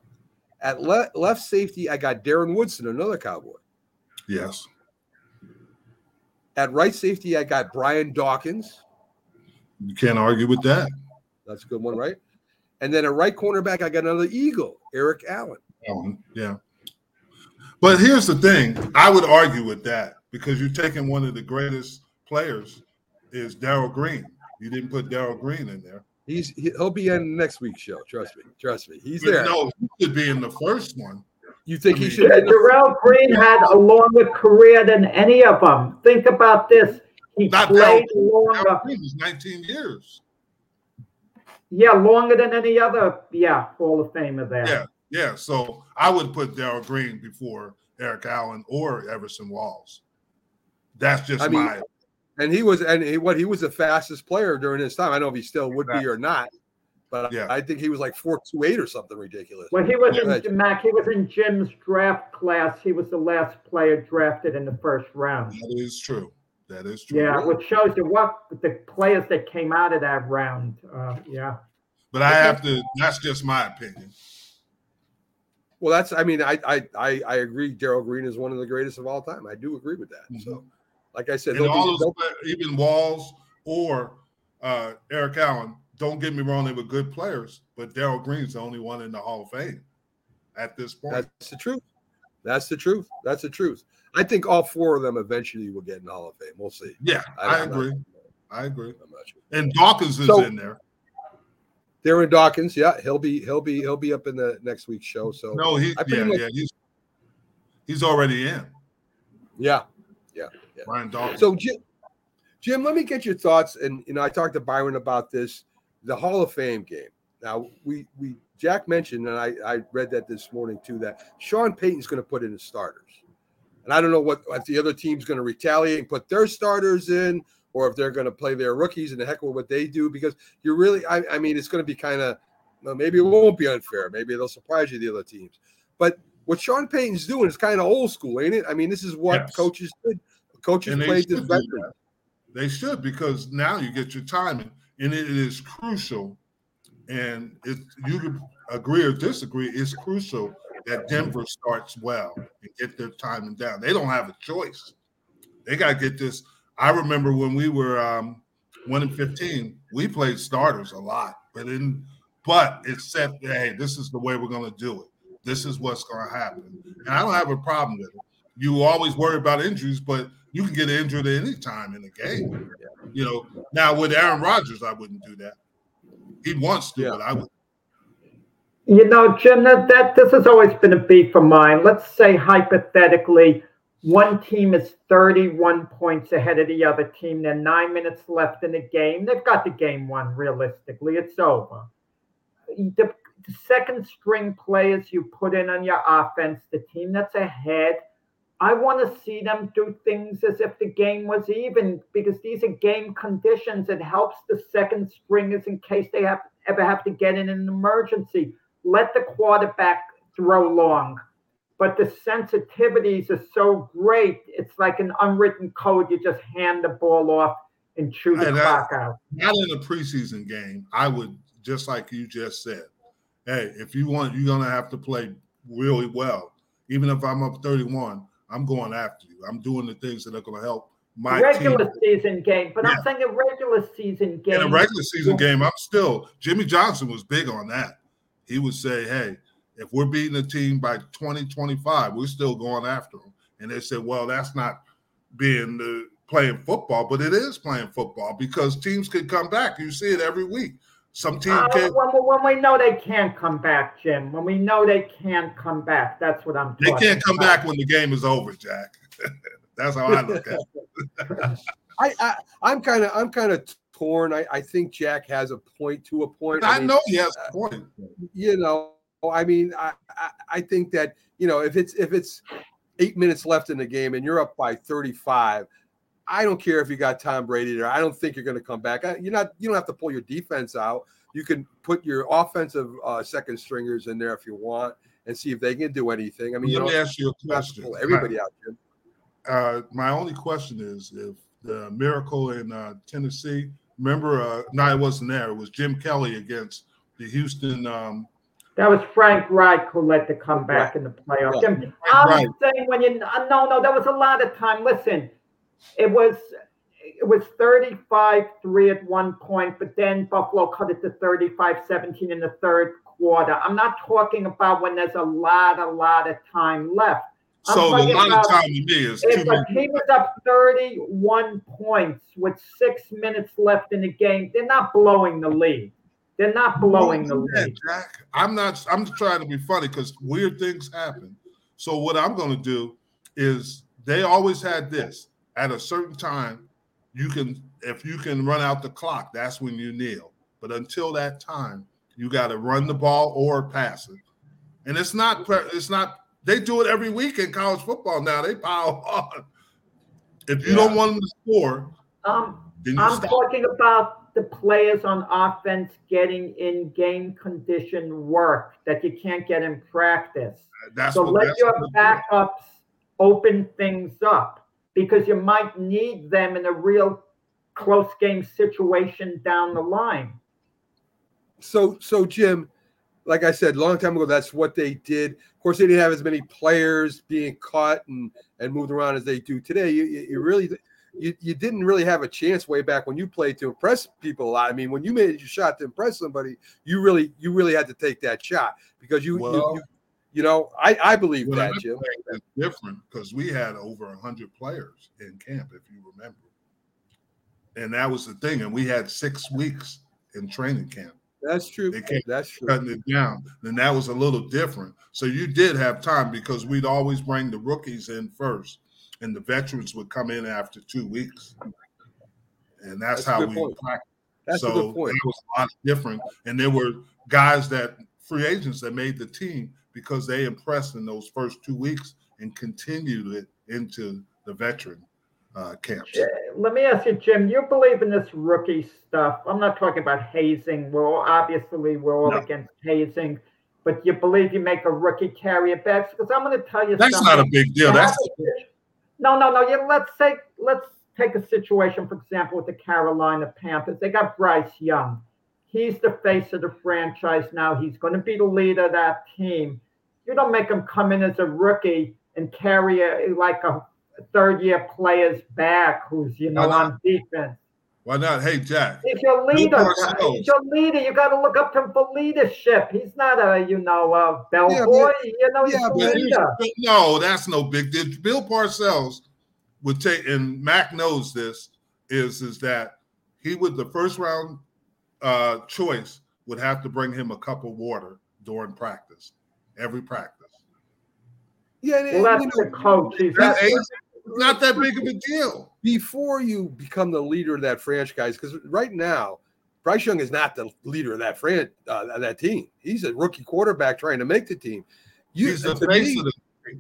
At le- left safety, I got Darren Woodson, another Cowboy. Yes. At right safety, I got Brian Dawkins. You can't argue with that. That's a good one, right? And then at right cornerback, I got another Eagle, Eric Allen. Allen, Yeah. But here's the thing. I would argue with that because you're taking one of the greatest players is Darrell Green. You didn't put Darrell Green in there. He's he- he'll be in next week's show. Trust me. Trust me. He's But there. No, he should be in the first one. You think I he mean- should? Be in Darrell Green had a longer career than any of them. Think about this. He Not played Darrell longer. Darrell Green was 19 years. Yeah, longer than any other. Yeah, Hall of Famer there. Yeah. Yeah. So I would put Darrell Green before Eric Allen or Everson Walls. That's just I mean, my and he was and he, what he was the fastest player during his time. I don't know if he still would be or not, but Yeah. I think he was like four two eight or something ridiculous. When he was Yeah. in Mac, he was in Jim's draft class. He was the last player drafted in the first round. that is true. That is true. Yeah, which shows you what the players that came out of that round. Uh, yeah. But I have to that's just my opinion. Well, that's I mean I I I, I agree. Darrell Green is one of the greatest of all time. I do agree with that. So, like I said, And all be- those even Walls or uh, Eric Allen, don't get me wrong, they were good players, but Darrell Green's the only one in the Hall of Fame at this point. That's the truth. That's the truth. That's the truth. I think all four of them eventually will get in the Hall of Fame. We'll see. Yeah, I, not- agree. I agree. I'm not sure. And Dawkins is So- in there. Darren Dawkins, yeah, he'll be he'll be he'll be up in the next week's show. So No, he yeah, much- yeah, he's he's already in. yeah. Brian Dawkins. So Jim, Jim, let me get your thoughts. And you know, I talked to Byron about this, the Hall of Fame game. Now we we Jack mentioned, and I I read that this morning too, that Sean Payton's going to put in his starters. And I don't know what if the other team's going to retaliate and put their starters in, or if they're going to play their rookies and the heck with what they do. Because you're really, I, I mean, it's going to be kind of, well, maybe it won't be unfair. Maybe they'll surprise you, the other teams. But what Sean Payton's doing is kind of old school, ain't it? I mean, this is what Yes. coaches did. Coaches And they played this should do veteran. that. They should because now you get your timing, and it is crucial. And it, you can agree or disagree. It's crucial that Denver starts well and get their timing down. They don't have a choice. They got to get this. I remember when we were um, one and fifteen, we played starters a lot, but in but it said, hey, this is the way we're going to do it. This is what's going to happen, and I don't have a problem with it. You always worry about injuries, but you can get injured at any time in the game. You know, now with Aaron Rodgers, I wouldn't do that. He wants to, Yeah. but I would. You know, Jim, that, that this has always been a beef of mine. Let's say hypothetically, one team is 31 points ahead of the other team. They're nine minutes left in the game. They've got the game won realistically. It's over. The, the second string players you put in on your offense, the team that's ahead, I want to see them do things as if the game was even because these are game conditions. It helps the second stringers in case they have ever have to get in an emergency. Let the quarterback throw long. But the sensitivities are so great. It's like an unwritten code. You just hand the ball off and chew the And clock out. Not in a preseason game. I would just like you just said. Hey, if you want, you're gonna have to play really well. Even if I'm up 31, I'm going after you. I'm doing the things that are gonna help my regular team. season game, but Yeah. I'm saying a regular season game. In a regular season game, I'm still Jimmy Johnson was big on that. He would say, Hey, if we're beating a team by 2025, we're still going after them. And they said, Well, that's not being the playing football, but it is playing football because teams could come back. You see it every week. Some team Uh, can when, when we know they can't come back, Jim. When we know they can't come back, that's what I'm. they can't come about. back when the game is over, Jack. that's how I look at it. I, I I'm kind of I'm kind of torn. I, I think Jack has a point to a point. I mean, know he has a point. you know, I mean, I, I I think that you know if it's if it's eight minutes left in the game and you're up by 35, I don't care if you got Tom Brady there. I don't think you're going to come back. You're not. You don't have to pull your defense out. You can put your offensive uh, second stringers in there if you want and see if they can do anything. I mean, you Let know, me ask you a you don't have to question. pull everybody out. Jim. uh, my only question is if the miracle in uh, Tennessee, remember, uh, no, it wasn't there. It was Jim Kelly against the Houston. Um, That was Frank Reich who led the comeback in the playoffs. Right. I'm Right. saying when you uh, no no there was a lot of time. Listen, it was it was 35-3 at one point, but then Buffalo cut it to 35-17 in the third quarter. I'm not talking about when there's a lot, a lot of time left. I'm so the amount of time me is too If a team is up 31 points with six minutes left in the game, they're not blowing the lead. They're not blowing the lead. Jack. I'm not. I'm just trying to be funny because weird things happen. So what I'm going to do is they always had this at a certain time. You can, if you can run out the clock, that's when you kneel. But until that time, you got to run the ball or pass it. And it's not. It's not. They do it every week in college football now. They pile on. If you don't want them to score, Um, I'm stop. talking about the players on offense getting in game condition work that you can't get in practice. That's So what. let your backups open things up because you might need them in a real close game situation down the line. So, so Jim, like I said, a long time ago, that's what they did. Of course, they didn't have as many players being caught and and moved around as they do today. You, you, you really, you, you didn't really have a chance way back when you played to impress people a lot. I mean, when you made your shot to impress somebody, you really you really had to take that shot because you Well, you, you, you know I I believe Well, that I'm Jim. It's different because we had over hundred players in camp, if you remember, and that was the thing. And we had six weeks in training camp, That's true. They can't That's true. cutting it down. Then that was a little different. So you did have time because we'd always bring the rookies in first, and the veterans would come in after two weeks, and that's, That's how we point. practiced. That's so a good point. It was a lot different, and there were guys that free agents that made the team because they impressed in those first two weeks and continued it into the veteran uh, camps. Let me ask you, Jim. You believe in this rookie stuff? I'm not talking about hazing. We're all, obviously we're all No. against hazing, but you believe you make a rookie carry a back? Because I'm going to tell you That's something. not a big deal. That's no, no, no. Yeah, let's say let's take a situation, for example, with the Carolina Panthers. They got Bryce Young. He's the face of the franchise now. He's going to be the leader of that team. You don't make him come in as a rookie and carry a, like a third year player's back who's you know on defense. why not? Hey, Jack. He's your leader. He's your leader. You got to look up to him for leadership. He's not a you know a bellboy. but- you know he's yeah, a but- leader. No, that's no big deal. Bill Parcells would take, and Mac knows this, is is that he would the first round uh, choice would have to bring him a cup of water during practice, every practice. Yeah, and- Well, that's you the coach. He's That not, not that big of a deal. before you become the leader of that franchise, because right now, Bryce Young is not the leader of that fran uh, that team. He's a rookie quarterback trying to make the team. You, He's the face me- of the.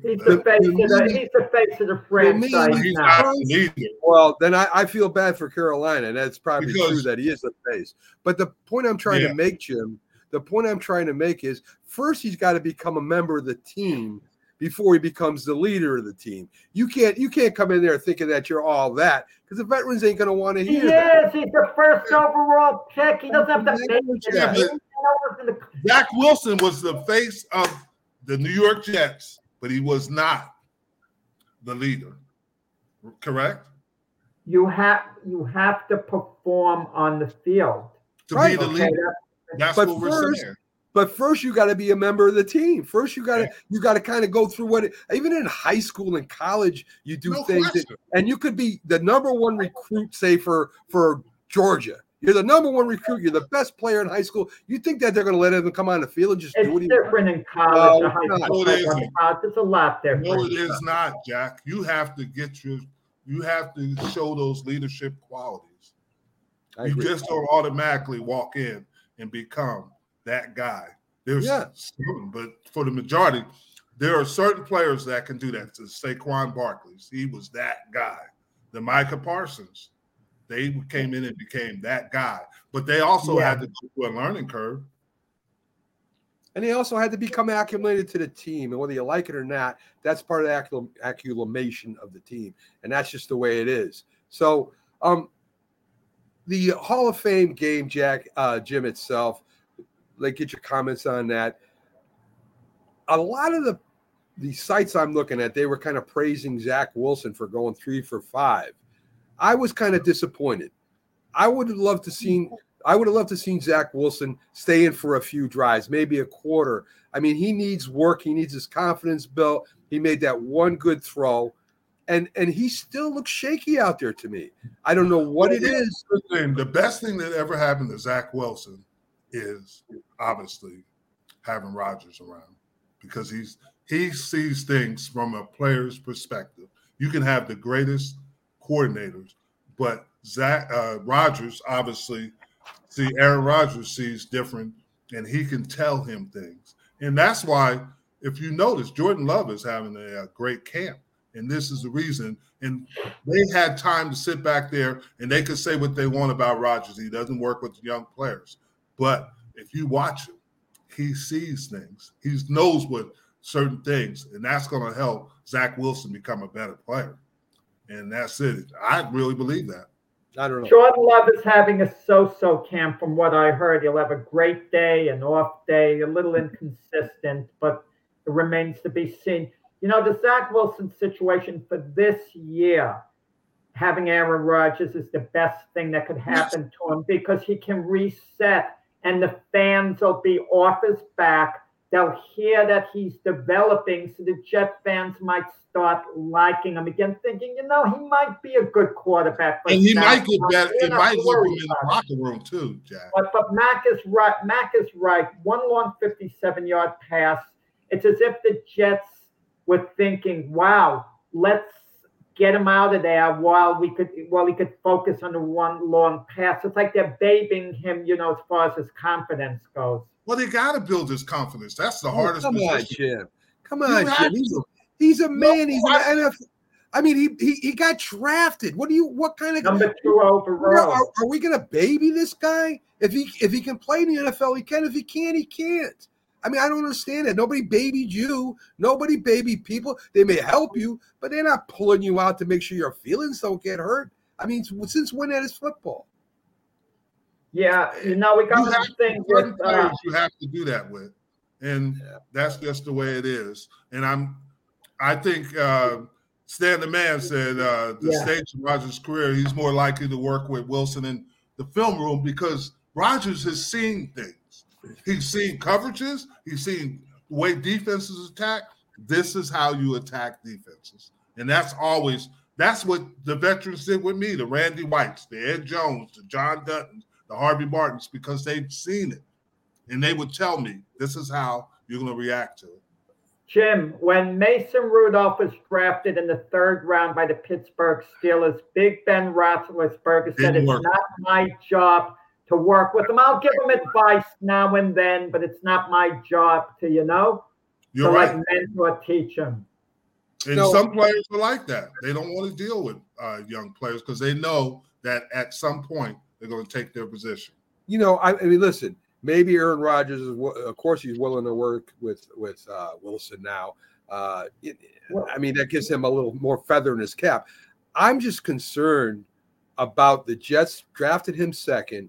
He's the face of the he's the face of the me, franchise He's now. not the leader. Well, then I, I feel bad for Carolina, and that's probably Because- true that he is the face. But the point I'm trying Yeah. to make, Jim, the point I'm trying to make is first he's got to become a member of the team before he becomes the leader of the team. You can't you can't come in there thinking that you're all that because the veterans ain't going to want to He hear that. is. He's the first overall pick. He doesn't have to make it. Yeah, He but- knows in the- Zach Wilson was the face of the New York Jets, but he was not the leader. Correct? You have you have to perform on the field. To Right, be the Okay, leader. That's But what we're first- saying. But first, you got to be a member of the team. First, you got to Yeah. you got to kind of go through what it, even in high school and college, you do No things, that, and you could be the number one recruit, say for for Georgia. You're the number one recruit. You're the best player in high school. You think that they're going to let him come on the field and just do It's what he different in college. No, or high it's school, No, it like, isn't. uh, It's a lot different. No, it is not, Jack. You have to get your you have to show those leadership qualities. I You agree. just don't automatically walk in and become that guy. There's Yeah. some, but for the majority, there are certain players that can do that. The Saquon Barkley's, he was that guy. The Micah Parsons, they came in and became that guy. But they also Yeah. had to go through a learning curve. And they also had to become acclimated to the team. And whether you like it or not, that's part of the acclim- acclimation of the team. And that's just the way it is. So, um, the Hall of Fame game, Jack, uh, Jim itself, like get your comments on that. A lot of the the sites I'm looking at, they were kind of praising Zach Wilson for going three for five. I was kind of disappointed. I would have loved to seen I would have loved to seen Zach Wilson stay in for a few drives, maybe a quarter. I mean, he needs work. He needs his confidence built. He made that one good throw, and and he still looks shaky out there to me. I don't know what it is. The best thing that ever happened to Zach Wilson is obviously having Rodgers around because he's he sees things from a player's perspective. You can have the greatest coordinators, but Zach uh, Rodgers obviously see Aaron Rodgers sees different, and he can tell him things, and that's why if you notice, Jordan Love is having a, a great camp, and this is the reason. And they had time to sit back there, and they could say what they want about Rodgers. He doesn't work with young players, but if you watch him, he sees things. He knows what certain things, and that's going to help Zach Wilson become a better player. And that's it. I really believe that. I don't know. Jordan Love is having a so-so camp from what I heard. He'll have a great day, an off day, a little inconsistent, but it remains to be seen. You know, the Zach Wilson situation for this year having Aaron Rodgers is the best thing that could happen yes. to him because he can reset and the fans will be off his back. They'll hear that he's developing, so the Jet fans might start liking him again, thinking, you know, he might be a good quarterback. And he might get better. It might him in the locker room too, Jack. But but Mac is right. Mac is right. One long 57-yard pass. It's as if the Jets were thinking, wow, let's get him out of there while we could while he could focus on the one long pass. It's like they're babying him, you know, as far as his confidence goes. Well, they got to build his confidence. That's the oh, hardest. Come position. on, Jim. Come on, Jim. He's a, he's a man. No, he's an NFL. I mean, he, he he got drafted. What do you? What kind of number two overall? Are, are we going to baby this guy? If he if he can play in the NFL, he can. If he can't, he can't. I mean, I don't understand it. Nobody babied you. Nobody babied people. They may help you, but they're not pulling you out to make sure your feelings don't get hurt. I mean, since when that is football? Yeah, you know, we got some things with uh, you have to do that with, and yeah. that's just the way it is. And I'm, I think uh, Stan the Man said uh, the yeah. stage of Rodgers' career, he's more likely to work with Wilson in the film room because Rodgers has seen things. He's seen coverages. He's seen the way defenses attack. This is how you attack defenses, and that's always that's what the veterans did with me. The Randy Whites, the Ed Jones, the John Dutton, the Harvey Martins, because they've seen it, and they would tell me this is how you're going to react to it. Jim, when Mason Rudolph was drafted in the third round by the Pittsburgh Steelers, Big Ben Roethlisberger said, "It's work. not my job to work with them. I'll give them advice now and then, but it's not my job to, you know, You're to right. like mentor, teach them. And no. some players are like that. They don't want to deal with uh, young players because they know that at some point they're going to take their position. You know, I, I mean, listen. Maybe Aaron Rodgers is, of course, he's willing to work with with uh, Wilson now. Uh, it, I mean, that gives him a little more feather in his cap. I'm just concerned about the Jets drafted him second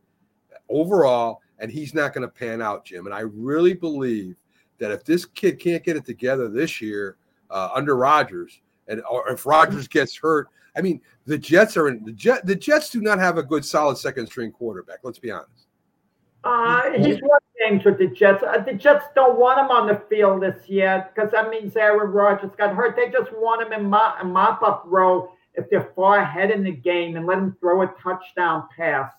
overall, and he's not going to pan out, Jim. And I really believe that if this kid can't get it together this year uh, under Rodgers, and or if Rodgers gets hurt, I mean, the Jets are in the Jet. The Jets do not have a good, solid second string quarterback. Let's be honest. Uh, he's won games with the Jets. Uh, the Jets don't want him on the field this year because that means Aaron Rodgers got hurt. They just want him in mop, mop up row if they're far ahead in the game and let him throw a touchdown pass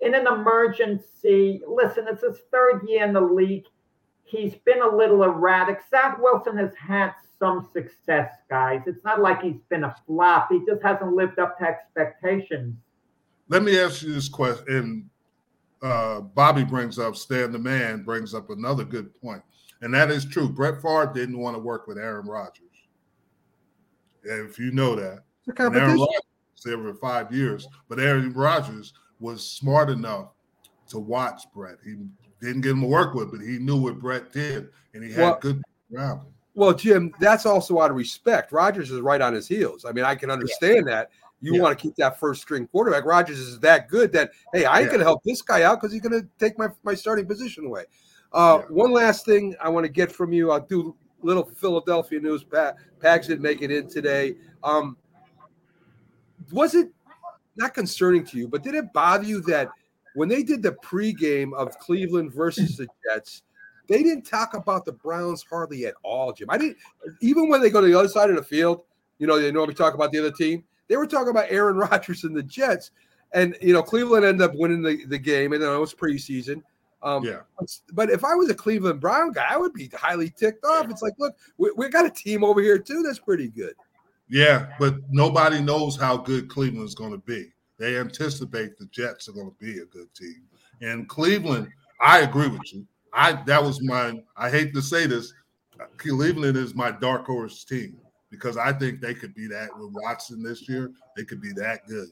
in an emergency. Listen, it's his third year in the league. He's been a little erratic. Zach Wilson has had some success, guys. It's not like he's been a flop. He just hasn't lived up to expectations. Let me ask you this question. And uh, Bobby brings up, Stan the Man brings up another good point. And that is true. Brett Favre didn't want to work with Aaron Rodgers. If you know that. Aaron Rodgers there for five years, but Aaron Rodgers was smart enough to watch Brett. He didn't get him to work with, but he knew what Brett did, and he had well, good around him. Well, Jim, that's also out of respect. Rodgers is right on his heels. I mean, I can understand yeah. that. You yeah. want to keep that first string quarterback. Rodgers is that good that hey, I ain't yeah. gonna help this guy out because he's gonna take my my starting position away. Uh, one last thing I want to get from you. I'll do little Philadelphia news. Pags didn't make it in today. Um, was it not concerning to you, but did it bother you that when they did the pregame of Cleveland versus the Jets, they didn't talk about the Browns hardly at all, Jim? I didn't even when they go to the other side of the field, you know, they normally talk about the other team. They were talking about Aaron Rodgers and the Jets. And you know, Cleveland ended up winning the, the game, and then it was preseason. Um, yeah. But if I was a Cleveland Brown guy, I would be highly ticked off. It's like, look, we, we got a team over here too that's pretty good. Yeah, but nobody knows how good Cleveland's going to be. They anticipate the Jets are going to be a good team. And Cleveland, I agree with you. I that was my. I hate to say this, Cleveland is my dark horse team because I think they could be that with Watson this year. They could be that good.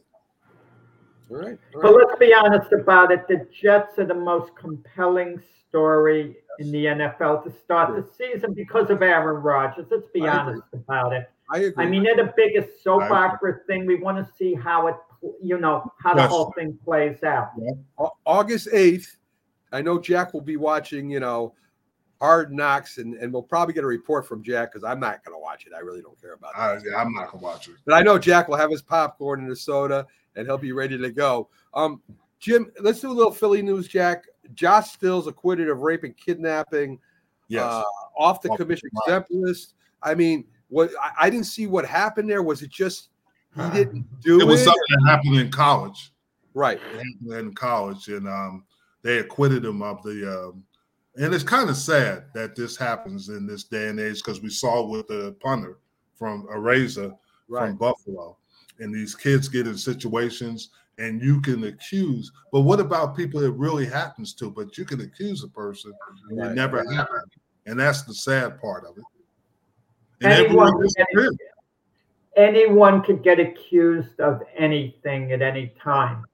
All right. All right. But let's be honest about it. The Jets are the most compelling story in the NFL to start the season because of Aaron Rodgers. Let's be I honest agree. about it. I agree. I mean, they're the biggest soap opera thing. We want to see how it, you know, how the whole thing plays out. August 8th. I know Jack will be watching, you know, Hard Knocks, and, and we'll probably get a report from Jack because I'm not going to watch it. I really don't care about it. I, yeah, I'm not gonna watch it. But I know Jack will have his popcorn and his soda, and he'll be ready to go. Um, Jim, let's do a little Philly news, Jack. Josh Sills acquitted of rape and kidnapping, Yes. uh, off the Off commission exempt list. I mean, what I, I didn't see what happened there. Was it just he didn't do it? it was something that happened in college. right. It happened in college, and um, they acquitted him of the. Um, and it's kind of sad that this happens in this day and age because we saw with the punter from Araiza Right. from Buffalo, and these kids get in situations and you can accuse. But what about people it really happens to? But you can accuse a person and Right. it never happened, and that's the sad part of it. Anyone everyone can anyone could get accused of anything at any time.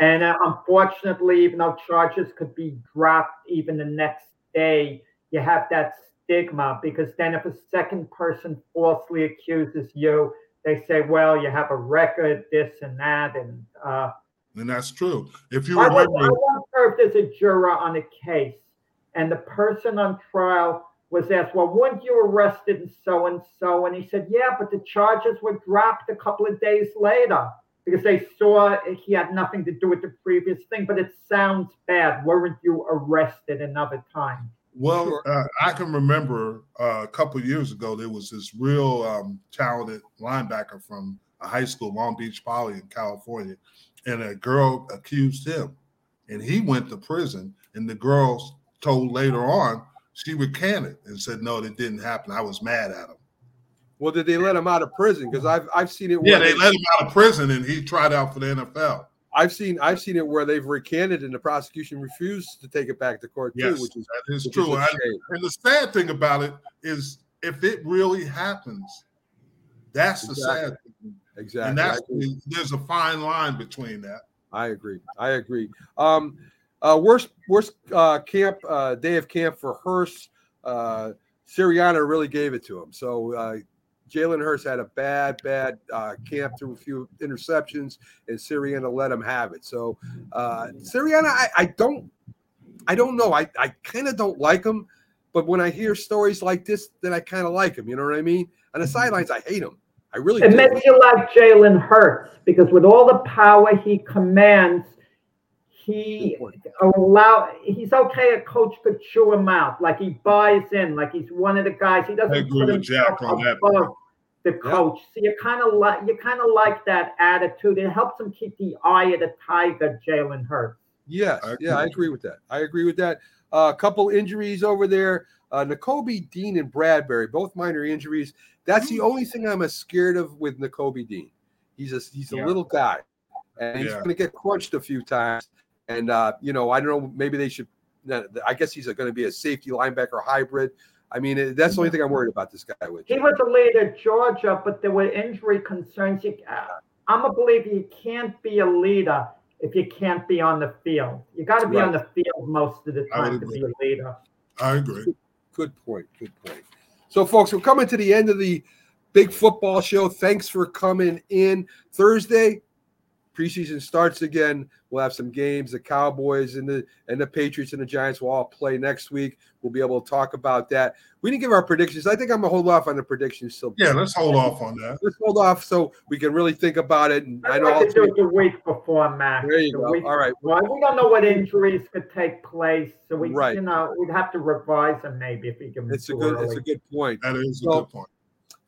And uh, unfortunately, even though charges could be dropped even the next day, you have that stigma because then if a second person falsely accuses you, they say, well, you have a record, this and that. And uh, and that's true. If you I, was, remember, I once served as a juror on a case, and the person on trial was asked, Well, weren't you arrested and so and so? And he said, Yeah, but the charges were dropped a couple of days later because they saw he had nothing to do with the previous thing. But it sounds bad. Weren't you arrested another time? Well, uh, I can remember uh, a couple years ago there was this real um, talented linebacker from a high school, Long Beach Poly in California, and a girl accused him, and he went to prison. And the girl told later on she recanted and said, "No, that didn't happen. I was mad at him." Well, did they let him out of prison? Because I've I've seen it. Yeah, where they let him out of prison, and he tried out for the NFL. I've seen I've seen it where they've recanted and the prosecution refused to take it back to court too, which is that is true. Is a And- the sad thing about it is, if it really happens, that's the sad thing. Exactly. And I that's there's a fine line between that. I agree. I agree. Um, uh, worst worst uh, camp uh, day of camp for Hurts. Uh, Sirianni really gave it to him. So uh, Jalen Hurts had a bad, bad uh, camp through a few interceptions, and Sirianni let him have it. So uh, Sirianni, I, I don't, I don't know. I, I kind of don't like him, but when I hear stories like this, then I kind of like him. You know what I mean? On the sidelines, I hate him. I really It do. makes you like Jalen Hurts because with all the power he commands, he allow he's okay. A coach could chew him out, like he buys in, like he's one of the guys. He doesn't I agree put with Jack himself on that above the coach. So you kind of like you kind of like that attitude. It helps him keep the eye of the tiger, Jalen Hurts. Yes, I yeah, I agree. agree with that. I agree with that. A couple injuries over there. Uh, Nakobe Dean and Bradberry, both minor injuries. That's the only thing I'm as scared of with Nakobe Dean. He's a he's a Yeah. little guy, and he's Yeah. going to get crunched a few times. And uh, you know, I don't know. Maybe they should. I guess he's going to be a safety linebacker hybrid. I mean, that's the only thing I'm worried about this guy with. He was a leader at Georgia, but there were injury concerns. You, uh, I'm a believer you can't be a leader if you can't be on the field. You got to be on the field most of the time to be a leader. I agree. Good point. Good point. So, folks, we're coming to the end of the big football show. Thanks for coming in. Thursday, preseason starts again. We'll have some games. The Cowboys and the and the Patriots and the Giants will all play next week. We'll be able to talk about that. We didn't give our predictions. I think I'm gonna hold off on the predictions still. Yeah, let's hold off on that. Let's hold off so we can really think about it. And I I'd know all like to do it the week before, Mac. There you The go. week- All right. Well, we don't know what injuries could take place, so we, Right. you know, we'd have to revise them maybe if we can. It's a good. early. It's a good point. That is a good point.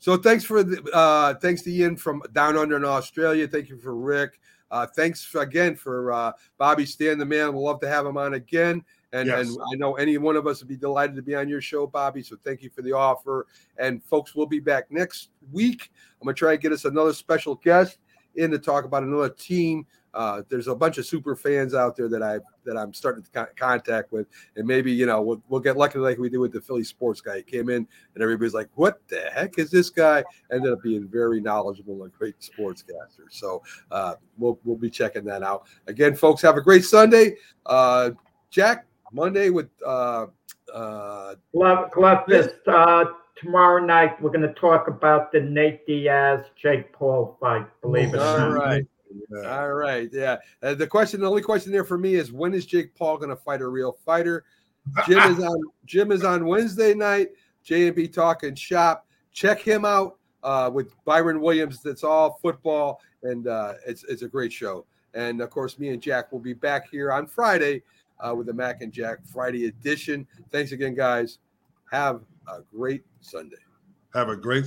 So thanks for the uh thanks to Ian from down under in Australia. Thank you for Rick. Uh thanks again for uh Bobby Stan the man. We'll love to have him on again. And, Yes. and I know any one of us would be delighted to be on your show, Bobby. So thank you for the offer. And folks, we'll be back next week. I'm gonna try and get us another special guest in to talk about another team. Uh, there's a bunch of super fans out there that I that I'm starting to con- contact with, and maybe you know we'll, we'll get lucky like we did with the Philly sports guy. He came in and everybody's like, "What the heck is this guy?" Ended up being very knowledgeable and great sportscaster. So uh, we'll we'll be checking that out again, folks. Have a great Sunday, uh, Jack. Monday with uh, uh, glove fist. Uh, tomorrow night, we're going to talk about the Nate Diaz Jake Paul fight. Believe it or all not. right. Yeah. All right, yeah. Uh, the question, the only question there for me is when is Jake Paul going to fight a real fighter? Jim is on Jim is on Wednesday night. J and B talking shop. Check him out uh, with Byron Williams. That's all football, and uh, it's it's a great show. And of course, me and Jack will be back here on Friday uh, with the Mac and Jack Friday edition. Thanks again, guys. Have a great Sunday. Have a great